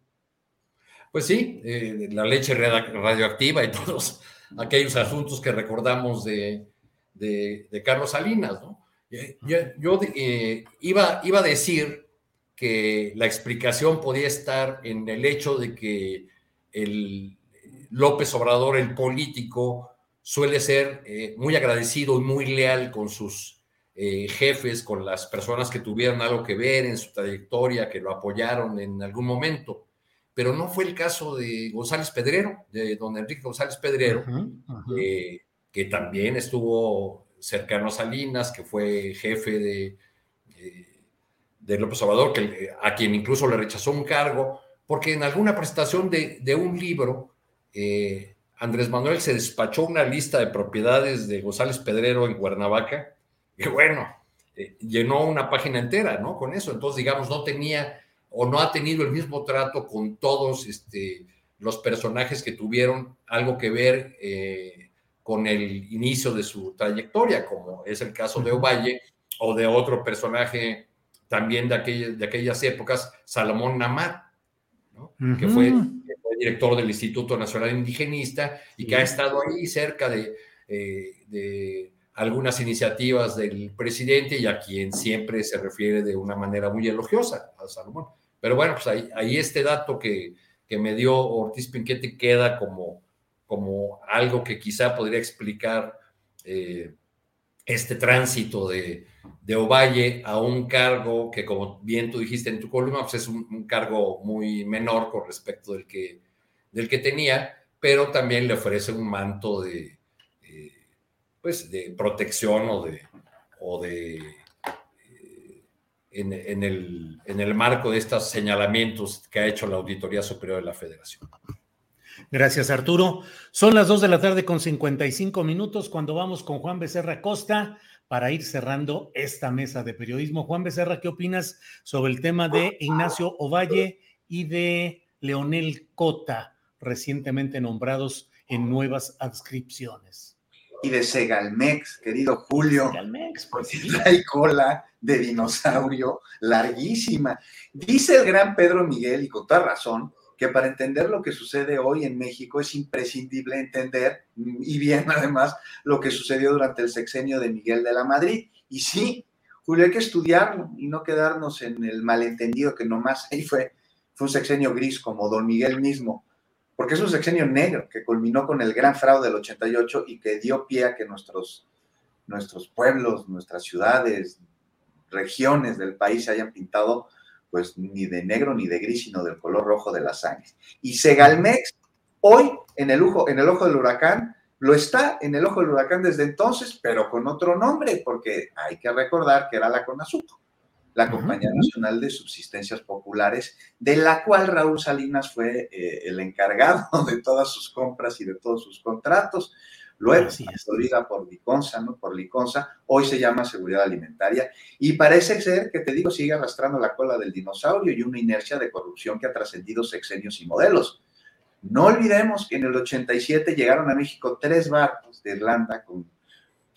Pues sí, eh, la leche radioactiva y [laughs] todos aquellos asuntos que recordamos de, Carlos Salinas, ¿no? Eh, yo, eh, iba, iba a decir que la explicación podía estar en el hecho de que el López Obrador, el político, suele ser eh, muy agradecido y muy leal con sus jefes, con las personas que tuvieron algo que ver en su trayectoria, que lo apoyaron en algún momento pero no fue el caso de González Pedrero, de don Enrique González Pedrero, eh, que también estuvo cercano a Salinas, que fue jefe de, de López Obrador, que, a quien incluso le rechazó un cargo, porque en alguna presentación de, de un libro, eh, Andrés Manuel se despachó una lista de propiedades de González Pedrero en Cuernavaca, que bueno, eh, llenó una página entera, ¿no? Con eso, entonces, digamos, no tenía o no ha tenido el mismo trato con todos este, los personajes que tuvieron algo que ver eh, con el inicio de su trayectoria, como es el caso de Ovalle o de otro personaje también de, de aquellas épocas, Salomón Namar, que, fue, director del Instituto Nacional Indigenista y que ha estado ahí cerca de, eh, de algunas iniciativas del presidente y a quien siempre se refiere de una manera muy elogiosa, a Salomón. Pero bueno, pues ahí, este dato que, me dio Ortiz Pinquete queda como, como algo que quizá podría explicar eh, este tránsito de, de, Ovalle a un cargo que, como bien tú dijiste en tu columna, pues es un, cargo muy menor con respecto del que, del que tenía, pero también le ofrece un manto de, pues de protección o de, o de en, el, en el marco de estos señalamientos que ha hecho la Auditoría Superior de la Federación. Gracias, Arturo. Son las 2 de la tarde con 55 minutos cuando vamos con Juan Becerra Costa para ir cerrando esta mesa de periodismo. Juan Becerra, ¿qué opinas sobre el tema de Ignacio Ovalle y de Leonel Cota, recientemente nombrados en nuevas adscripciones? Y de Segalmex, querido Julio. Segalmex, pues sí. Hay cola de dinosaurio larguísima. Dice el gran Pedro Miguel, y con toda razón, que para entender lo que sucede hoy en México es imprescindible entender, y bien además, lo que sucedió durante el sexenio de Miguel de la Madrid. Y sí, Julio, hay que estudiarlo y no quedarnos en el malentendido que nomás ahí fue, fue un sexenio gris como don Miguel mismo, porque es un sexenio negro que culminó con el gran fraude del 88 y que dio pie a que nuestros, nuestros pueblos, nuestras ciudades, regiones del país se hayan pintado pues ni de negro ni de gris, sino del color rojo de la sangre. Y Segalmex, hoy en el, ojo, en el ojo del huracán, lo está en el ojo del huracán desde entonces, pero con otro nombre, porque hay que recordar que era la CONASUPO, la Compañía Nacional de Subsistencias Populares, de la cual Raúl Salinas fue eh, el encargado [laughs] de todas sus compras y de todos sus contratos. Luego, olvida por Liconza, ¿no? Por Liconza, hoy se llama Seguridad Alimentaria y parece ser que, te digo, sigue arrastrando la cola del dinosaurio y una inercia de corrupción que ha trascendido sexenios y modelos. No olvidemos que en el 87 llegaron a México tres barcos de Irlanda con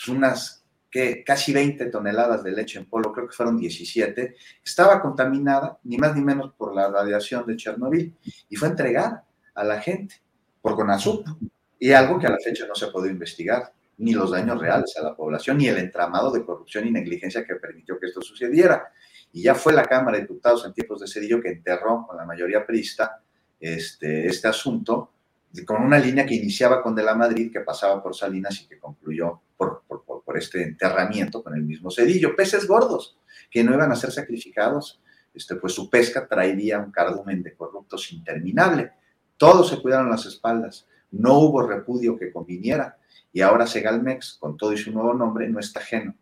unas que casi 20 toneladas de leche en polvo, creo que fueron 17, estaba contaminada ni más ni menos por la radiación de Chernobyl y fue entregada a la gente por CONASUP y algo que a la fecha no se ha podido investigar, ni los daños reales a la población, ni el entramado de corrupción y negligencia que permitió que esto sucediera. Y ya fue la Cámara de Diputados en tiempos de Cedillo que enterró con la mayoría prista este, este asunto, con una línea que iniciaba con De la Madrid, que pasaba por Salinas y que concluyó por, por, por este enterramiento con el mismo Cedillo. Peces gordos que no iban a ser sacrificados, este, pues su pesca traería un cardumen de corruptos interminable. Todos se cuidaron las espaldas no hubo repudio que conviniera. Y ahora Segalmex, con todo y su nuevo nombre, no está ajeno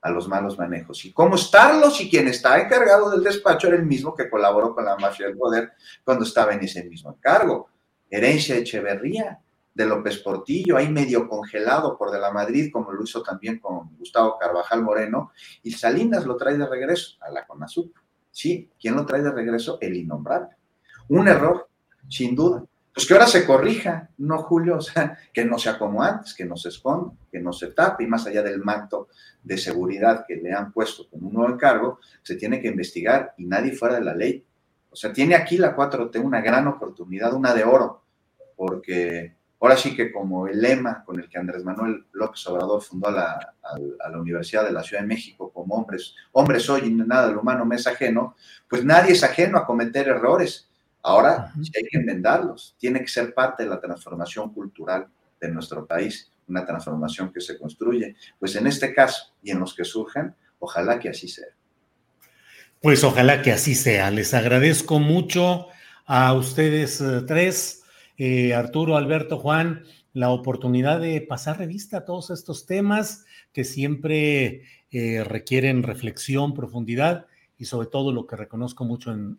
a los malos manejos. ¿Y cómo estarlo si quien está encargado del despacho era el mismo que colaboró con la mafia del poder cuando estaba en ese mismo encargo? Herencia Echeverría, de López Portillo, ahí medio congelado por de la Madrid, como lo hizo también con Gustavo Carvajal Moreno, y Salinas lo trae de regreso a la CONASUP. Sí, ¿quién lo trae de regreso? El innombrable. Un error, sin duda, pues que ahora se corrija, ¿no, Julio? O sea, que no sea como antes, que no se esconda, que no se tape, y más allá del manto de seguridad que le han puesto como un nuevo encargo, se tiene que investigar y nadie fuera de la ley. O sea, tiene aquí la 4T una gran oportunidad, una de oro, porque ahora sí que como el lema con el que Andrés Manuel López Obrador fundó a la, a la Universidad de la Ciudad de México como hombres, hombres soy y nada del humano me es ajeno, pues nadie es ajeno a cometer errores Ahora sí hay que enmendarlos. Tiene que ser parte de la transformación cultural de nuestro país, una transformación que se construye. Pues en este caso y en los que surjan, ojalá que así sea. Pues ojalá que así sea. Les agradezco mucho a ustedes eh, tres, eh, Arturo, Alberto, Juan, la oportunidad de pasar revista a todos estos temas que siempre eh, requieren reflexión, profundidad y sobre todo lo que reconozco mucho en,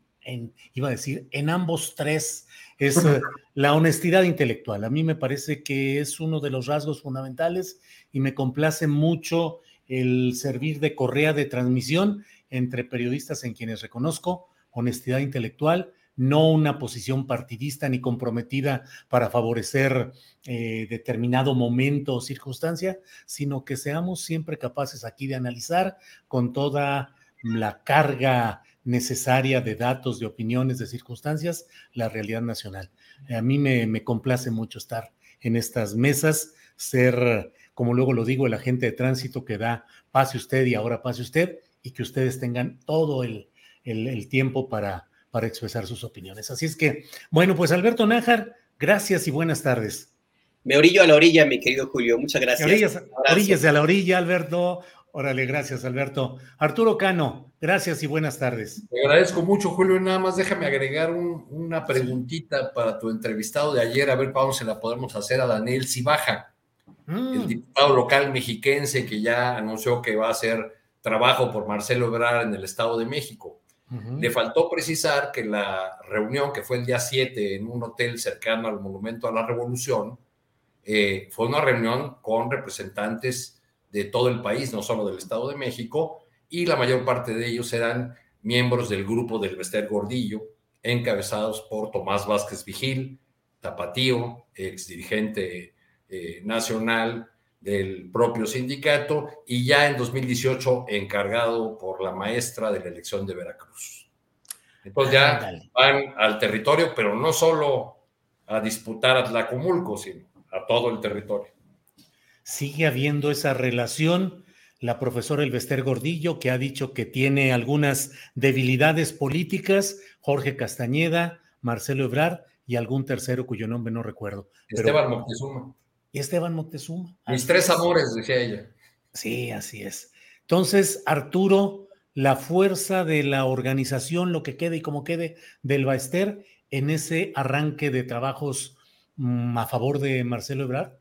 iba a decir, en ambos tres, es eh, [laughs] la honestidad intelectual. A mí me parece que es uno de los rasgos fundamentales y me complace mucho el servir de correa de transmisión entre periodistas en quienes reconozco honestidad intelectual, no una posición partidista ni comprometida para favorecer eh, determinado momento o circunstancia, sino que seamos siempre capaces aquí de analizar con toda la carga necesaria de datos, de opiniones, de circunstancias, la realidad nacional. A mí me, complace mucho estar en estas mesas, ser, como luego lo digo, el agente de tránsito que da pase usted y ahora pase usted, y que ustedes tengan todo el, tiempo para, para expresar sus opiniones. Así es que, bueno, pues Alberto Nájar, gracias y buenas tardes. Me orillo a la orilla, mi querido Julio. Muchas gracias. Orillas, orillas a la orilla, Alberto. Órale, gracias, Alberto. Arturo Cano, gracias y buenas tardes. Te agradezco mucho, Julio. Nada más déjame agregar una preguntita para tu entrevistado de ayer, a ver cómo se la podemos hacer a Daniel Cibaja, mm. el diputado local mexiquense que ya anunció que va a hacer trabajo por Marcelo Ebrard en el Estado de México. Le faltó precisar que la reunión, que fue el día 7 en un hotel cercano al Monumento a la Revolución, eh, fue una reunión con representantes de todo el país, no solo del Estado de México, y la mayor parte de ellos eran miembros del grupo del Vester Gordillo, encabezados por Tomás Vázquez Vigil, Tapatío, ex dirigente eh, nacional del propio sindicato, y ya en 2018 encargado por la maestra de la elección de Veracruz. Entonces ya van al territorio, pero no solo a disputar a Tlacomulco, sino a todo el territorio sigue habiendo esa relación. La profesora Elvester Gordillo, que ha dicho que tiene algunas debilidades políticas, Jorge Castañeda, Marcelo Ebrard y algún tercero cuyo nombre no recuerdo. Esteban Moctezuma. Y Esteban Moctezuma. Mis tres amores, decía ella. Sí, así es. Entonces, Arturo, la fuerza de la organización, lo que quede y como quede del Baester en ese arranque de trabajos mm, a favor de Marcelo Ebrard?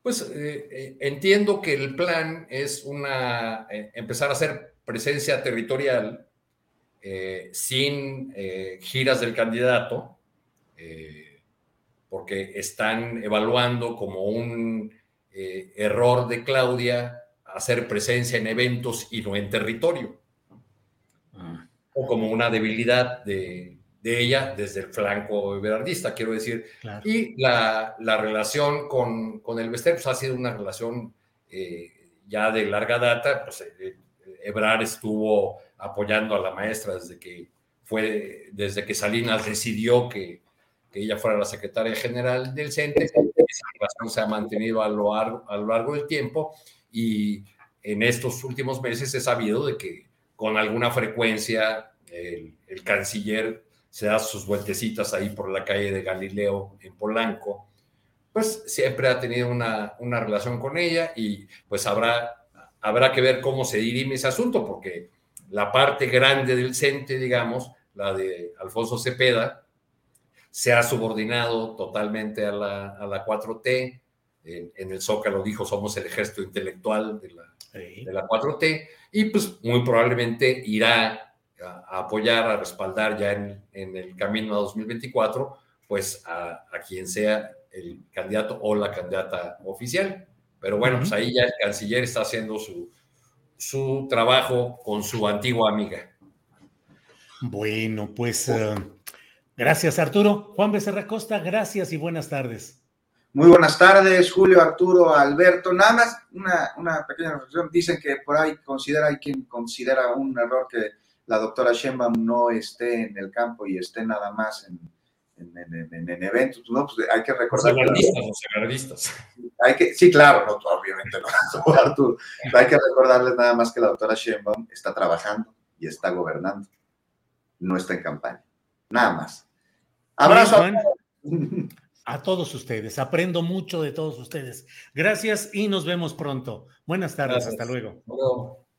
Pues eh, eh, entiendo que el plan es una eh, empezar a hacer presencia territorial sin giras del candidato, porque están evaluando como un error de Claudia hacer presencia en eventos y no en territorio, ah. o como una debilidad de, de ella desde el flanco everardista, quiero decir. Y la, la, relación con, con el Bester pues, ha sido una relación eh, ya de larga data. Pues, eh, Ebrard estuvo apoyando a la maestra desde que, fue, desde que Salinas decidió que, que ella fuera la secretaria general del CENTE. Esa relación se ha mantenido a lo, largo, a lo largo del tiempo y en estos últimos meses he sabido de que con alguna frecuencia el, el canciller se da sus vueltecitas ahí por la calle de Galileo en Polanco, pues siempre ha tenido una, una relación con ella y pues habrá, habrá que ver cómo se dirime ese asunto, porque la parte grande del CENTE, digamos, la de Alfonso Cepeda, se ha subordinado totalmente a la, a la 4T. En, en, el Zócalo dijo, somos el ejército intelectual de la, de la 4T, y pues muy probablemente irá a, apoyar, a respaldar ya en, el camino a 2024, pues a, quien sea el candidato o la candidata oficial. Pero bueno, pues ahí ya el canciller está haciendo su, su trabajo con su antigua amiga. Bueno, pues gracias Arturo. Juan Becerra Costa, gracias y buenas tardes. Muy buenas tardes, Julio, Arturo, Alberto. Nada más una, una pequeña reflexión. Dicen que por ahí considera, hay quien considera un error que la doctora Sheinbaum no esté en el campo y esté nada más en, en, eventos, ¿no? Pues hay que recordar. Los Hay que, sí, claro, no, obviamente no, [laughs] Hay que recordarles nada más que la doctora Sheinbaum está trabajando y está gobernando. No está en campaña. Nada más. Abrazo. A todos ustedes. Aprendo mucho de todos ustedes. Gracias y nos vemos pronto. Buenas tardes. Hasta luego.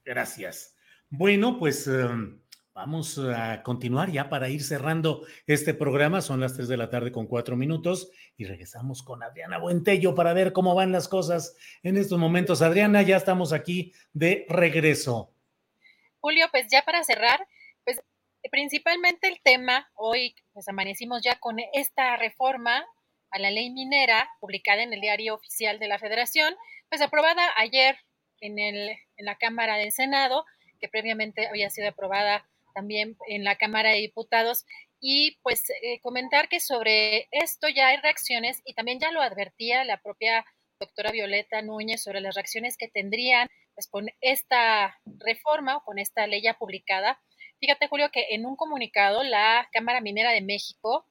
Gracias. Bueno, pues em, vamos a continuar ya para ir cerrando este programa. Son las 3 de la tarde con cuatro minutos y regresamos con Adriana Buentello para ver cómo van las cosas en estos momentos. Adriana, ya estamos aquí de regreso. Julio, pues ya para cerrar, principalmente el tema, hoy pues amanecimos ya con esta reforma a la ley minera publicada en el diario oficial de la Federación, pues aprobada ayer en, el, en la Cámara del Senado que previamente había sido aprobada también en la Cámara de Diputados. Y pues eh, comentar que sobre esto ya hay reacciones y también ya lo advertía la propia doctora Violeta Núñez sobre las reacciones que tendrían pues, con esta reforma o con esta ley ya publicada. Fíjate, Julio, que en un comunicado la Cámara Minera de México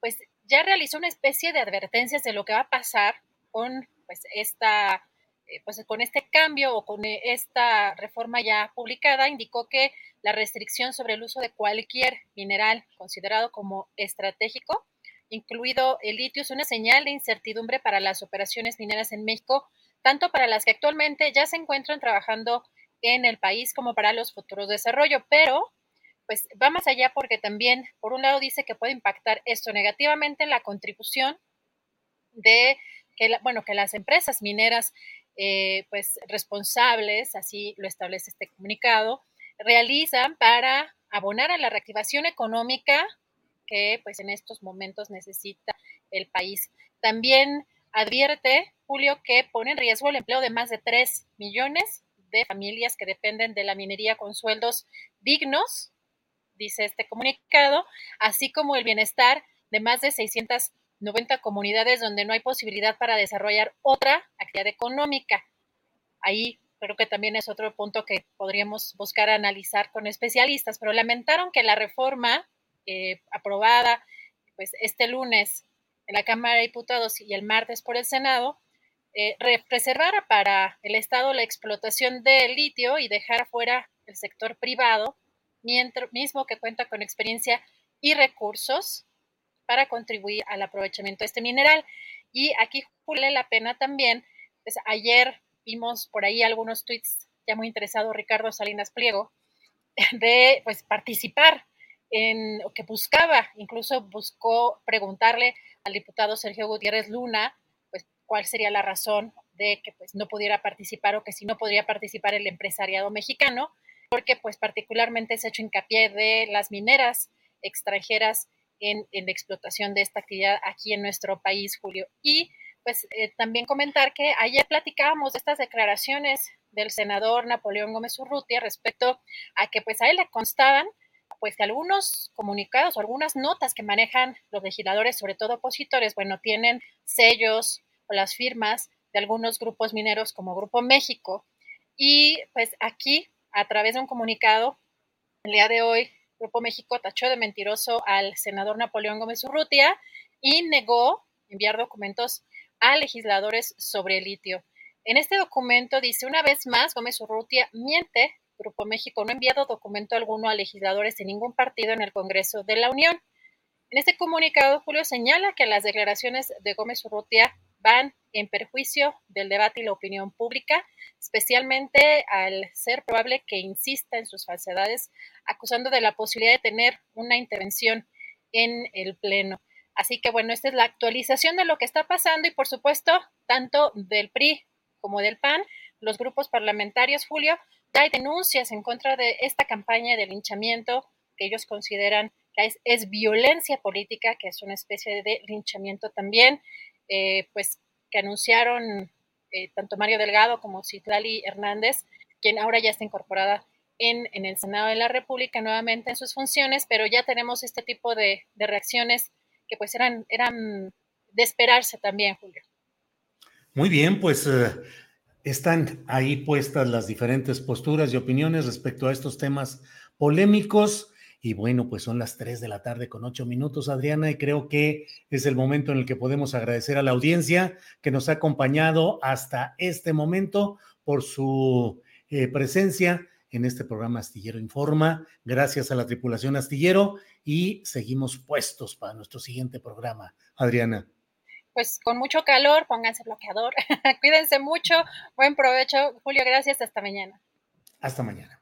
pues ya realizó una especie de advertencias de lo que va a pasar con pues esta eh, pues con este cambio o con eh, esta reforma ya publicada, indicó que la restricción sobre el uso de cualquier mineral considerado como estratégico, incluido el litio, es una señal de incertidumbre para las operaciones mineras en México, tanto para las que actualmente ya se encuentran trabajando en el país como para los futuros desarrollo, pero pues va más allá porque también, por un lado, dice que puede impactar esto negativamente en la contribución de que, bueno, que las empresas mineras eh, pues responsables, así lo establece este comunicado, realizan para abonar a la reactivación económica que pues en estos momentos necesita el país. También advierte, Julio, que pone en riesgo el empleo de más de 3 millones de familias que dependen de la minería con sueldos dignos, dice este comunicado, así como el bienestar de más de 600 90 comunidades donde no hay posibilidad para desarrollar otra actividad económica. Ahí creo que también es otro punto que podríamos buscar analizar con especialistas, pero lamentaron que la reforma eh, aprobada pues este lunes en la Cámara de Diputados y el martes por el Senado eh, reservara para el Estado la explotación del litio y dejar fuera el sector privado, mismo que cuenta con experiencia y recursos para contribuir al aprovechamiento de este mineral. Y aquí vale la pena también, pues ayer vimos por ahí algunos tweets ya muy interesado Ricardo Salinas Pliego, de pues, participar en, o que buscaba, incluso buscó preguntarle al diputado Sergio Gutiérrez Luna, pues cuál sería la razón de que pues no pudiera participar o que si no podría participar el empresariado mexicano, porque pues particularmente se ha hecho hincapié de las mineras extranjeras en, la explotación de esta actividad aquí en nuestro país, Julio. Y pues eh, también comentar que ayer platicábamos de estas declaraciones del senador Napoleón Gómez Urrutia respecto a que pues a él le constaban pues que algunos comunicados o algunas notas que manejan los legisladores, sobre todo opositores, bueno, tienen sellos o las firmas de algunos grupos mineros como Grupo México. Y pues aquí, a través de un comunicado, el día de hoy, Grupo México tachó de mentiroso al senador Napoleón Gómez Urrutia y negó enviar documentos a legisladores sobre el litio. En este documento dice, una vez más, Gómez Urrutia miente, Grupo México no ha enviado documento alguno a legisladores de ningún partido en el Congreso de la Unión. En este comunicado, Julio señala que las declaraciones de Gómez Urrutia van en perjuicio del debate y la opinión pública, especialmente al ser probable que insista en sus falsedades, acusando de la posibilidad de tener una intervención en el Pleno. Así que bueno, esta es la actualización de lo que está pasando y por supuesto, tanto del PRI como del PAN, los grupos parlamentarios, Julio, hay denuncias en contra de esta campaña de linchamiento que ellos consideran que es, violencia política, que es una especie de linchamiento también, eh, pues que anunciaron eh, tanto Mario Delgado como Citlali Hernández, quien ahora ya está incorporada en, en, el Senado de la República nuevamente en sus funciones, pero ya tenemos este tipo de, reacciones que pues eran, eran de esperarse también, Julio. Muy bien, pues eh, están ahí puestas las diferentes posturas y opiniones respecto a estos temas polémicos. Y bueno, pues son las 3 de la tarde con 8 minutos, Adriana, y creo que es el momento en el que podemos agradecer a la audiencia que nos ha acompañado hasta este momento por su eh, presencia en este programa Astillero Informa. Gracias a la tripulación Astillero y seguimos puestos para nuestro siguiente programa. Adriana. Pues con mucho calor, pónganse bloqueador. [laughs] Cuídense mucho. Buen provecho. Julio, gracias. Hasta mañana. Hasta mañana.